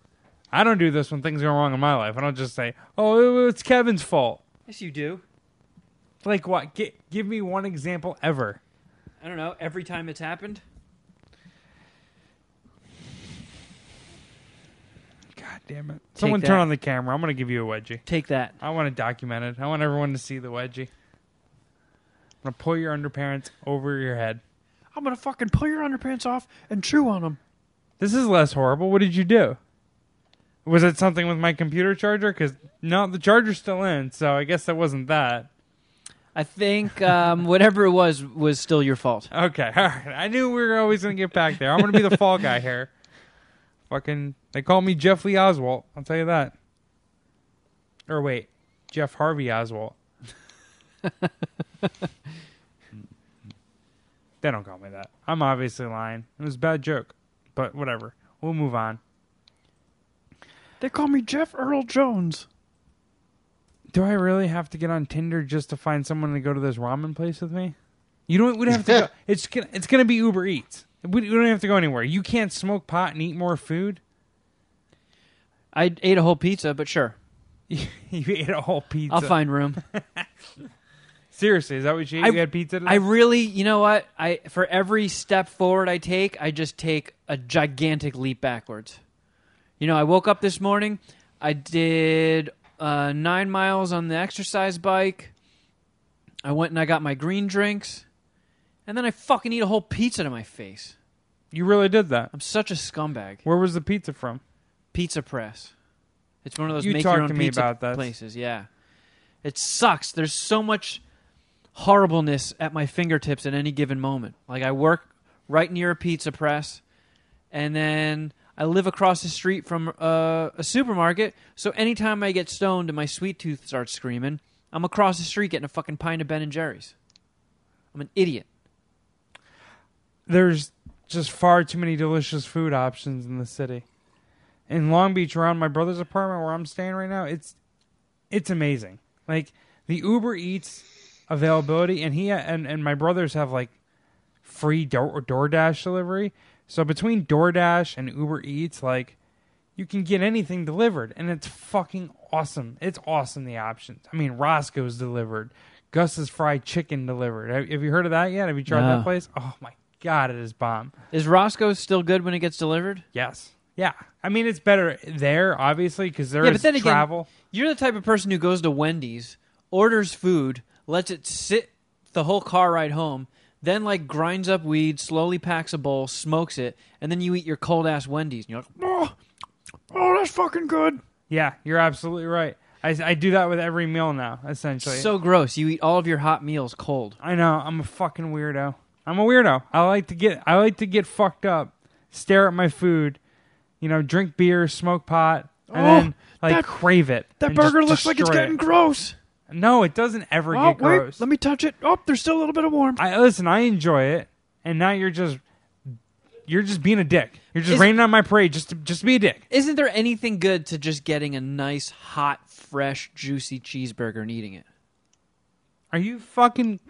I don't do this when things go wrong in my life. I don't just say, "Oh, it's Kevin's fault." Yes, you do. Like what? Gi- give me one example ever. I don't know. Every time it's happened. God damn it! Someone that. turn on the camera. I'm gonna give you a wedgie. Take that. I want to document it. I want everyone to see the wedgie. I'm gonna pull your underpants over your head. I'm gonna fucking pull your underpants off and chew on them. This is less horrible. What did you do? Was it something with my computer charger? Because no, the charger's still in, so I guess that wasn't that. I think um, whatever it was was still your fault. Okay, all right. I knew we were always gonna get back there. I'm gonna be the fall guy here. Fucking, they call me Jeff Lee Oswald. I'll tell you that. Or wait, Jeff Harvey Oswald. they don't call me that. I'm obviously lying. It was a bad joke, but whatever. We'll move on. They call me Jeff Earl Jones. Do I really have to get on Tinder just to find someone to go to this ramen place with me? You don't. We don't have to. go. It's gonna. It's gonna be Uber Eats. We, we don't have to go anywhere. You can't smoke pot and eat more food. I ate a whole pizza, but sure. you ate a whole pizza. I'll find room. Seriously, is that what you ate? I, you had pizza today? I really, you know what? I for every step forward I take, I just take a gigantic leap backwards. You know, I woke up this morning. I did uh, nine miles on the exercise bike. I went and I got my green drinks, and then I fucking eat a whole pizza to my face. you really did that. I'm such a scumbag. Where was the pizza from? Pizza Press. It's one of those You make talked your own to me pizza about that. places. Yeah, it sucks. There's so much horribleness at my fingertips at any given moment. Like I work right near a pizza press, and then I live across the street from uh, a supermarket. So anytime I get stoned and my sweet tooth starts screaming, I'm across the street getting a fucking pint of Ben and Jerry's. I'm an idiot. There's just far too many delicious food options in the city. In Long Beach, around my brother's apartment where I'm staying right now, it's it's amazing. Like the Uber Eats availability, and he and and my brothers have like free Door DoorDash delivery. So between DoorDash and Uber Eats, like you can get anything delivered, and it's fucking awesome. It's awesome the options. I mean, Roscoe's delivered, Gus's fried chicken delivered. Have, have you heard of that yet? Have you tried No. that place? Oh my god, it is bomb. Is Roscoe's still good when it gets delivered? Yes. Yeah. I mean, it's better there, obviously, because there yeah, is but then again, travel. you're the type of person who goes to Wendy's, orders food, lets it sit the whole car ride home, then like grinds up weed, slowly packs a bowl, smokes it, and then you eat your cold ass Wendy's, and you're like, Oh, oh, that's fucking good. Yeah, you're absolutely right. I, I do that with every meal now, essentially. so gross. You eat all of your hot meals cold. I know. I'm a fucking weirdo. I'm a weirdo. I like to get I like to get fucked up, stare at my food, you know, drink beer, smoke pot, and Oh, then like that- crave it. That burger looks like it's destroy getting it. gross. No, it doesn't ever Oh, get wait, gross. let me touch it. Oh, there's still a little bit of warmth. I listen. I enjoy it, and now you're just you're just being a dick. You're just Is- raining on my parade just to just to be a dick. Isn't there anything good to just getting a nice, hot, fresh, juicy cheeseburger and eating it? Are you fucking?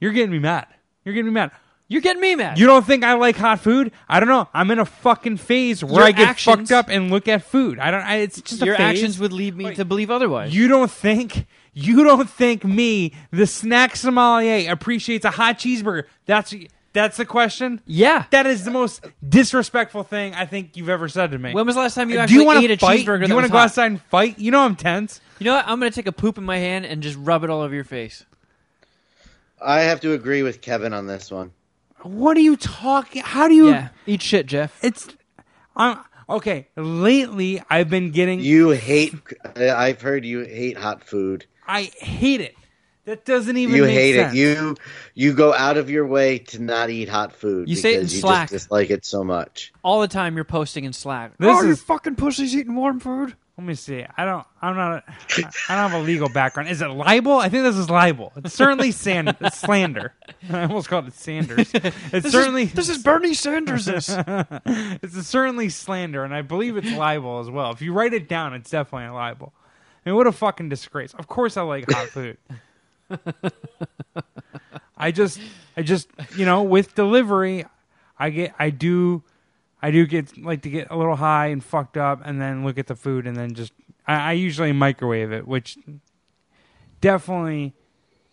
You're getting me mad. You're getting me mad. You're getting me mad. You don't think I like hot food? I don't know. I'm in a fucking phase where Your I get actions- fucked up and look at food. I don't. I, it's just a Your phase. actions would lead me to believe otherwise. You don't think? You don't think me, the snack sommelier, appreciates a hot cheeseburger? That's That's the question. Yeah. That is the most disrespectful thing I think you've ever said to me. When was the last time you Do actually you wanna ate a fight? cheeseburger Do that you was wanna go hot? outside and fight? You know I'm tense. You know what? I'm gonna take a poop in my hand and just rub it all over your face. I have to agree with Kevin on this one. What are you talking? How do you? Yeah, eat shit, Jeff. It's. I'm okay. Lately, I've been getting. You hate. I've heard you hate hot food. I hate it. That doesn't even. You make hate sense. it. You you go out of your way to not eat hot food. You say it in you Slack. just dislike it so much. All the time you're posting in Slack. This oh, you is- fucking pussies eating warm food. Let me see. I don't. I'm not. A, I don't have a legal background. Is it libel? I think this is libel. It's certainly sand, it's slander. I almost called it Sanders. It's This is- certainly this is Bernie Sanders. This. it's certainly slander, and I believe it's libel as well. If you write it down, it's definitely a libel. I mean, what a fucking disgrace. Of course, I like hot food. I just, I just, you know, with delivery, I get, I do, I do get like to get a little high and fucked up, and then look at the food, and then just, I, I usually microwave it, which definitely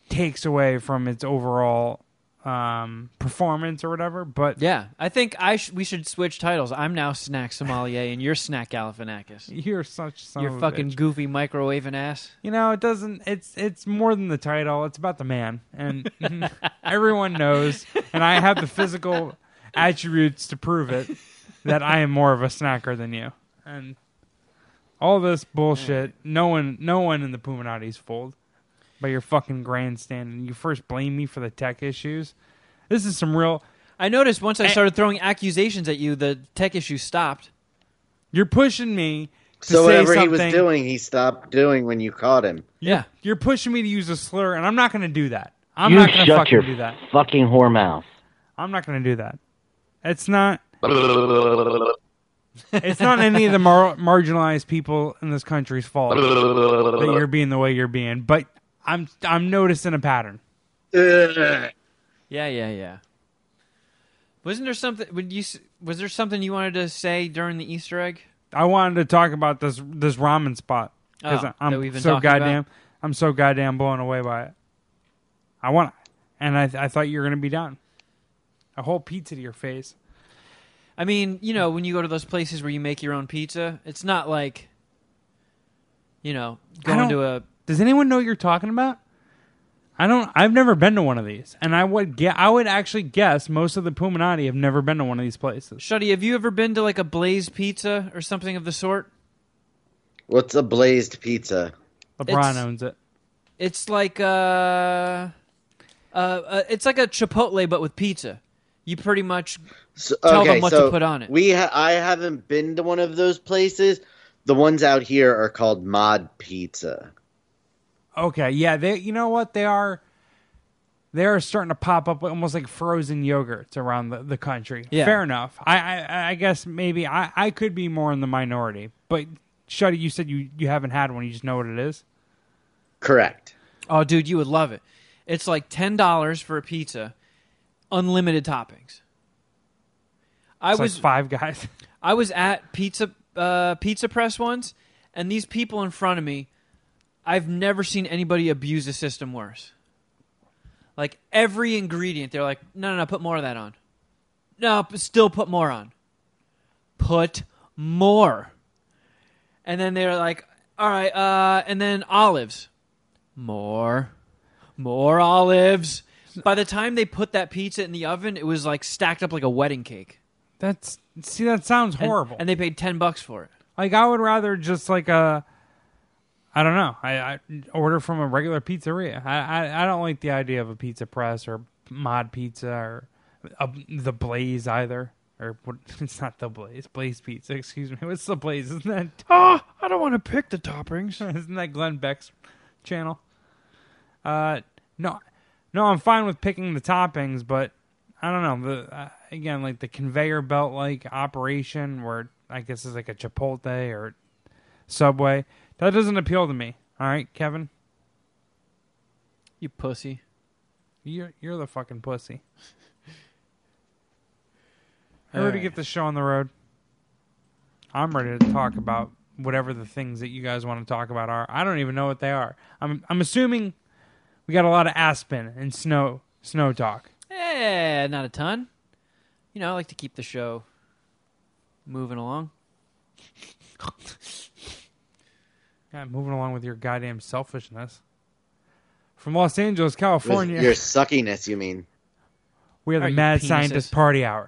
takes away from its overall um, performance or whatever. But Yeah, I think I sh- we should switch titles. I'm now Snack Sommelier, and you're Snack Galifianakis. You're such son You're fucking bitch. goofy microwaving ass. You know, it doesn't. It's it's more than the title. It's about the man, and everyone knows. And I have the physical attributes to prove it that I am more of a snacker than you. And all this bullshit. No one, no one in the Puminati's fold. By your fucking grandstanding. You first blame me for the tech issues. This is some real. I noticed once I eh. started throwing accusations at you, the tech issue stopped. You're pushing me. To So say whatever he was something- doing, he stopped doing when you caught him. Yeah. You're pushing me to use a slur, and I'm not going to do that. I'm you not going to shut fucking your do that. fucking whore mouth. I'm not going to do that. It's not. It's not any of the mar- marginalized people in this country's fault that you're being the way you're being. But I'm I'm noticing a pattern. Yeah, yeah, yeah. Wasn't there something? Would you? Was there something you wanted to say during the Easter egg? I wanted to talk about this this ramen spot because Oh, I'm so talking about? goddamn I'm so goddamn blown away by it. I want, and I I thought you were gonna be down. A whole pizza to your face. I mean, you know, when you go to those places where you make your own pizza, it's not like, you know, going to a. Does anyone know what you're talking about? I don't. I've never been to one of these, and I would get. I would actually guess most of the Puminati have never been to one of these places. Shuddy, have you ever been to like a Blaze Pizza or something of the sort? What's a blazed pizza? LeBron It's- owns it. It's like uh, uh, uh, it's like a Chipotle but with pizza. You pretty much So, tell okay, them what so to put on it. We ha- I haven't been to one of those places. The ones out here are called Mod Pizza. Okay, yeah, they. You know what? They are. They are starting to pop up almost like frozen yogurts around the, the country. Yeah. Fair enough. I, I I guess maybe I, I could be more in the minority, but Shuddy, you said you, you haven't had one. You just know what it is. Correct. Oh, dude, you would love it. It's like ten dollars for a pizza, unlimited toppings. I It's like was Five Guys. I was at pizza uh, pizza press once, and these people in front of me, I've never seen anybody abuse the system worse. Like every ingredient, they're like, no, no, no, put more of that on. No, but still put more on. Put more. And then they're like, all right, uh, and then olives. More. More olives. By the time they put that pizza in the oven, it was like stacked up like a wedding cake. That's see, that sounds And- horrible. And, they paid ten bucks for it. Like I would rather just like a, I don't know. I, I order from a regular pizzeria. I, I I don't like the idea of a pizza press or mod pizza or a, the Blaze either. Or what? It's not the Blaze. Blaze Pizza. Excuse me. What's the Blaze? Isn't that? Oh, I don't want to pick the toppings. Isn't that Glenn Beck's channel? Uh, no, no. I'm fine with picking the toppings, but I don't know. The uh, again, like the conveyor belt like operation, where I guess it's like a Chipotle or Subway. That doesn't appeal to me. All right, Kevin. You pussy. You're you're the fucking pussy. I'm ready to get this show on the road. I'm ready to talk about whatever the things that you guys want to talk about are. I don't even know what they are. I'm I'm assuming we got a lot of Aspen and snow snow talk. Eh, not a ton. You know, I like to keep the show moving along. Yeah, moving along with your goddamn selfishness. From Los Angeles, With California, Your suckiness, you mean? we have the Mad. Scientist Party Hour.